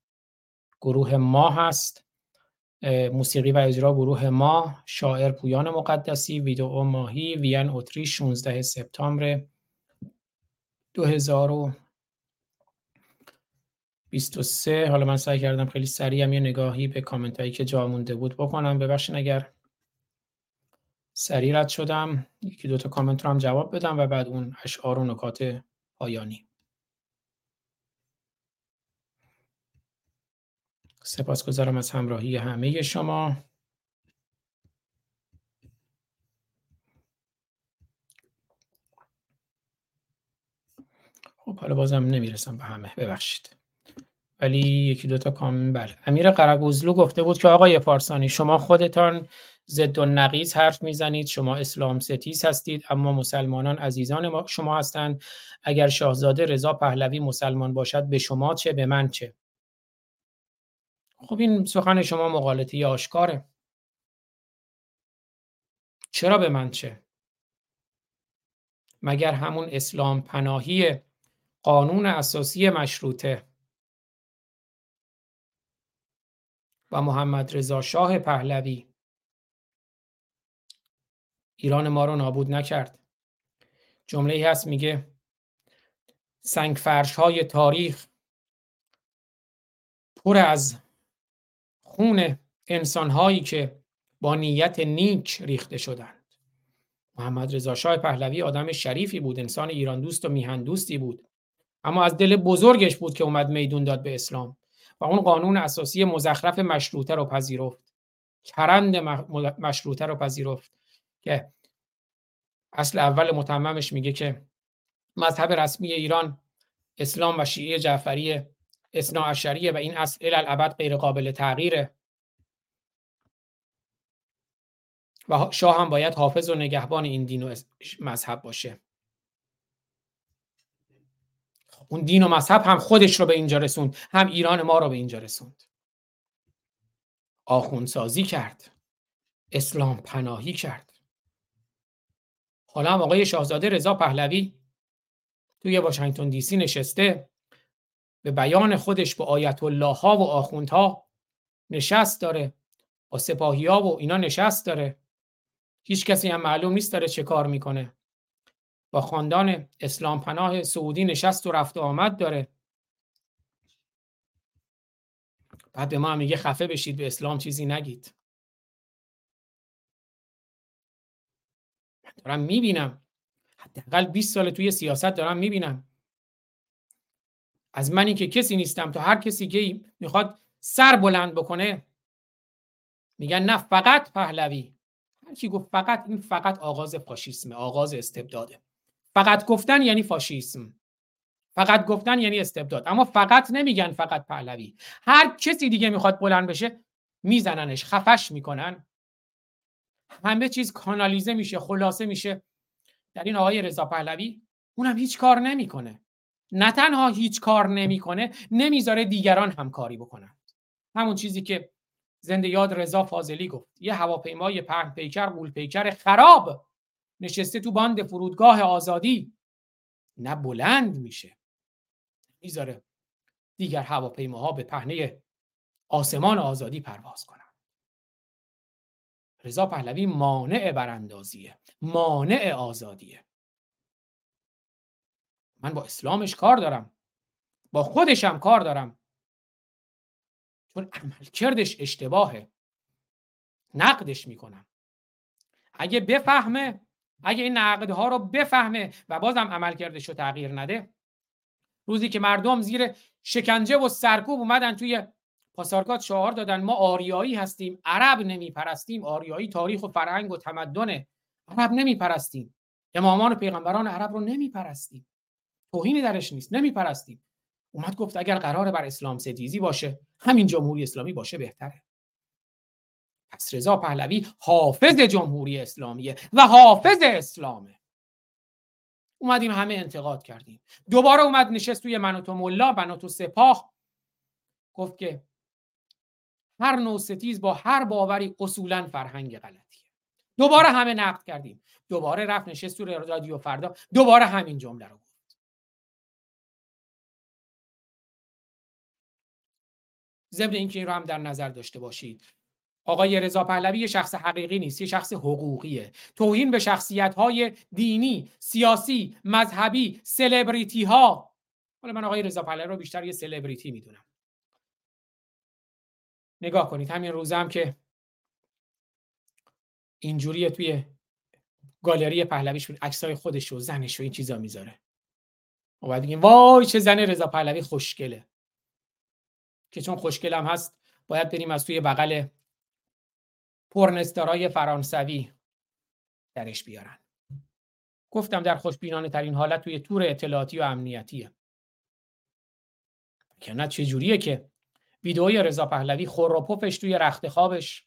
Speaker 2: گروه ما هست موسیقی و اجرا گروه ما شاعر پویان مقدسی ویدئو ماهی وین اتریش 16 سپتامبر 2023 حالا من سعی کردم خیلی سریع هم یه نگاهی به کامنت هایی که جا مونده بود بکنم. ببخشید اگر سریع رد شدم. یکی دو تا کامنت رو هم جواب بدم و بعد اون اشعار و نکات پایانی سپاسگزارم از همراهی همه شما. خب حالا بازم نمی‌رسم به همه. ببخشید. ولی یکی دوتا کام بله. امیر قرگوزلو گفته بود که آقای پارسانی شما خودتان ضد و نقیض حرف می‌زنید شما اسلام ستیز هستید اما مسلمانان عزیزان ما شما هستند. اگر شاهزاده رضا پهلوی مسلمان باشد به شما چه به من چه؟ خب این سخن شما مقالطه آشکاره. چرا به من چه؟ مگر همون اسلام پناهی قانون اساسی مشروطه و محمد رضا شاه پهلوی؟ ایران ما رو نابود نکرد. جمله ای هست میگه سنگ فرش های تاریخ پر از خون انسان هایی که با نیت نیک ریخته شدند. محمد رضا شاه پهلوی آدم شریفی بود انسان ایران دوست و میهن دوستی بود. اما از دل بزرگش بود که اومد میدون داد به اسلام و اون قانون اساسی مزخرف مشروطه رو پذیرفت. کرند مشروطه رو پذیرفت که اصل اول متممش میگه که مذهب رسمی ایران اسلام و شیعه جعفری اثنا عشریه و این اصل الالعبد غیر قابل تغییره. و شاه هم باید حافظ و نگهبان این دین و مذهب باشه. اون دین و مذهب هم خودش رو به اینجا رسوند هم ایران ما رو به اینجا رسوند. آخوندسازی کرد اسلام پناهی کرد. حالا هم آقای شاهزاده رضا پهلوی توی واشنگتن دی سی نشسته. به بیان خودش با آیت الله ها و آخوندها نشست داره. با سپاهی ها و اینا نشست داره. هیچ کسی هم معلوم نیست داره چه کار می‌کنه. با خاندان اسلام پناه سعودی نشست و رفت و آمد داره. بعد به ما میگه خفه بشید به اسلام چیزی نگید. دارم می‌بینم. حداقل 20 سال توی سیاست دارم می‌بینم. از منی که کسی نیستم تا هر کسی که می‌خواد سر بلند بکنه میگن نه فقط پهلوی. هر کی گفت فقط این فقط آغاز فاشیسم آغاز استبداده. فقط گفتن یعنی فاشیسم. فقط گفتن یعنی استبداد. اما فقط نمیگن فقط پهلوی. هر کسی دیگه می‌خواد بلند بشه میزننش خفش می‌کنن. همه چیز کانالیزه میشه خلاصه میشه. در این آقای رضا پهلوی اونم هیچ کار نمی‌کنه. نه تنها هیچ کار نمی‌کنه نمی‌ذاره دیگران هم کاری بکنن همون چیزی که زنده یاد رضا فاضلی گفت یه هواپیمای پهن پیکر قول پیکر خراب نشسته تو باند فرودگاه آزادی. نه بلند میشه. می‌ذاره دیگر هواپیماها به پهنه آسمان آزادی پرواز کنن رضا پهلوی مانع براندازیه مانع آزادیه. من با اسلامش کار دارم. با خودشم کار دارم. چون عملکردش اشتباهه. نقدش می‌کنم. اگه بفهمه اگه این نقدها رو بفهمه و بازم عملکردش رو تغییر نده روزی که مردم زیر شکنجه و سرکوب اومدن توی پاسارگاد شعار دادن ما آریایی هستیم عرب نمیپرستیم. آریایی تاریخ و فرهنگ و تمدن عرب نمیپرستیم. امامان و پیغمبران عرب رو نمیپرستیم. توهینی درش نیست نمیپرستیم. اومد گفت اگر قرار بر اسلام ستیزی باشه همین جمهوری اسلامی باشه بهتره. پس رضا پهلوی حافظ جمهوری اسلامیه و حافظ اسلامه. اومدیم همه انتقاد کردیم. دوباره اومد نشست توی من و تو ملا من و تو سپاه. گفت که هر نوع ستیز با هر باوری اصولا فرهنگ غلطیه. دوباره همه نقد کردیم. دوباره رفت نشست تو رادیو فردا. دوباره همین جمله رو ضمن اینکه این رو هم در نظر داشته باشید. آقای رضا پهلوی یه شخص حقیقی نیست یه شخص حقوقیه. توهین به شخصیت های دینی سیاسی مذهبی سلبریتی ها حالا من آقای رضا پهلوی رو بیشتر یه سلبریتی می‌دونم. نگاه کنید همین روزم هم که اینجوری توی گالری پهلویش عکسای خودش و زنش و این چیزا می‌ذاره. ما باید بگیم وای چه زن رضا پهلوی خوشگله. که چون خوشگلم هست باید بریم از توی بغل پرنستارای فرانسوی درش بیارن. گفتم در خوشبینانه ترین حالت توی تور اطلاعاتی و امنیتیه. که نه جوریه که ویدئوی رضا پهلوی خور و پفش توی رخت خوابش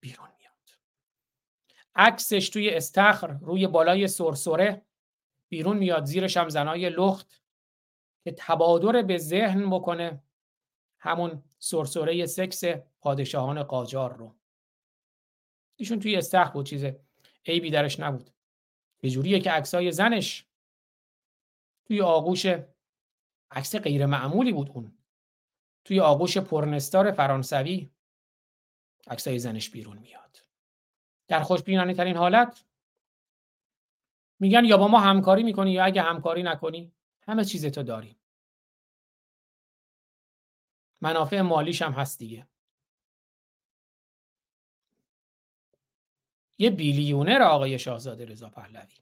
Speaker 2: بیرون میاد. عکسش توی استخر روی بالای سرسره بیرون میاد زیرش هم زنای لخت که تبادر به ذهن بکنه. همون سرسره سکس پادشاهان قاجار رو. ایشون توی استخر بود چیز عیبی درش نبود. یه جوریه که عکسای زنش توی آغوش عکس غیر معمولی بود اون. توی آغوش پرنستار فرانسوی عکسای زنش بیرون میاد. در خوشبینانه ترین حالت میگن یا با ما همکاری می‌کنی یا اگه همکاری نکنی همه چیز تو داریم. منافع مالیش هم هست دیگه. یه بیلیونر آقای شاهزاده رضا پهلوی.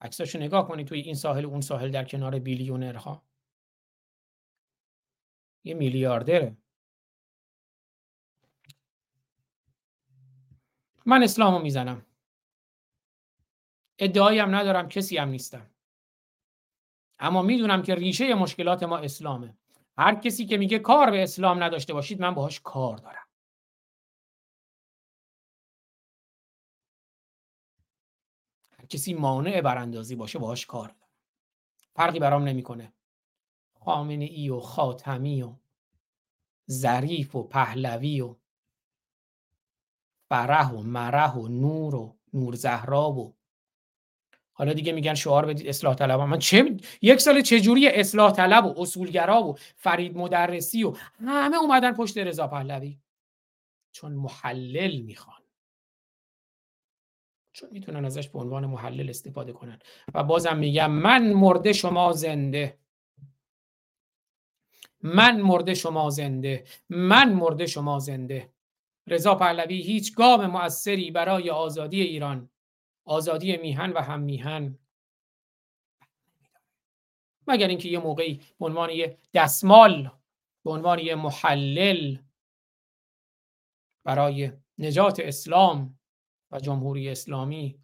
Speaker 2: عکساشو نگاه کنید توی این ساحل اون ساحل در کنار بیلیونرها. یه میلیاردره. من اسلامو می‌زنم. ادعایی هم ندارم کسی هم نیستم. اما می‌دونم که ریشه مشکلات ما اسلامه. هر کسی که میگه کار به اسلام نداشته باشید من باهاش کار دارم. هر کسی مانع براندازی باشه باهاش کار دارم. فرقی برام نمی‌کنه. خامنه ای و خاتمی و ظریف و پهلوی و فرح و مرح و نور و نور زهرا و حالا دیگه میگن شعار بدید اصلاح طلب. من چه یک سال چجوری اصلاح طلب و اصولگرا و فرید مدرسی و همه اومدن پشت رضا پهلوی؟ چون محلل می‌خوان. چون می‌تونن ازش به عنوان محلل استفاده کنن. و بازم میگم من مرده شما زنده. من مرده شما زنده. من مرده شما زنده. رضا پهلوی هیچ گام مؤثری برای آزادی ایران آزادی میهن و هم میهن مگر اینکه یه موقعی به عنوان یه دستمال به عنوان یه محلل برای نجات اسلام و جمهوری اسلامی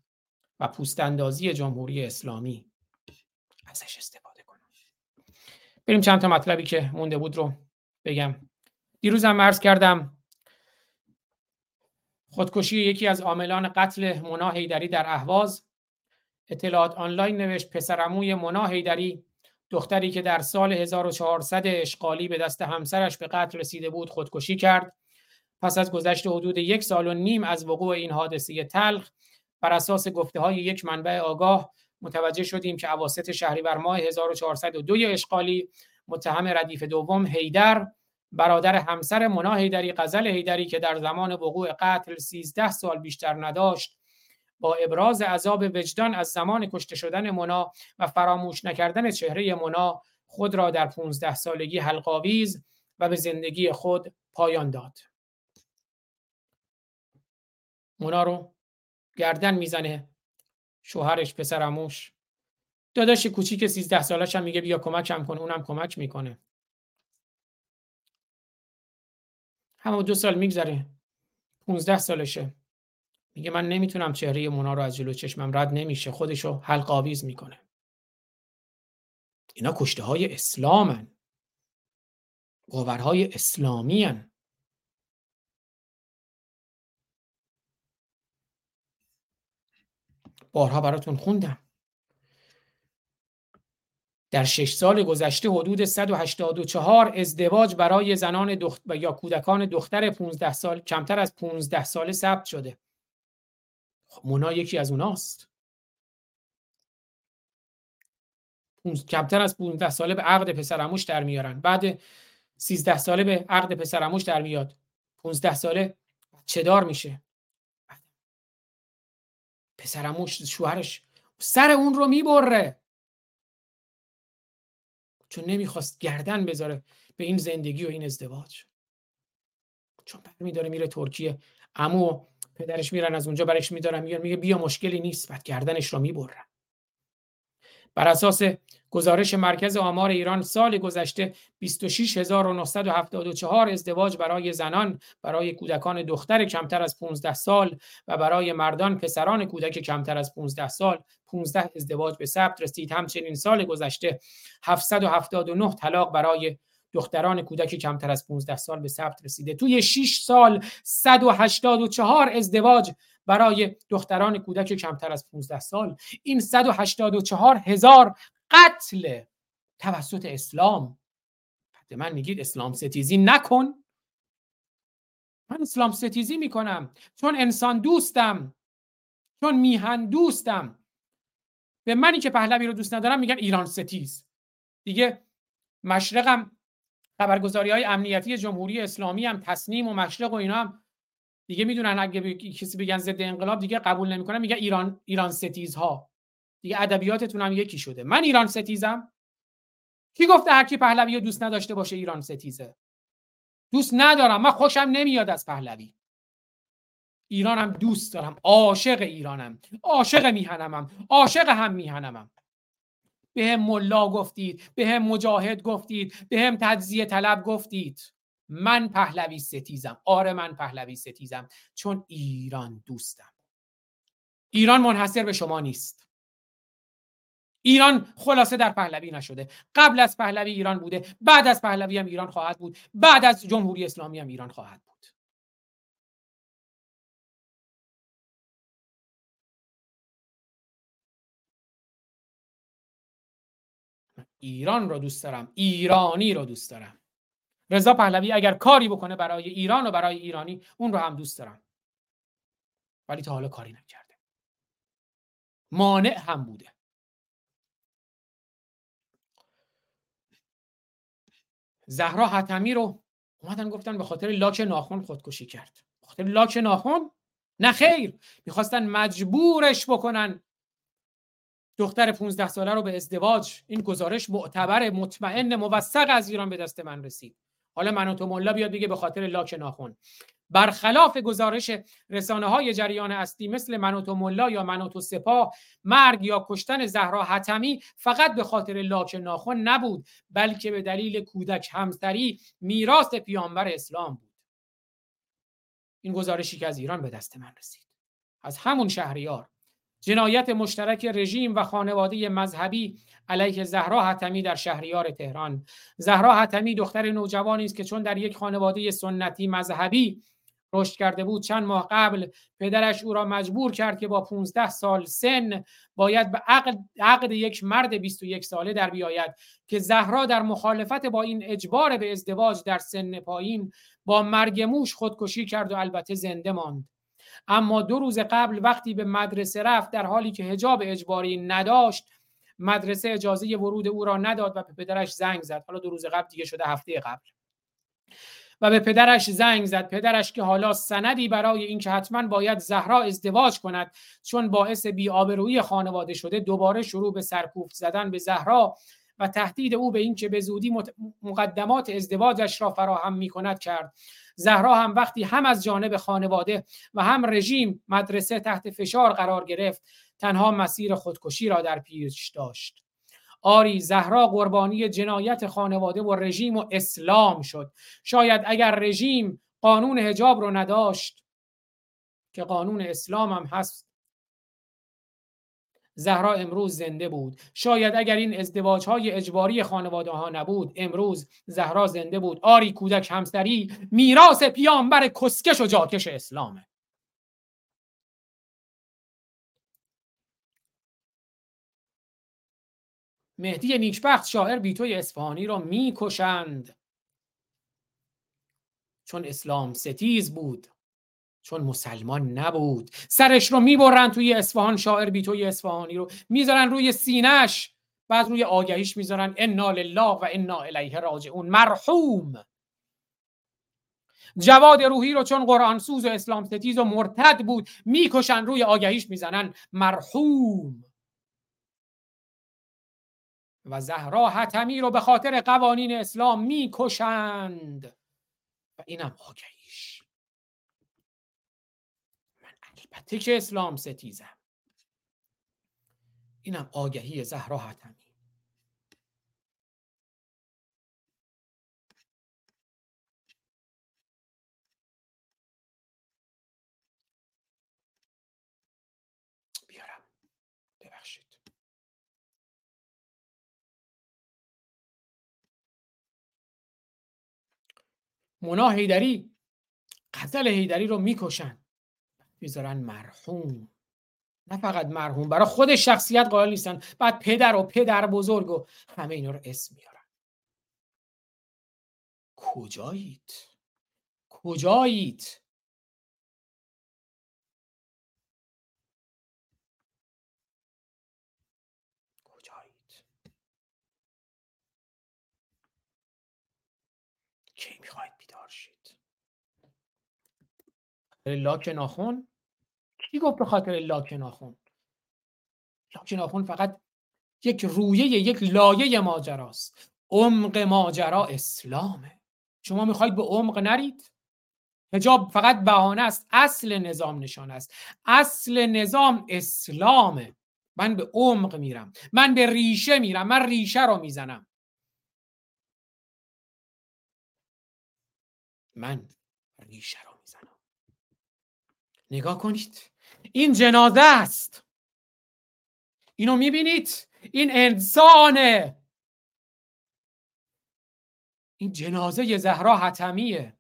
Speaker 2: و پوستاندازی جمهوری اسلامی ازش استفاده کنم. بریم چند تا مطلبی که مونده بود رو بگم. دیروزم عرض کردم خودکشی یکی از عاملان قتل مونا حیدری در اهواز. اطلاعات آنلاین نوشت پسرعموی مونا حیدری دختری که در سال 1400 اشغالی به دست همسرش به قتل رسیده بود خودکشی کرد. پس از گذشت حدود یک سال و نیم از وقوع این حادثه تلخ بر اساس گفته های یک منبع آگاه متوجه شدیم که اواسط شهریور ماه 1402 اشغالی متهم ردیف دوم هیدر برادر همسر مونا هیدری غزل هیدری که در زمان وقوع قتل 13 سال بیشتر نداشت با ابراز عذاب وجدان از زمان کشته شدن مونا و فراموش نکردن چهره مونا خود را در 15 سالگی حلقاویز و به زندگی خود پایان داد. مونا رو گردن می‌زنه شوهرش پسر عموش داداش کوچیک 13 سالش هم میگه بیا کمکم کن اونم کمک می‌کنه همون دو سال میگذره. 15 سالشه. میگه من نمی‌تونم چهره مونا رو از جلو چشمم رد نمیشه. خودشو حلق آویز می‌کنه. اینا کشته های اسلامن. باورهای اسلامی هن. بارها براتون خوندم. در شش سال گذشته حدود 184 ازدواج برای زنان دخت یا کودکان دختر 15 سال کمتر از 15 ساله ثبت شده. خب مونا یکی از اوناست. کمتر از 15 ساله به عقد پسرموش در میارن. بعد 13 ساله به عقد پسرموش در میاد. 15 ساله چه دار میشه؟ پسرموش شوهرش سر اون رو می‌بره. چون نمی‌خواست گردن بذاره به این زندگی و این ازدواج. چون برمی داره میره ترکیه و پدرش میرن از اونجا برش میدارن میگه بیا مشکلی نیست. بعد گردنش رو می‌برن. بر اساس گزارش مرکز آمار ایران سال گذشته 26974 ازدواج برای زنان برای کودکان دختر کمتر از 15 سال و برای مردان پسران کودک کمتر از 15 سال 15 ازدواج به ثبت رسید. همچنین سال گذشته 779 طلاق برای دختران کودک کمتر از 15 سال به ثبت رسیده. توی 6 سال 184 ازدواج برای دختران کودک کمتر از 15 سال. این 184 هزار قتل توسط اسلام. به من میگید اسلام ستیزی نکن. من اسلام ستیزی می‌کنم. چون انسان دوستم چون میهن دوستم. به منی که پهلوی رو دوست ندارم میگن ایران ستیز. دیگه مشرقم خبرگزاری های امنیتی جمهوری اسلامی هم تصنیم و مشرق و اینا هم دیگه می‌دونن اگه به کسی بگن ضد انقلاب دیگه قبول نمی‌کنن میگن ایران ایران ستیز ها دیگه ادبیاتتون هم یکی شده. من ایران ستیزم. کی گفته هر کی پهلوی دوست نداشته باشه ایران ستیزه؟ دوست ندارم. من خوشم نمیاد از پهلوی. ایرانم دوست دارم. عاشق ایرانم. عاشق میهنمم. عاشق هم میهنمم. به هم ملا گفتید به هم مجاهد گفتید به هم تجزیه طلب گفتید. من پهلوی ستیزم. آره من پهلوی ستیزم. چون ایران دوستم. ایران منحصر به شما نیست. ایران خلاصه در پهلوی نشده. قبل از پهلوی ایران بوده. بعد از پهلوی هم ایران خواهد بود. بعد از جمهوری اسلامی هم ایران خواهد بود. ایران را دوست دارم. ایرانی را دوست دارم. رضا پهلوی اگر کاری بکنه برای ایران و برای ایرانی اون رو هم دوست دارم. ولی تا حالا کاری نکرده. مانع هم بوده. زهرا حتمی رو اومدن گفتن به خاطر لاک ناخن خودکشی کرد. به خاطر لاک ناخن؟ نه خیر. می‌خواستن مجبورش بکنن. دختر 15 ساله رو به ازدواج. این گزارش معتبر مطمئن موثق از ایران به دست من رسید. حالا منوتو ملا بیاد بگه به خاطر لاک ناخن. برخلاف گزارش رسانه های جریان اصلی مثل منوتو ملا یا منوتو سپاه مرگ یا کشتن زهرا حتمی فقط به خاطر لاک ناخن نبود بلکه به دلیل کودک همسری میراث پیامبر اسلام بود. این گزارشی که از ایران به دست من رسید. از همون شهریار جنایت مشترک رژیم و خانواده مذهبی علیه زهرا حتمی در شهریار تهران. زهرا حتمی دختر نوجوانی است که چون در یک خانواده سنتی مذهبی رشد کرده بود چند ماه قبل پدرش او را مجبور کرد که با 15 سال سن باید به عقد, عقد یک مرد 21 ساله در بیاید که زهرا در مخالفت با این اجبار به ازدواج در سن پایین با مرگ موش خودکشی کرد و البته زنده ماند. اما دو روز قبل وقتی به مدرسه رفت در حالی که حجاب اجباری نداشت مدرسه اجازه ورود او را نداد و به پدرش زنگ زد. حالا دو روز قبل دیگه شده هفته قبل. و به پدرش زنگ زد. پدرش که حالا سندی برای اینکه حتما باید زهرا ازدواج کند چون باعث بی‌آبرویی خانواده شده دوباره شروع به سرکوفت زدن به زهرا و تهدید او به اینکه به زودی مقدمات ازدواجش را فراهم می کند کرد. زهرا هم وقتی هم از جانب خانواده و هم رژیم مدرسه تحت فشار قرار گرفت تنها مسیر خودکشی را در پیش داشت. آری زهرا قربانی جنایت خانواده و رژیم و اسلام شد. شاید اگر رژیم قانون حجاب رو نداشت که قانون اسلام هم هست زهرا امروز زنده بود. شاید اگر این ازدواج های اجباری خانواده ها نبود امروز زهرا زنده بود. آری کودک همسری میراث پیامبر کسکش و جاکش اسلامه. مهدی نیکبخت شاعر بیتوی اصفهانی را می‌کشند. چون اسلام ستیز بود. چون مسلمان نبود. سرش رو می‌برن توی اصفهان شاعر بیتوی اصفهانی رو. می‌ذارن روی سینش بعد روی آگهیش می‌ذارن انا لله و انا الیه راجعون. مرحوم! جواد روحی رو چون قرآن سوز و اسلام ستیز و مرتد بود می‌کشن روی آگهیش می‌زنن. مرحوم! و زهرا حتمی رو به خاطر قوانین اسلام می‌کشند. و اینم آگهیش البته که اسلام ستیزم. اینم آگهی زهرا حتمی مونا هیدری. قتل هیدری رو می‌کشن. می‌ذارن مرحوم. نه فقط مرحوم برای خود شخصیت قائل نیستن. بعد پدر و پدر بزرگ و همه اینا رو اسم میارن. کجایید؟ کجایید؟ کجایید؟ کی می‌خواید بیدار شید؟ لاک ناخون کی گفت به خاطر لاک ناخون لاک ناخون فقط یک رویه یک لایه ماجراست. عمق ماجرا اسلامه. شما می‌خواید به عمق نرید؟ حجاب فقط بهانه است. اصل نظام نشان است. اصل نظام اسلامه. من به عمق میرم. من به ریشه میرم. من ریشه رو می‌زنم. من ریشه رو می‌زنم. نگاه کنید. این جنازه است. اینو می‌بینید؟ این انسانه این جنازه زهرا حتمیه.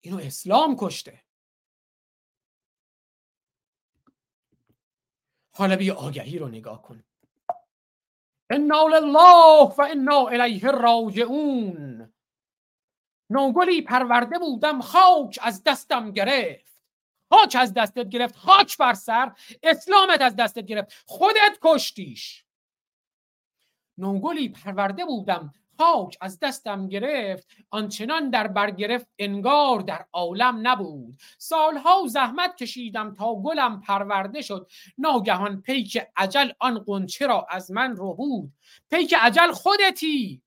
Speaker 2: اینو اسلام کشته. حالا بیا آگهی رو نگاه کن. انا لله و انا الیه راجعون. نوگلی پرورده بودم خاک از دستم گرفت. خاک از دستت گرفت خاک بر سر اسلامت از دستت گرفت. خودت کشتیش. نوگلی پرورده بودم خاک از دستم گرفت. آنچنان در بر گرفت انگار در عالم نبود. سالها زحمت کشیدم تا گلم پرورده شد. ناگهان پیک عجل آن قنچه را از من رو بود پیک عجل خودتی.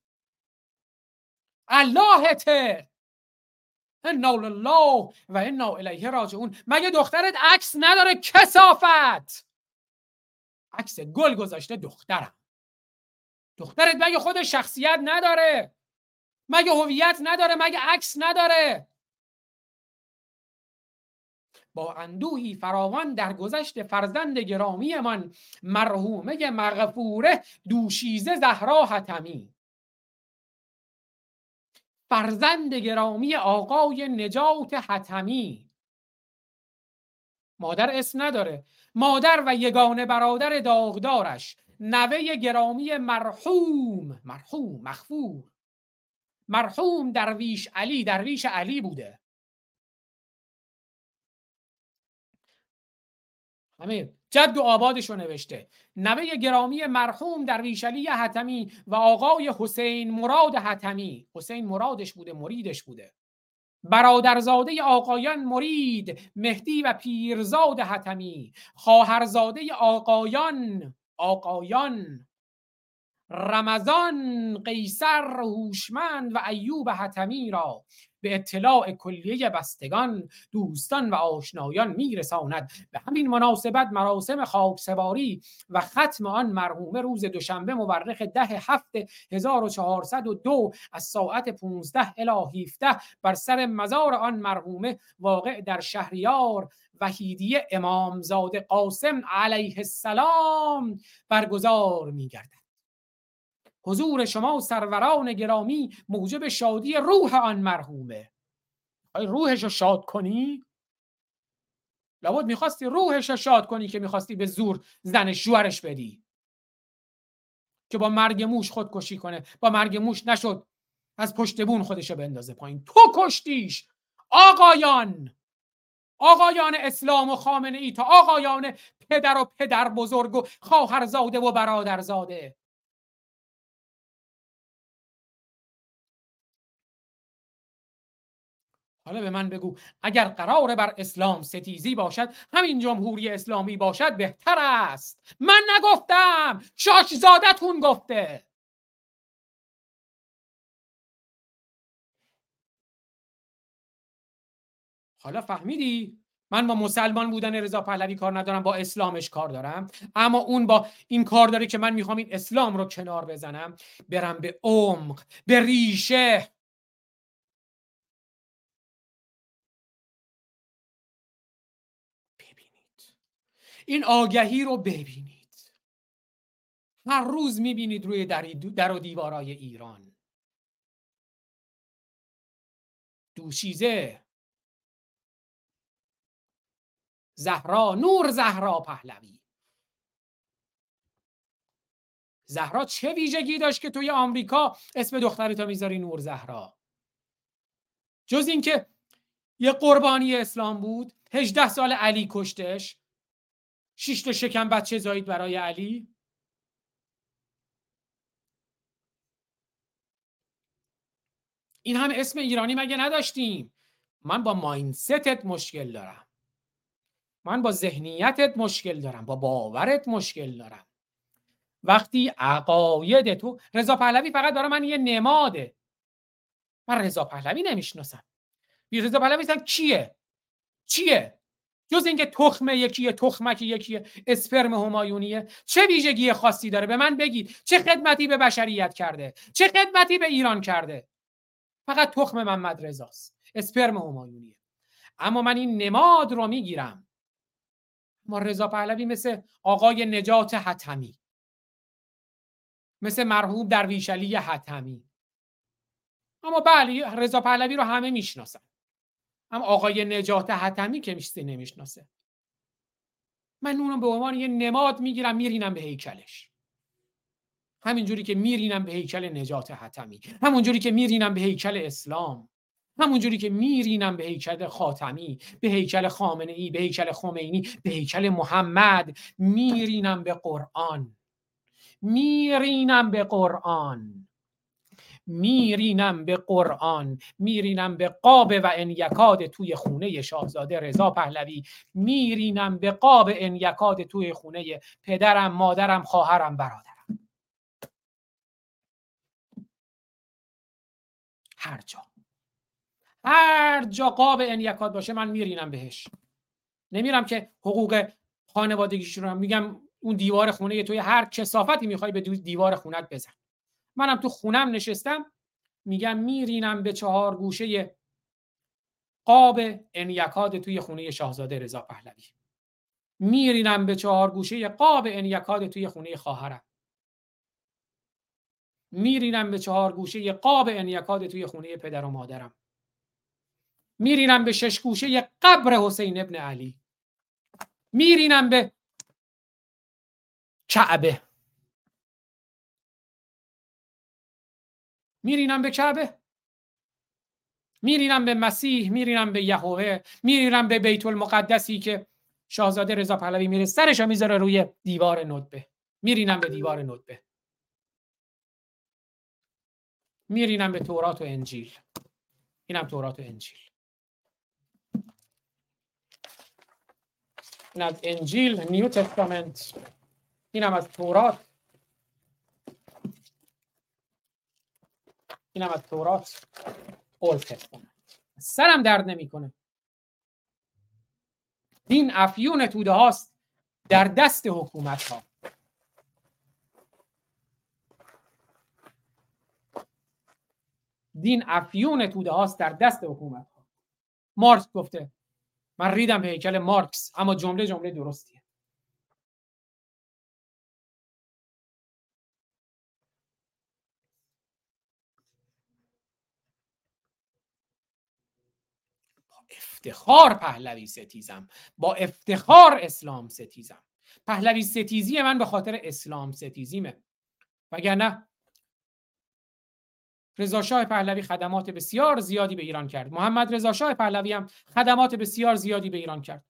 Speaker 2: اللهته. انا لله و انا الیه راجعون. مگه دخترت عکس نداره؟ کسافت عکس گل گذاشته دخترم. دخترت مگه خود شخصیت نداره؟ مگه هویت نداره؟ مگه عکس نداره؟ با اندوهی فراوان در گذشت فرزند گرامی من مرحومه مغفوره دوشیزه زهرا حتمی. فرزند گرامی آقای نجات حتمی. مادر اسم نداره. مادر و یگانه برادر داغدارش. نوه گرامی مرحوم. مرحوم مخفور مرحوم درویش علی. درویش علی بوده. همین جد و آبادش رو نوشته. نوه گرامی مرحوم درویش علی حتمی و آقای حسین مراد حتمی. حسین مرادش بوده مریدش بوده. برادرزاده آقایان مرید مهدی و پیرزاد حتمی. خواهرزاده آقایان آقایان. رمضان قیصر هوشمند و ایوب حتمی را. به اطلاع کلیه بستگان دوستان و آشنایان میرساند. به همین مناسبت مراسم خاکسپاری و ختم آن مرحومه روز دوشنبه مورخ ده هفت 1402 از ساعت 15 الی 17 بر سر مزار آن مرحومه واقع در شهریار وحیدیه امامزاده قاسم علیه السلام برگزار میگردد. حضور شما سروران گرامی موجب شادی روح آن مرحومه. آیا روحش رو شاد کنی؟ لابد می‌خواستی روحش رو شاد کنی که می‌خواستی به زور زن شوهرش بدی. که با مرگ موش خودکشی کنه. با مرگ موش نشد. از پشت بون خودشو بندازه پایین. تو کشتیش! آقایان! آقایان اسلام و خامنه ای تا آقایان پدر و پدر بزرگ و خواهرزاده و برادرزاده. حالا به من بگو اگر قرار بر اسلام ستیزی باشد همین جمهوری اسلامی باشد بهتر است. من نگفتم شاشزادتون گفته. حالا فهمیدی؟ من با مسلمان بودن رضا پهلوی کار ندارم با اسلامش کار دارم. اما اون با این کار داره که من می‌خوام این اسلام رو کنار بزنم. برم به عمق به ریشه. این آگهی رو ببینید. هر روز می‌بینید روی در و دیوارای ایران. دوشیزه. زهرا نور زهرا پهلوی. زهرا چه ویژگی داشت که توی آمریکا اسم دخترتو می‌ذاری نور زهرا؟ جز اینکه یه قربانی اسلام بود 18 سال علی کشتش شش تا شکم بچه زایید برای علی؟ این هم اسم ایرانی مگه نداشتیم؟ من با ماینستت مشکل دارم. من با ذهنیتت مشکل دارم. با باورت مشکل دارم. وقتی عقاید تو رضا پهلوی فقط داره من یه نماده. من رضا پهلوی نمی‌شناسم. رضا پهلوی کیه؟ چیه؟ جز اینکه تخم یکیه تخمک یکیه اسپرم همایونیه. چه ویژگی خاصی داره؟ به من بگید. چه خدمتی به بشریت کرده؟ چه خدمتی به ایران کرده؟ فقط تخم محمد رضاست اسپرم همایونیه. اما من این نماد رو می‌گیرم. ما رضا پهلوی مثل آقای نجات حتمی. مثل مرحوم درویش علی حتمی. اما بله رضا پهلوی رو همه می‌شناسن. اما آقای نجات حتمی که میشتی نمی‌شناسه. من اونو به عنوان یه نماد می‌گیرم میرینم به هیکلش. همینجوری که میرینم به هیکل نجات حتمی. همونجوری که میرینم به هیکل اسلام. همونجوری که میرینم به هیکل خاتمی به هیکل خامنه ای به هیکل خمینی به هیکل محمد. میرینم به قرآن. میرینم به قرآن. میرینم به قرآن میرینم به قاب و انیکاد توی خونه شاهزاده رضا پهلوی میرینم به قاب انیکاد توی خونه پدرم مادرم خواهرم برادرم. هر جا. هر جا قاب انیکاد باشه من میرینم بهش. نمیرم که حقوق خانوادگیش رو میگم اون دیوار خونه توی هر کسافتی می‌خوای به دیوار خونت بزن. منم تو خونم نشستم میگم میرینم به چهار گوشه قاب انیکاد توی خونه شاهزاده رضا پهلوی. میرینم به چهار گوشه قاب انیکاد توی خونه خواهرم. میرینم به چهار گوشه قاب انیکاد توی خونه پدر و مادرم. میرینم به شش گوشه قبر حسین ابن علی. میرینم به کعبه. میرینم به کعبه. میرینم به مسیح میرینم به یهوه میرینم به بیت المقدسی که شاهزاده رضا پهلوی میره سرشو می‌ذاره روی دیوار ندبه میرینم به دیوار ندبه میرینم به تورات و انجیل. اینم تورات و انجیل. این از انجیل نیو تستامنت. اینم از تورات. اینم از تورات اول تستامنت سرم درد نمی‌کنه. دین افیون توده هاست در دست حکومت ها دین افیون توده هاست در دست حکومت ها مارکس گفته من ریدم به هیکل مارکس اما جمله جمله درستیه با افتخار پهلوی ستیزم. با افتخار اسلام ستیزم. پهلوی ستیزی من به خاطر اسلام ستیزیمه. وگرنه رضا شاه پهلوی خدمات بسیار زیادی به ایران کرد. محمد رضا شاه پهلوی هم خدمات بسیار زیادی به ایران کرد.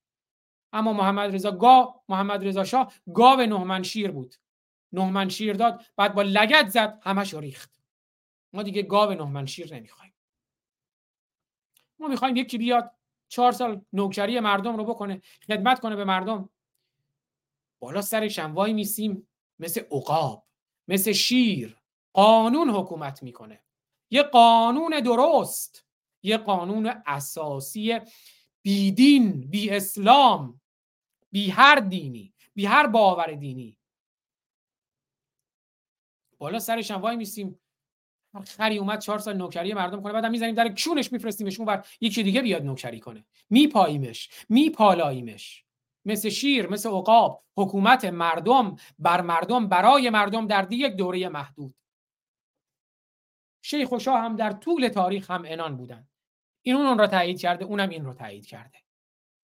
Speaker 2: اما محمد رضا گا محمد رضا شاه گاو نه شیر بود. نه شیر داد بعد با لگت زد همش ریخت. ما دیگه گاو نه شیر نمی‌خوایم. ما می‌خوایم یکی بیاد چهار سال نوکری مردم رو بکنه خدمت کنه به مردم. بالا سرش هم وای میسیم مثل عقاب مثل شیر. قانون حکومت می‌کنه. یه قانون درست یه قانون اساسی بی دین بی اسلام بی هر دینی بی هر باور دینی. بالا سرش هم وای میسیم خری اومد چهار سال نوکری مردم کنه بعدم می‌زنیم در کونش میفرستیمش اون بر یکی دیگه بیاد نوکری کنه. میپاییمش میپالاییمش. مثل شیر مثل عقاب حکومت مردم بر مردم برای مردم در یک دوره محدود. شیخ و شاه هم در طول تاریخ هم انان بودن. این اون را تایید کرده اونم این رو تایید کرده.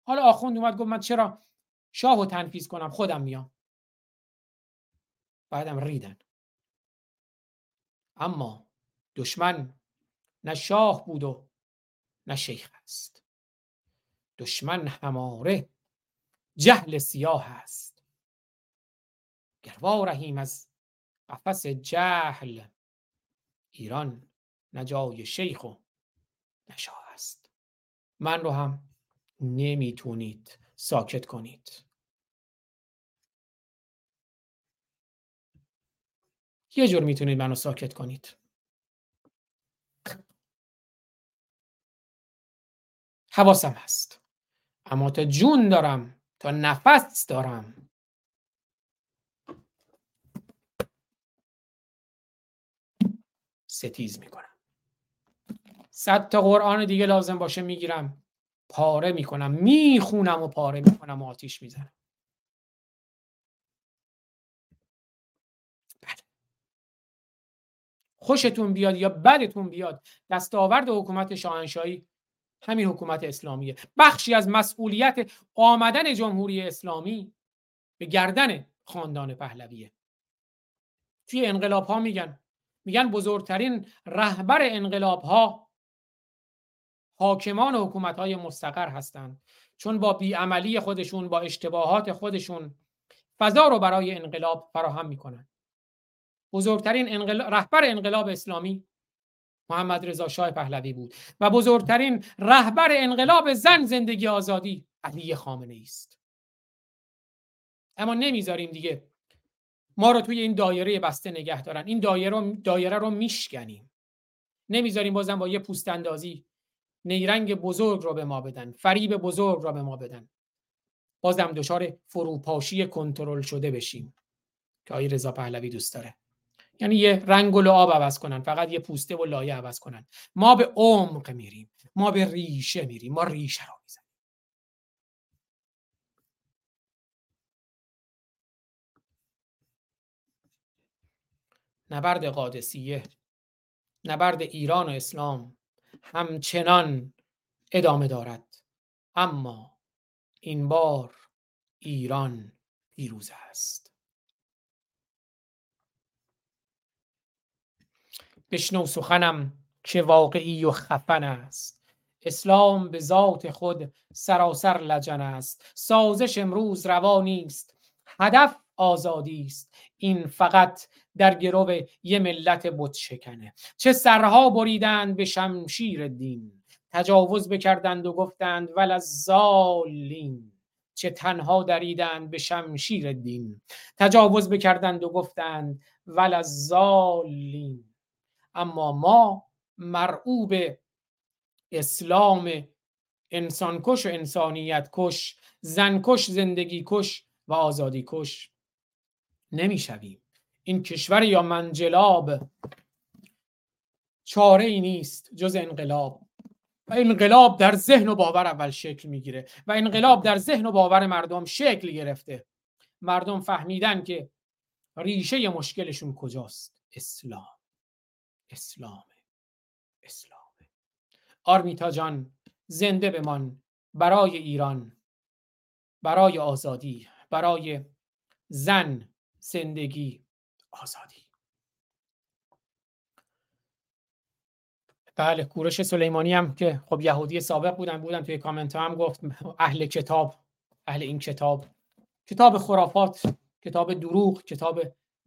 Speaker 2: حالا آخوند اومد گفت من چرا شاه رو تنفیز کنم؟ خودم میام. بعدم ریدن. اما دشمن نه شاه بود و نه شیخ است. دشمن هماره جهل سیاه است. گروا رحیم از قفس جهل ایران نه جای شیخ و نه شاه است. من رو هم نمی‌تونید ساکت کنید. یه جور می‌تونید منو ساکت کنید. حواسم هست. اما تا جون دارم تا نفس دارم. ستیز می‌کنم. صد تا قرآن دیگه لازم باشه می‌گیرم. پاره می‌کنم. می‌خونم و پاره می‌کنم و آتیش می‌زنم. بله. خوشتون بیاد یا بدتون بیاد دستاورد حکومت شاهنشاهی همین حکومت اسلامیه. بخشی از مسئولیت آمدن جمهوری اسلامی به گردن خاندان پهلویه. توی انقلاب ها میگن میگن بزرگترین رهبر انقلاب ها حاکمان حکومت های مستقر هستند چون با بیعملی خودشون با اشتباهات خودشون فضا رو برای انقلاب فراهم می‌کنن. بزرگترین انقلاب، رهبر انقلاب اسلامی محمد رضا شاه پهلوی بود و بزرگترین رهبر انقلاب زن زندگی آزادی علی خامنه است. اما نمی‌ذاریم دیگه ما رو توی این دایره بسته نگه دارن. این دایره رو, دایره رو میشکنیم. نمی‌ذاریم بازم با یه پوست اندازی نیرنگ بزرگ رو به ما بدن فریب بزرگ رو به ما بدن. بازم دچار فروپاشی کنترل شده بشیم که آقای رضا پهلوی دوست داره. یعنی یه رنگ و لعاب عوض کنن فقط یه پوسته و لایه عوض کنن. ما به عمق میریم ما به ریشه میریم ما ریشه رو می‌زنیم. نبرد قادسیه نبرد ایران و اسلام همچنان ادامه دارد. اما این بار ایران پیروز است. بشنو سخنم که واقعی و خفن است. اسلام به ذات خود سراسر لجن است. سازش امروز روا نیست. هدف آزادی است. این فقط در گرو یه ملت بت شکنه چه سرها بریدند به شمشیر دین. تجاوز بکردند و گفتند ول زالین چه تنها دریدند به شمشیر دین. تجاوز بکردند و گفتند ول زالین اما ما مرعوب اسلام انسانکش و انسانیت کش زنکش زندگی کش و آزادی کش نمی‌شویم. این کشور یا منجلاب چاره ای نیست جز انقلاب. و انقلاب در ذهن و باور اول شکل می‌گیره و انقلاب در ذهن و باور مردم شکل گرفته. مردم فهمیدن که ریشه مشکلشون کجاست؟ اسلام. اسلامه. اسلامه. آرمیتا جان زنده بمان. برای ایران. برای آزادی. برای زن زندگی آزادی. بله کوروش سلیمانی هم که خب یهودی سابق بودن بودن توی کامنت هم گفت اهل کتاب اهل این کتاب. کتاب خرافات کتاب دروغ کتاب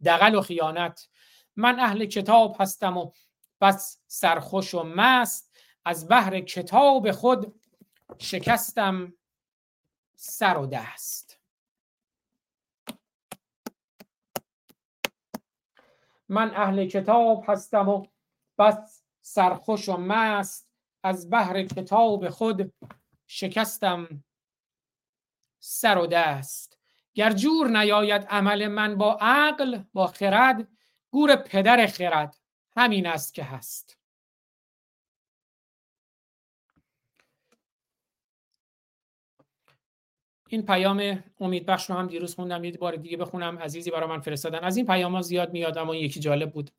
Speaker 2: دقل و خیانت. من اهل کتاب هستم و بس سرخوش و مست. از بحر کتاب خود شکستم سر و دست. من اهل کتاب هستم و بس سرخوش و مست. از بحر کتاب خود شکستم سر و دست. گر جور نیاید عمل من با عقل با خرد گور پدر خرد همین است که هست. این پیام امید بخش رو هم دیروز خوندم یه بار دیگه بخونم عزیزی برای من فرستادن. از این پیام ها زیاد میاد اما یکی جالب بود.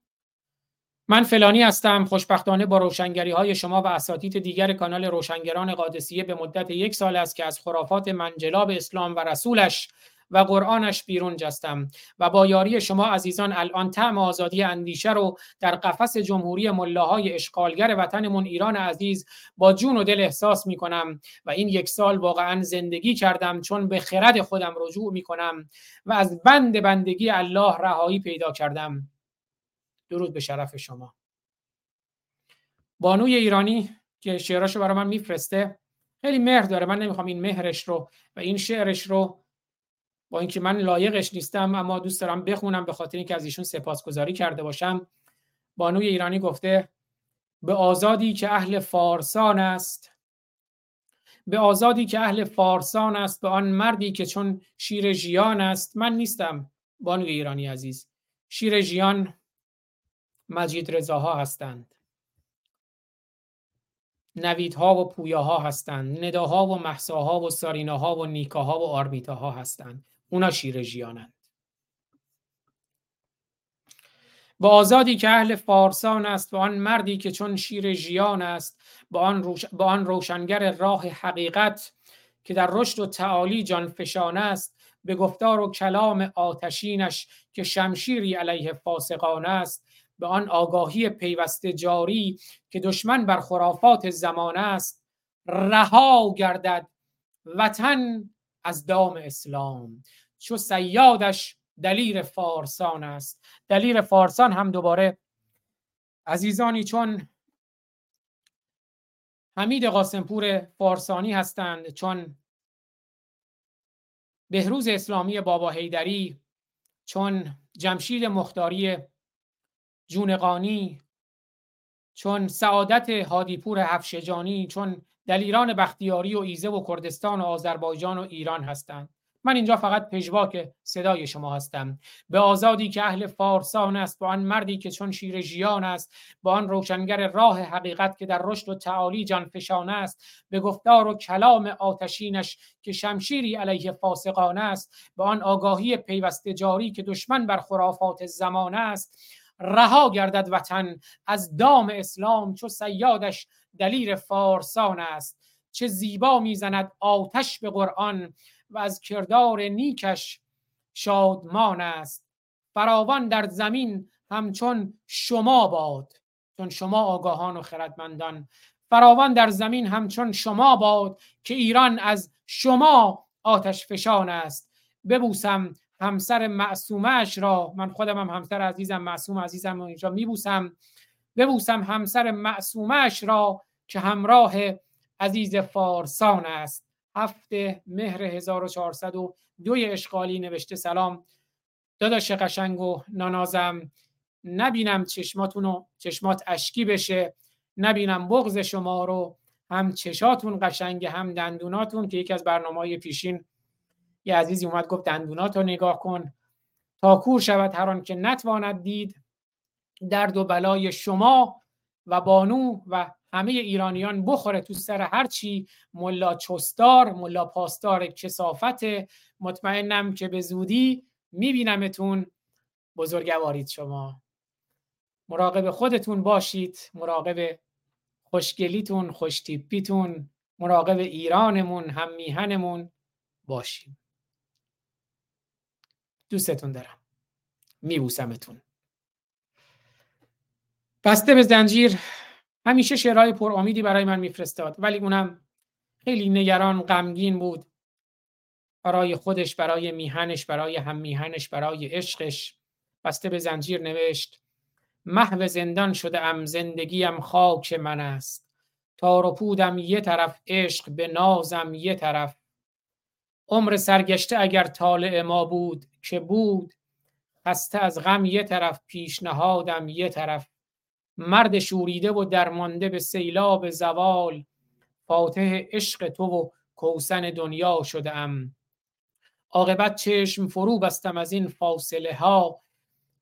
Speaker 2: من فلانی هستم خوشبختانه با روشنگری های شما و اساتید دیگر کانال روشنگران قادسیه به مدت یک سال است که از خرافات منجلاب اسلام و رسولش و قرآنش بیرون جستم و با یاری شما عزیزان الان طعم آزادی اندیشه رو در قفس جمهوری ملاهای اشغالگر وطنمون ایران عزیز با جون و دل احساس می کنم و این یک سال واقعا زندگی کردم چون به خرد خودم رجوع می کنم و از بند بندگی الله رهایی پیدا کردم. درود به شرف شما. بانوی ایرانی که شعراشو برای من میفرسته خیلی مهر داره من نمی‌خوام این مهرش رو و این شعرش رو با اینکه من لایقش نیستم اما دوست دارم بخونم به خاطر اینکه از ایشون سپاسگزاری کرده باشم. بانوی ایرانی گفته به آزادی که اهل فارسان است به آزادی که اهل فارسان است به آن مردی که چون شیر ژیان است. من نیستم بانوی ایرانی عزیز. شیر ژیان مجید رضاها هستند. نویدها و پویاها هستند. نداها و محساها و ساریناها و نیکاها و آرمیتاها هستند. اونا شیر ژیانند با آزادی که اهل فارسان است با آن مردی که چون شیر ژیان است با آن, روش... با آن روشنگر راه حقیقت که در رشد و تعالی جان فشان است به گفتار و کلام آتشینش که شمشیری علیه فاسقان است به آن آگاهی پیوسته جاری که دشمن بر خرافات زمان است رها گردد وطن از دام اسلام. چو سیادش دلیر فارسان است. دلیر فارسان هم دوباره عزیزانی چون حمید قاسمپور فارسانی هستند چون بهروز اسلامی بابا حیدری چون جمشید مختاری جونقانی چون سعادت هادیپور هفشجانی چون دلیران بختیاری و ایزه و کردستان و آذربایجان و ایران هستند. من اینجا فقط پژواک صدای شما هستم. به آزادی که اهل فارسان است با آن مردی که چون شیر ژیان است با آن روشنگر راه حقیقت که در رشد و تعالی جان فشان است به گفتار و کلام آتشینش که شمشیری علیه فاسقان است به آن آگاهی پیوسته جاری که دشمن بر خرافات زمان است رها گردد وطن از دام اسلام چو سیادش دلیر فارسان است. چه زیبا می‌زند آتش به قرآن و از کردار نیکش شادمان است. فراوان در زمین همچون شما باد چون شما آگاهان و خردمندان. فراوان در زمین همچون شما باد که ایران از شما آتش فشان است. ببوسم همسر معصومش را من خودم هم همسر عزیزم معصوم عزیزم رو اینجا میبوسم. ببوسم همسر معصومش را که همراه عزیز فارسان است. هفته مهر 1402 اشغالی نوشته سلام. داداش قشنگ و نانازم نبینم چشماتون و چشمات اشکی بشه. نبینم بغض شما رو هم چشاتون قشنگه هم دندوناتون که یکی از برنامه پیشین یه عزیزی اومد گفت دندونات رو نگاه کن. تا کور شود هر آن که نتواند دید. درد و بلای شما و بانو و همه ایرانیان بخوره تو سر هرچی ملا چستار ملا پاسدار کسافت. مطمئنم که به زودی میبینمتون. بزرگوارید شما. مراقب خودتون باشید. مراقب خوشگلیتون خوشتیپیتون. مراقب ایرانمون هم میهنمون باشیم. دوستتون دارم. میبوسمتون. بسته به زنجیر. همیشه شعرهای پر امیدی برای من میفرستاد ولی اونم خیلی نگران غمگین بود. برای خودش برای میهنش برای هم میهنش برای عشقش. بسته به زنجیر نوشت محو زندان شده ام زندگیم خاک من است. تار و پودم یه طرف عشق به نازم یه طرف. عمر سرگشته اگر طالع ما بود که بود؟ خسته از غم یه طرف پیشنهادم یه طرف. مرد شوریده و درمانده به سیلاب زوال. فاتح عشق تو و کوسن دنیا شده ام عاقبت چشم فرو بستم از این فاصله ها.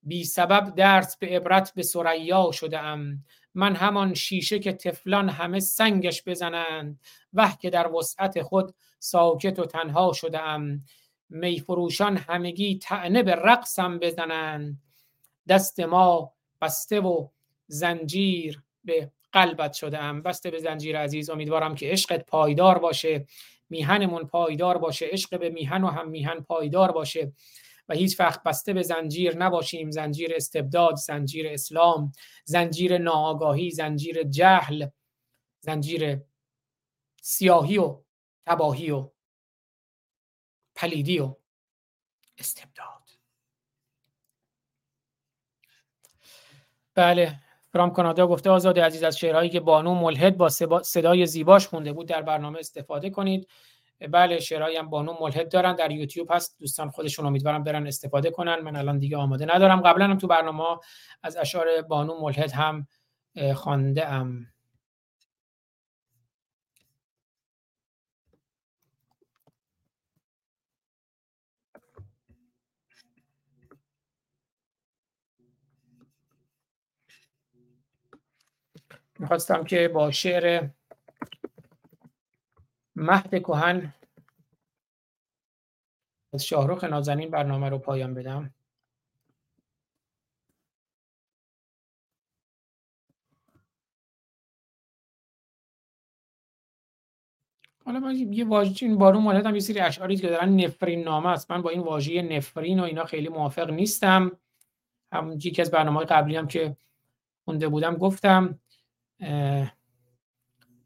Speaker 2: بی سبب درس به عبرت به سریا شده ام من همان شیشه که تفلان همه سنگش بزنند. وه که در وسعت خود ساکت و تنها شده ام می فروشان همگی تعنه به رقصم بزنند. دست ما بسته و زنجیر به قلبت شده ام بسته به زنجیر عزیز امیدوارم که عشقت پایدار باشه. میهنمون پایدار باشه. عشق به میهن و هم میهن پایدار باشه. و هیچ وقت بسته به زنجیر نباشیم. زنجیر استبداد زنجیر اسلام زنجیر ناآگاهی زنجیر جهل زنجیر سیاهی و تباهی و پلیدی و استبداد. بله. فرام کانادا گفته آزاد عزیز از شعرهایی که بانو ملحد با صدای زیباش خونده بود در برنامه استفاده کنید. بله شعرهایی هم بانو ملحد دارن در یوتیوب هست. دوستان خودشون امیدوارم برن استفاده کنن. من الان دیگه آماده ندارم. قبلا هم تو برنامه از اشعار بانو ملحد هم خوانده ام. می‌خواستم که با شعر مهد کهن از شاهروخ نازنین برنامه رو پایان بدم. حالا من یه واژه این بارون مولد هم یه سری اشعاری که دارن نفرین نامه است. من با این واژه نفرین و اینا خیلی موافق نیستم. هم یکی از برنامه قبلی هم که خونده بودم گفتم.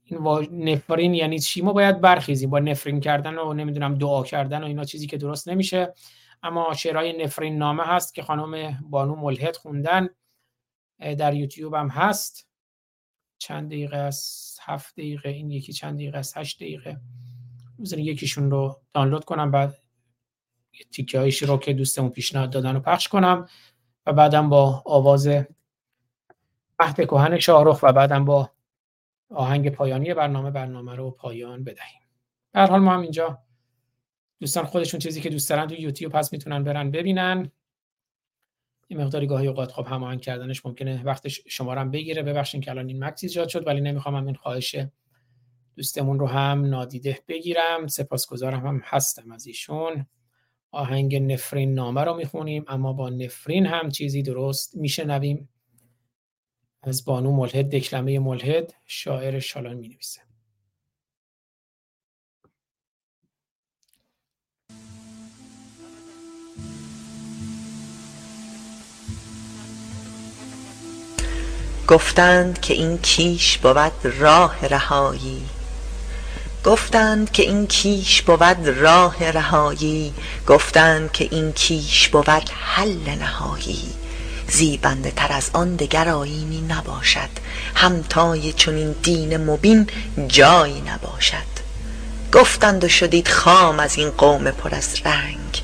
Speaker 2: این نفرین یعنی چی؟ ما باید برخیزیم با نفرین کردن و نمی‌دونم دعا کردن و اینا چیزی که درست نمیشه. اما شعرهای نفرین نامه هست که خانم بانو ملحد خوندن در یوتیوب هم هست. چند دقیقه است هفت دقیقه این یکی چند دقیقه است هشت دقیقه. بذارین یکیشون رو دانلود کنم بعد تیکه هایش رو که دوستمون پیشنهاد دادن رو پخش کنم و بعدم با آواز مهد کهن شاهرخ و بعدم با آهنگ پایانی برنامه برنامه رو پایان بدهیم. هر حال ما هم اینجا دوستان خودشون چیزی که دوست دارن تو یوتیوب پس می‌تونن برن ببینن. یه مقداری گاهی اوقات خب هماهنگ کردنش ممکنه وقت شما هم بگیره. ببخشید که الان این مکس ایجاد شد ولی نمی‌خوام هم این خواهش دوستمون رو هم نادیده بگیرم. سپاسگزارم هم هستم از ایشون. آهنگ نفرین نامه رو می‌خونیم اما با نفرین هم چیزی درست میشنویم. از بانو ملحد دکلمه ملحد شاعر شالان می نویسه
Speaker 7: گفتند که این کیش بود راه رهایی. گفتند که این کیش بود راه رهایی. گفتند که این کیش بود حل نهایی. زیبنده تر از آن دگر آیینی نباشد. همتای چنین دین مبین جایی نباشد. گفتند و شدید خام از این قوم پر از رنگ.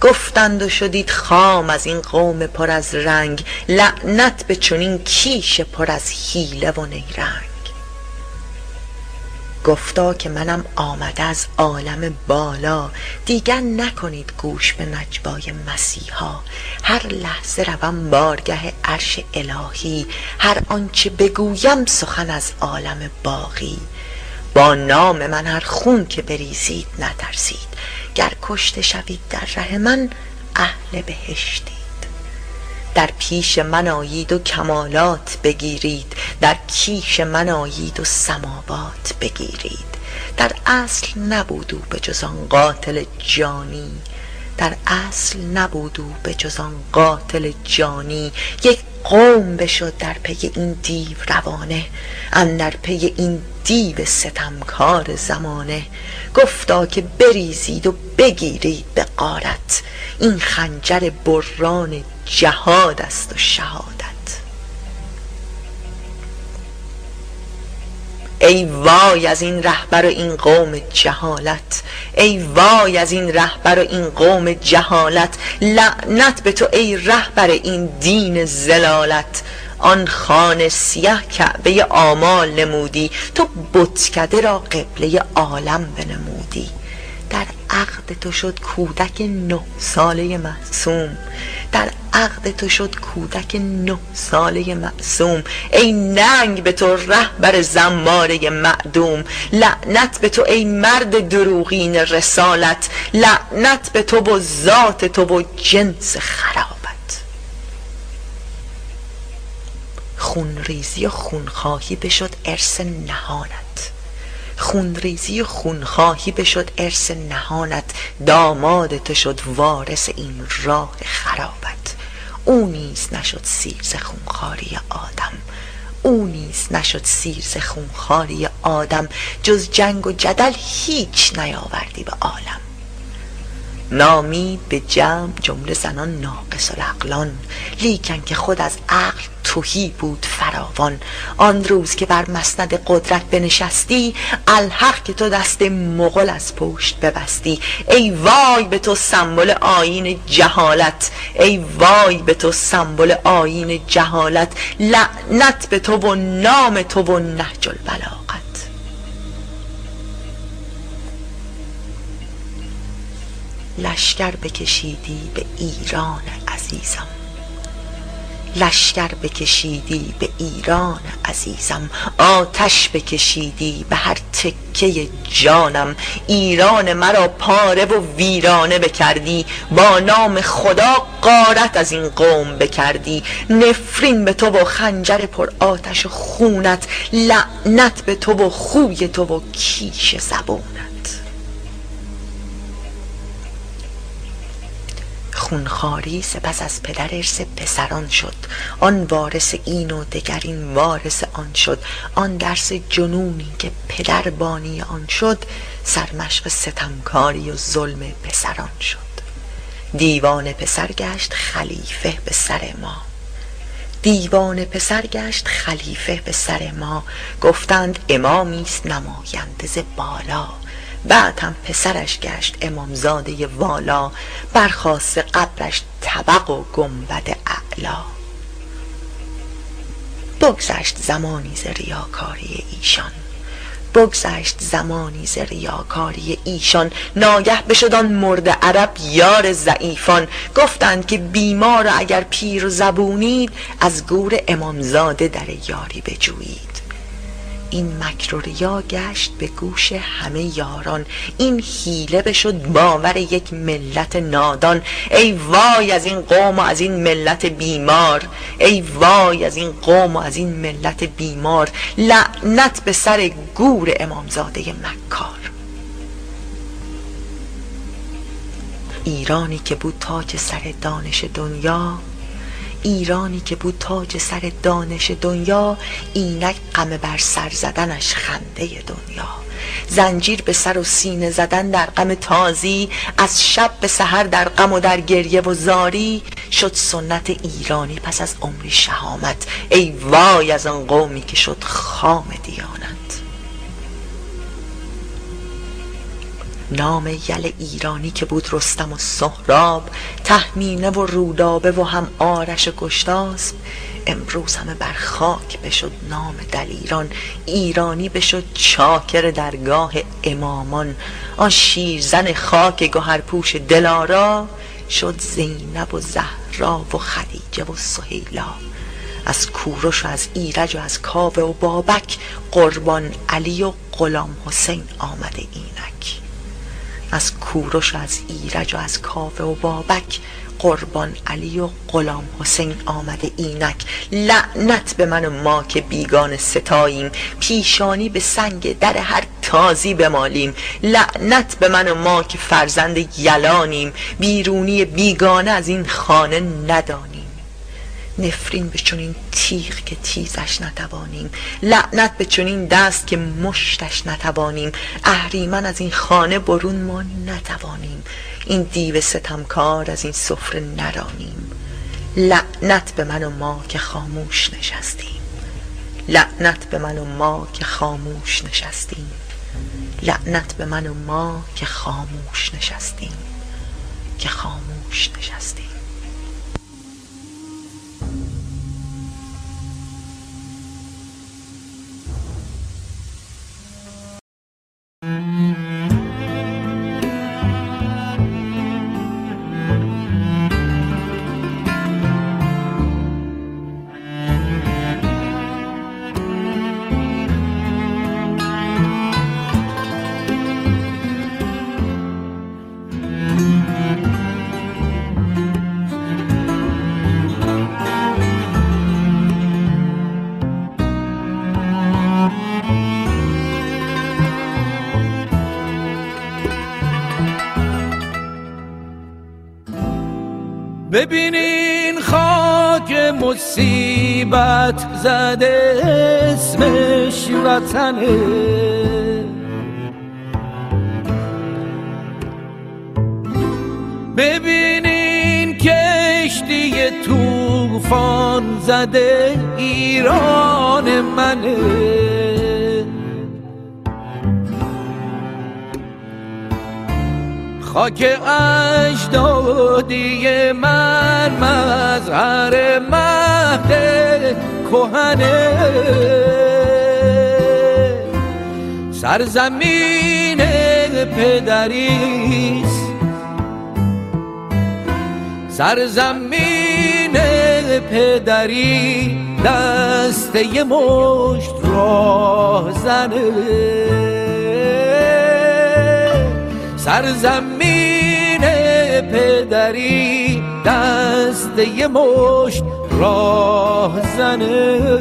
Speaker 7: گفتند و شدید خام از این قوم پر از رنگ. لعنت به چنین کیش پر از حیله و نیرنگ. گفتا که منم آمده از عالم بالا. دیگر نکنید گوش به نجوای مسیحا. هر لحظه روم بارگه عرش الهی. هر آنچه بگویم سخن از عالم باقی. با نام من هر خون که بریزید نترسید. گر کشته شوید در ره من اهل بهشتید در پیش من آیید و کمالات بگیرید در کیش من آیید و سماوات بگیرید. در اصل نبود او به جز آن قاتل جانی. در اصل نبود او به جز آن قاتل جانی. یک قوم بشد در پی این دیو روانه اندر پی این دیو ستمکار زمانه. گفتا که بریزید و بگیرید به قارت این خنجر بران جهاد است و شهادت. ای وای از این رهبر و این قوم جهالت. ای وای از این رهبر و این قوم جهالت. لعنت به تو ای رهبر این دین زلالت. آن خانه سیه کعبه آمال نمودی. تو بتکده را قبله عالم بنمودی. در عقد تو شد کودک نه ساله معصوم. در عقد تو شد کودک نه ساله معصوم. ای ننگ به تو رهبر زماره معدوم. لعنت به تو ای مرد دروغین رسالت. لعنت به تو و ذات تو و جنس خرابت خونریزی و خونخواهی بشد ارث نهانت. خونریزی و خونخواهی بشد ارث نهانت. داماد تو شد وارث این راه خرابت. او نیز نشد سیر خونخواری آدم. او نیز نشد سیر خونخواری آدم. جز جنگ و جدل هیچ نیاوردی به عالم. نامی به جمع جمله زنان ناقص العقلان. لیکن که خود از عقل تهی بود فراوان. آن روز که بر مسند قدرت بنشستی الحق که تو دست مغل از پشت ببستی. ای وای به تو سمبل آین جهالت. ای وای به تو سمبل آین جهالت. لعنت به تو و نام تو و نهج البلاغت. لشکر بکشیدی به ایران عزیزم. لشکر بکشیدی به ایران عزیزم. آتش بکشیدی به هر تکه جانم. ایران مرا پاره و ویرانه بکردی. با نام خدا قارت از این قوم بکردی. نفرین به تو و خنجر پر آتش خونت. لعنت به تو و خوی تو و کیش زبونت. خونخاری سپس از پدر ارث پسران شد. آن وارث این و دگر این وارث آن شد. آن درس جنونی که پدر بانی آن شد سرمشق ستمکاری و ظلم پسران شد. دیوان پسر گشت خلیفه به سر ما. دیوان پسر گشت خلیفه به سر ما. گفتند امامی است نماینده ز بالا. بعد هم پسرش گشت امامزاده والا برخاست قبرش طبق و گنبد اعلا بگذشت زمانی ز ریاکاری ایشان. بگذشت زمانی ز ریاکاری ایشان. ناگه بشد آن مرد عرب یار ضعیفان. گفتند که بیمار اگر پیر زبونید از گور امامزاده در یاری بجویید. این مکر و ریا گشت به گوش همه یاران. این حیله بشد باور یک ملت نادان. ای وای از این قوم و از این ملت بیمار. ای وای از این قوم و از این ملت بیمار. لعنت به سر گور امامزاده مکار. ایرانی که بود تاج سر دانش دنیا ایرانی که بود تاج سر دانش دنیا اینک غم بر سر زدنش خنده دنیا. زنجیر به سر و سینه زدن در غم تازی از شب به سحر در غم و در گریه و زاری. شد سنت ایرانی پس از عمری شهامت. ای وای از آن قومی که شد خام دیانت. نام یل ایرانی که بود رستم و سهراب تهمینه و رودابه و هم آرش گشتاسب. امروز همه بر خاک بشد نام دلیران ایرانی بشد چاکر درگاه امامان. آن شیرزن خاک گهرپوش دلارا شد زینب و زهرا و خدیجه و سهیلا. از کوروش و از ایرج و از کاوه و بابک قربان علی و غلام حسین آمده اینک. از کوروش و از ایرج و از کاوه و بابک قربان علی و غلام حسین آمده اینک. لعنت به من و ما که بیگان ستاییم. پیشانی به سنگ در هر تازی بمالیم. لعنت به من و ما که فرزند یلانیم. بیرونی بیگانه از این خانه ندانیم. نفرین به چنین تیغ که تیزش نتوانیم. لعنت به چنین دست که مشتش نتوانیم. اهریمن از این خانه برون ما نتوانیم. این دیو ستمکار از این سفره نرانیم. لعنت به من و ما که خاموش نشستیم. لعنت به من و ما که خاموش نشستیم. لعنت به من و ما که خاموش نشستیم. که خاموش نشستیم. Mm-hmm.
Speaker 1: ببینین خاک مصیبت زده اسمش وطنه. ببینین کشتی توفان زده ایران منه. خاک اجدادی من مظهر مهد کهنه سرزمین پدریست. سرزمین پدری دسته مشت راه زنه سرزمین پدری دست یه مشت راه زنه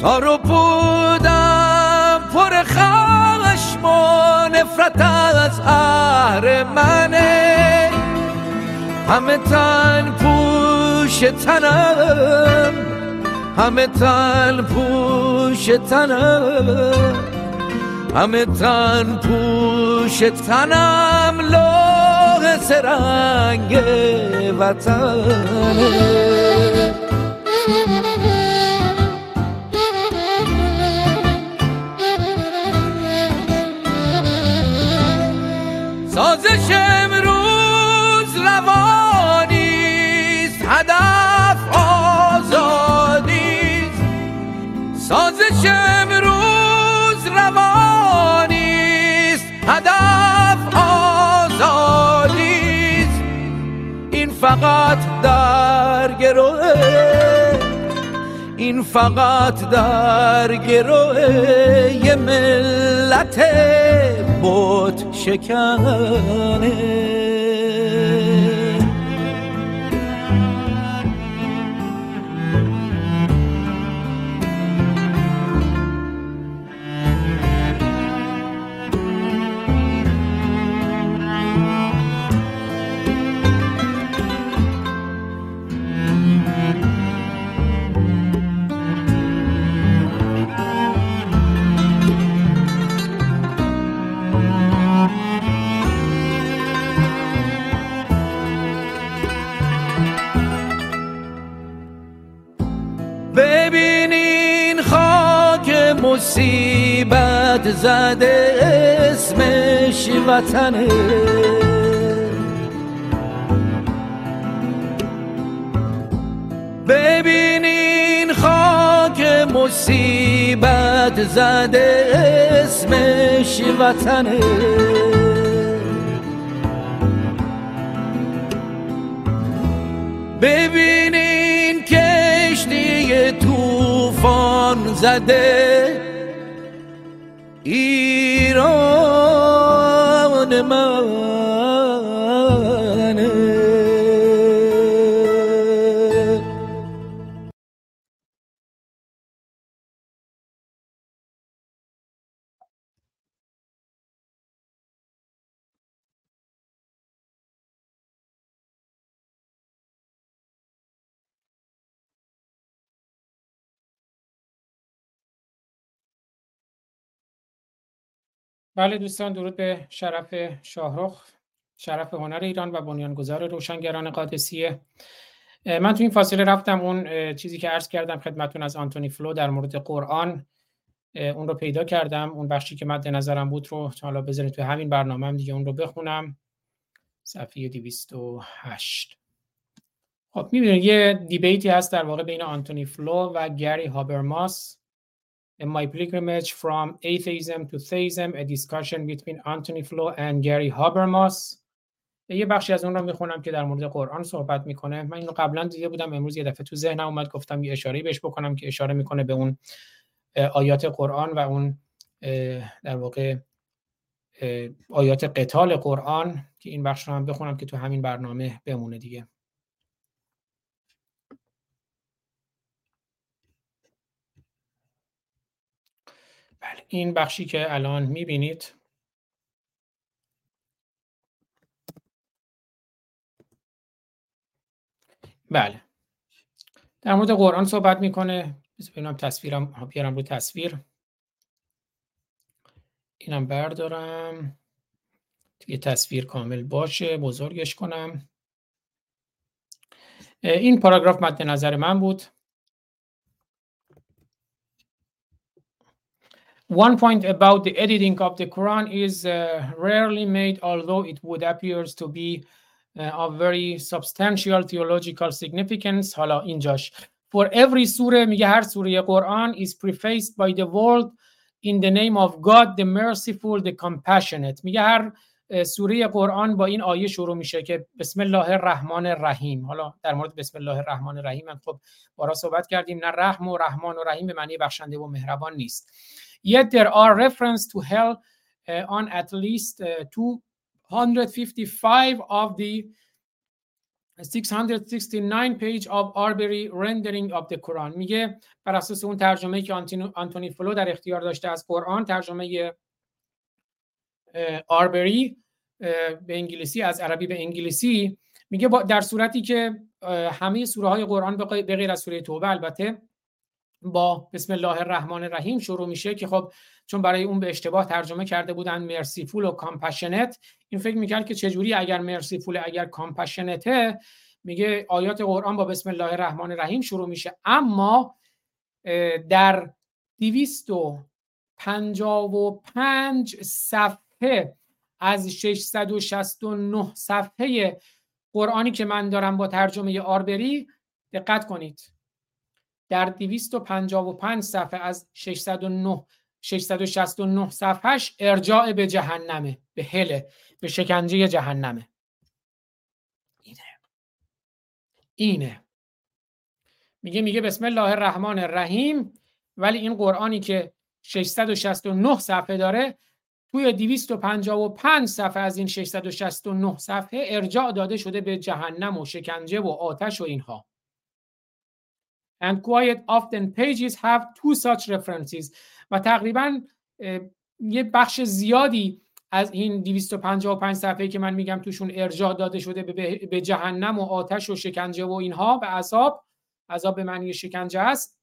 Speaker 1: تار و پودم پر خشم و نفرت از زهر منه. همه تن پوش تنم همه تن پوش تنم. همه تن پوش تنم لوح سرنگ وطنه. سازش امروز روانیست هدف آزادیست سازش امروز روانیست هدف آزادیست این فقط در گروه این فقط در گروه ملت بت شکنه زده اسمش وطنه ببینین خاک مصیبت زده اسمش وطنه ببینین کشتی توفان زده ایران
Speaker 2: بله دوستان درود به شرف شاهرخ شرف هنر ایران و بنیانگذار روشنگران قادسیه. من تو این فاصله رفتم اون چیزی که عرض کردم خدمتون از آنتونی فلو در مورد قرآن اون رو پیدا کردم. اون بخشی که مد نظرم بود رو حالا بذارید تو همین برنامه هم دیگه اون رو بخونم. صفحه 208 خب می‌بینید یه debate ی هست در واقع بین آنتونی فلو و گری هابرماس. In my pilgrimage from atheism to theism, a discussion between Anthony Flo and Gary Habermas. یه بخشی از اون رو می‌خونم که در مورد قرآن صحبت می‌کنه من اینو قبلا دیده بودم امروز یه دفعه تو ذهنم اومد گفتم یه اشاره بهش بکنم که اشاره می‌کنه به اون آیات قرآن و اون در واقع آیات قتال قرآن که این بخش رو هم بخونم که تو همین برنامه بمونه دیگه این بخشی که الان می‌بینید. بله. در مورد قرآن صحبت می‌کنه. ببینم تصویرم. بیارم رو تصویر. اینم بردارم. توی تصویر کامل باشه. بزرگش کنم. این پاراگراف مد نظر من بود. One point about the editing of the Quran is uh, rarely made, although it would appears to be uh, of very substantial theological significance. حالا اینجاش For every سوره میگه هر سوره قرآن is prefaced by the word in the name of God the merciful the compassionate میگه هر سوره قرآن با این آیه شروع میشه که بسم الله الرحمن الرحیم حالا در مورد بسم الله الرحمن الرحیم من خب بارا صحبت کردیم نه رحم و رحمان و رحیم به معنی بخشنده و مهربان نیست Yet there are reference to hell uh, on at least uh, 255 of the 669 page of Arbery rendering of the Quran. میگه بر اساس اون ترجمه که آنتونی فلو در اختیار داشته از قرآن ترجمه آربری به انگلیسی از عربی به انگلیسی میگه در صورتی که همه سوره های قرآن به غیر از سوره توبه البته با بسم الله الرحمن الرحیم شروع میشه که خب چون برای اون به اشتباه ترجمه کرده بودن مرسیفول و کامپشنت این فکر می‌کرد که چجوری اگر مرسیفول اگر کامپشنته میگه آیات قرآن با بسم الله الرحمن الرحیم شروع میشه. اما در 255 صفحه از 669 صفحه قرآنی که من دارم با ترجمه آربری دقت کنید. در 255 صفحه از 609 669 صفحش ارجاع به جهنمه به هله به شکنجه جهنمه. اینه. اینه. میگه میگه بسم الله الرحمن الرحیم ولی این قرآنی که 669 صفحه داره توی 255 صفحه از این 669 صفحه ارجاع داده شده به جهنم و شکنجه و آتش و اینها. And quite often pages have two such references. و تقریبا یه بخش زیادی از این 255 صفحه که من میگم توشون ارجاع داده شده به جهنم و آتش و شکنجه و اینها به عذاب عذاب به معنی شکنجه است.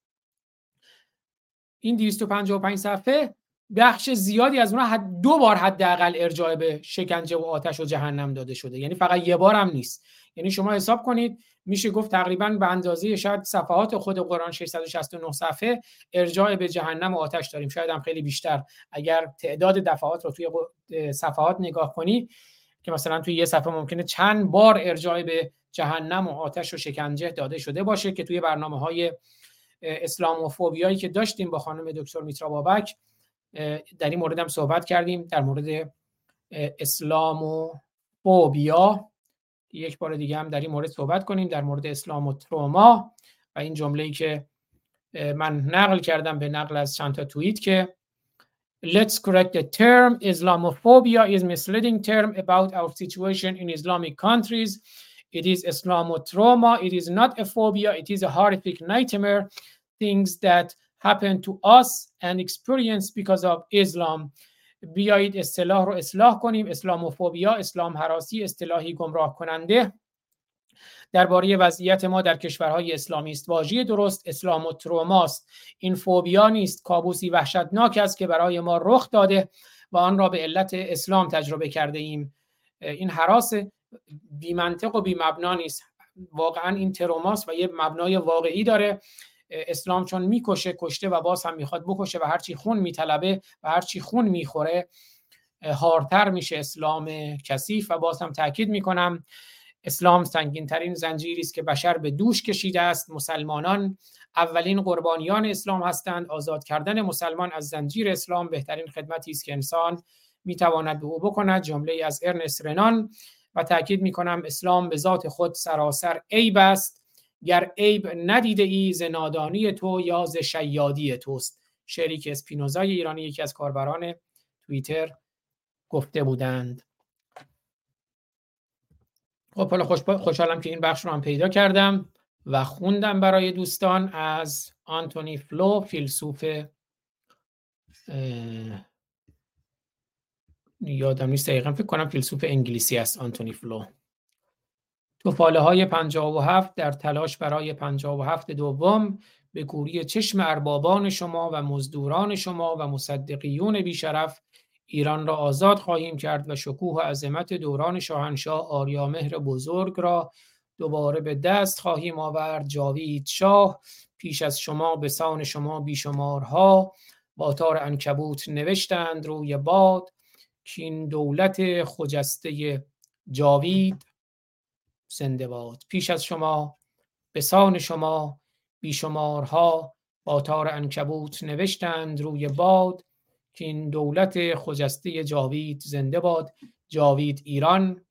Speaker 2: این 255 صفحه بخش زیادی از اونها حد دو بار حداقل ارجاع به شکنجه و آتش و جهنم داده شده. یعنی فقط یه بار هم نیست. یعنی شما حساب کنید میشه گفت تقریبا به اندازه شاید صفحات خود قرآن 669 صفحه ارجاع به جهنم و آتش داریم. شاید هم خیلی بیشتر. اگر تعداد دفعات رو توی صفحات نگاه کنی که مثلا توی یه صفحه ممکنه چند بار ارجاع به جهنم و آتش و شکنجه داده شده باشه که توی برنامه های اسلاموفوبیایی که داشتیم با خانم دکتر میترا بابک در این مورد هم صحبت کردیم در مورد اسلام و فوبیا یک بار دیگه هم در این مورد صحبت کنیم در مورد اسلام و تروما و این جمله ای که من نقل کردم به نقل از چند تا توییت که Let's correct the term Islamophobia is misleading term about our situation in Islamic countries. It is Islamotrauma. It is not a phobia. It is a horrific nightmare. Things that happen to us and experience because of Islam. بیایید اصطلاح رو اصلاح کنیم. اسلاموفوبیا اسلام حراسی اصطلاحی گمراه کننده. درباره وضعیت ما در کشورهای اسلامی است. واژه درست اسلام و تروماست این فوبیا نیست. کابوسی وحشتناک است که برای ما رخ داده و آن را به علت اسلام تجربه کرده ایم. این حراس بی منطق و بی مبنا نیست. واقعا این تروماست و یه مبنای واقعی داره. اسلام چون می‌کشه کشته و باز هم می‌خواد بکشه و هرچی خون میطلبه و هرچی خون می‌خوره هارتر میشه اسلام کثیف و باز هم تاکید می‌کنم. اسلام سنگین ترین زنجیری است که بشر به دوش کشیده است. مسلمانان اولین قربانیان اسلام هستند. آزاد کردن مسلمان از زنجیر اسلام بهترین خدمتی است که انسان می‌تواند به او بکند. جمله از ارنست رنان و تاکید می‌کنم اسلام به ذات خود سراسر عیب است. گر عیب ندیده ای ز نادانی تو یا ز شیادی توست. شعری که اسپینوزای ایرانی یکی از کاربران توییتر گفته بودند. خب حالا خوشحالم که این بخش رو هم پیدا کردم و خوندم برای دوستان از آنتونی فلو فیلسوف اه، یادم نیست دقیقا فکر کنم فیلسوف انگلیسی است آنتونی فلو. توفاله های 57 در تلاش برای 57 دوم به کوری چشم اربابان شما و مزدوران شما و مصدقیون بیشرف ایران را آزاد خواهیم کرد و شکوه عظمت دوران شاهنشاه آریامهر بزرگ را دوباره به دست خواهیم آورد. جاوید شاه پیش از شما به سان شما بیشمارها با تار انکبوت نوشتند. روی باد که این دولت خجسته جاوید. زنده باد. پیش از شما به سان شما بیشمارها با تار انکبوت نوشتند روی باد که این دولت خجسته جاوید زنده باد جاوید ایران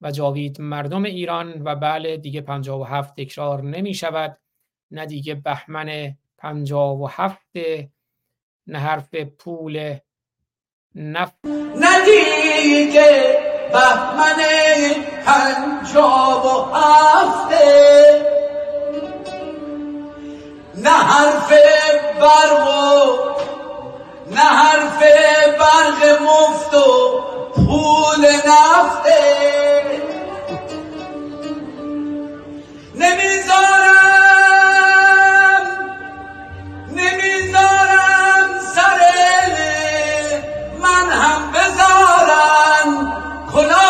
Speaker 2: و جاوید مردم ایران و بله دیگه 57 تکرار نمی شود. نه دیگه بهمن 57 نه حرف پول نفت
Speaker 1: نه دیگه بهمن پنجاب و هفته. نه حرف برق و نه حرف برق مفت و پول نفته. نمی‌ذارم نمی‌ذارم سر من هم بذارن. کلاهی که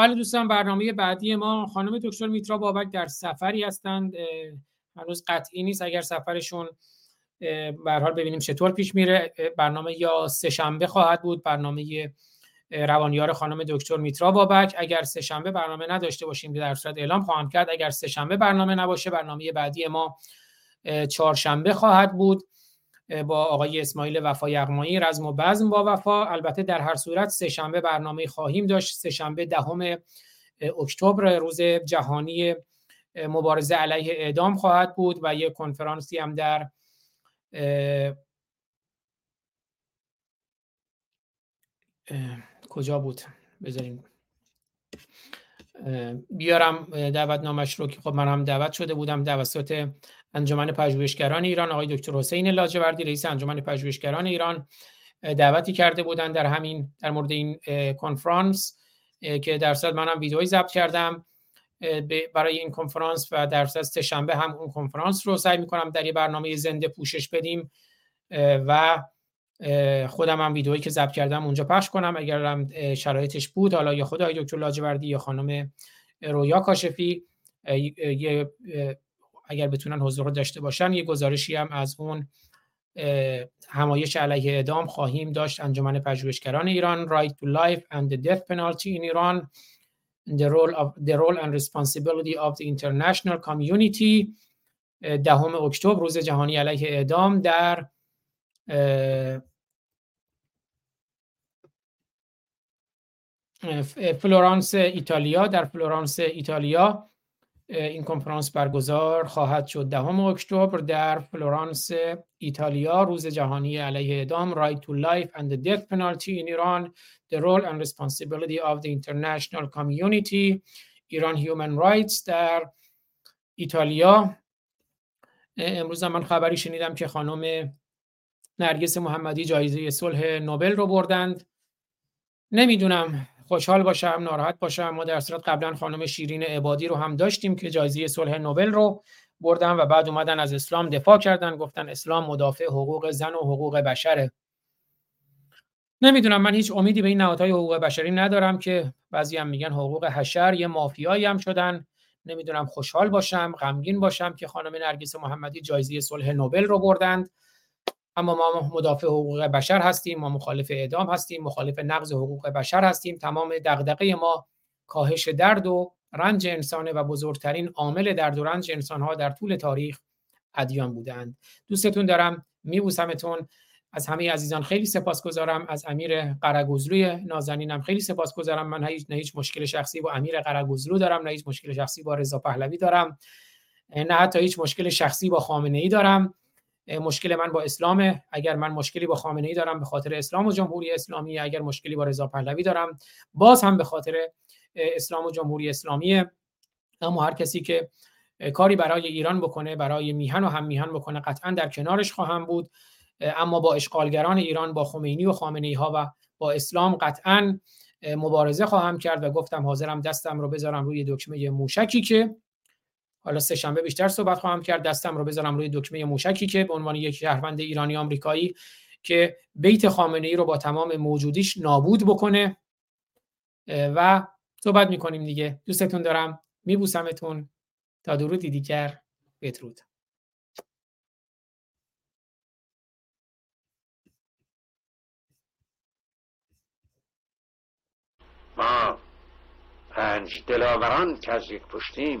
Speaker 2: بله دوستان برنامه بعدی ما خانم دکتر میترا بابک در سفری هستند. هنوز قطعی نیست. اگر سفرشون به حال ببینیم چطور پیش میره. برنامه یا سه شنبه خواهد بود. برنامه روانیار خانم دکتر میترا بابک. اگر سه شنبه برنامه نداشته باشیم در صورت اعلام خواهم کرد. اگر سه شنبه برنامه نباشه برنامه بعدی ما چهارشنبه خواهد بود. با آقای اسماعیل وفا یغمایی رزم و بزم با وفا. البته در هر صورت سه شنبه برنامه خواهیم داشت. سه شنبه دهم اکتبر روز جهانی مبارزه علیه اعدام خواهد بود و یک کنفرانسی هم در کجا بود؟ بذاریم. بیارم اه، دعوتنامش رو که خب من هم دعوت شده بودم. توسط انجمن پژوهشگران ایران آقای دکتر حسین لاجوردی رئیس انجمن پژوهشگران ایران دعوتی کرده بودن در همین در مورد این کنفرانس که در صورت منم ویدئویی ضبط کردم برای این کنفرانس و در سه شنبه هم اون کنفرانس رو سعی می‌کنم در یه برنامه زنده پوشش بدیم و خودم هم ویدئویی که ضبط کردم اونجا پخش کنم. اگر شرایطش بود حالا یا خود آقای دکتر لاجوردی یا خانم رویا کاشفی یه اگر بتونن حضور داشته باشن یه گزارشی هم از اون همایش علیه اعدام خواهیم داشت. انجمن پژوهشگران ایران Right to Life and the Death Penalty in Iran the role of the role and responsibility of the international community دهم اکتبر روز جهانی علیه اعدام در فلورانس ایتالیا در فلورانس ایتالیا. این کنفرانس برگزار خواهد شد. دهم اکتبر در فلورانس ایتالیا روز جهانی علیه اعدام Right to Life and the Death Penalty in Iran the role and responsibility of the international community ایران Human Rights در ایتالیا. امروز من خبری شنیدم که خانم نرگس محمدی جایزه صلح نوبل رو بردند. نمی‌دونم خوشحال باشم ناراحت باشم. ما در صورت قبلا خانم شیرین عبادی رو هم داشتیم که جایزه صلح نوبل رو بردن و بعد اومدن از اسلام دفاع کردن گفتن اسلام مدافع حقوق زن و حقوق بشره. نمی‌دونم من هیچ امیدی به این نهادهای حقوق بشری ندارم که بعضی هم میگن حقوق حشر یه مافیایی هم شدن. نمی‌دونم خوشحال باشم غمگین باشم که خانم نرگس محمدی جایزه صلح نوبل رو بردند. اما ما مدافع حقوق بشر هستیم ما مخالف اعدام هستیم مخالف نقض حقوق بشر هستیم. تمام دغدغه ما کاهش درد و رنج انسانه و بزرگترین عامل درد و رنج انسانها در طول تاریخ ادیان بودند. دوستتون دارم میبوسمتون. از همه عزیزان خیلی سپاسگزارم. از امیر قرگزلوی نازنینم خیلی سپاسگزارم. من هیچ نه هیچ مشکل شخصی با امیر قرگزلو دارم نه هیچ مشکل شخصی با رضا پهلوی دارم نه حتی هیچ مشکل شخصی با خامنه ای دارم. مشکل من با اسلام اگر من مشکلی با خامنه ای دارم به خاطر اسلام و جمهوری اسلامی اگر مشکلی با رضا پهلوی دارم باز هم به خاطر اسلام و جمهوری اسلامی اما هر کسی که کاری برای ایران بکنه برای میهن و هم میهن بکنه قطعا در کنارش خواهم بود. اما با اشغالگران ایران با خمینی و خامنه ای ها و با اسلام قطعا مبارزه خواهم کرد و گفتم حاضرم دستم رو بذارم روی دکمه موشکی که حالا سه شنبه بیشتر صحبت خواهم کرد. دستم رو بذارم روی دکمه موشکی که به عنوان یک شهروند ایرانی آمریکایی که بیت خامنه ای رو با تمام موجودیش نابود بکنه. و صحبت می‌کنیم دیگه. دوستتون دارم. میبوسمتون. تا درودی دیگر. بدرود.
Speaker 8: ما پنج دلاوران که از یک پشتیم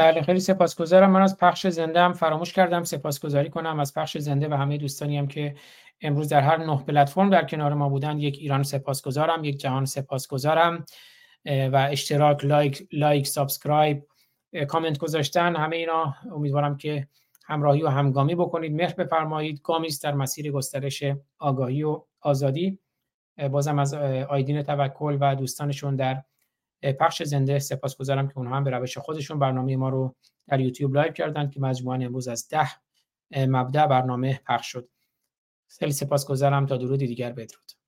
Speaker 2: بله خیلی سپاسگزارم. من از پخش زنده هم فراموش کردم. سپاسگزاری کنم. از پخش زنده و همه دوستانی هم که امروز در هر نه پلتفرم در کنار ما بودن یک ایران سپاسگزارم یک جهان سپاسگزارم. و اشتراک like like subscribe comment گذاشتن همه اینا. امیدوارم که همراهی و همگامی بکنید. مهر بفرمایید. گامی در مسیر گسترش آگاهی و آزادی. بازم از آیدین توکل و دوستانشون در پخش زنده سپاسگزارم که اونها هم به روش خودشون برنامه ما رو در یوتیوب لایو کردن که مجموعا امروز از ده مبدع برنامه پخش شد. خیلی سپاسگزارم. تا درودی دیگر. بدرود.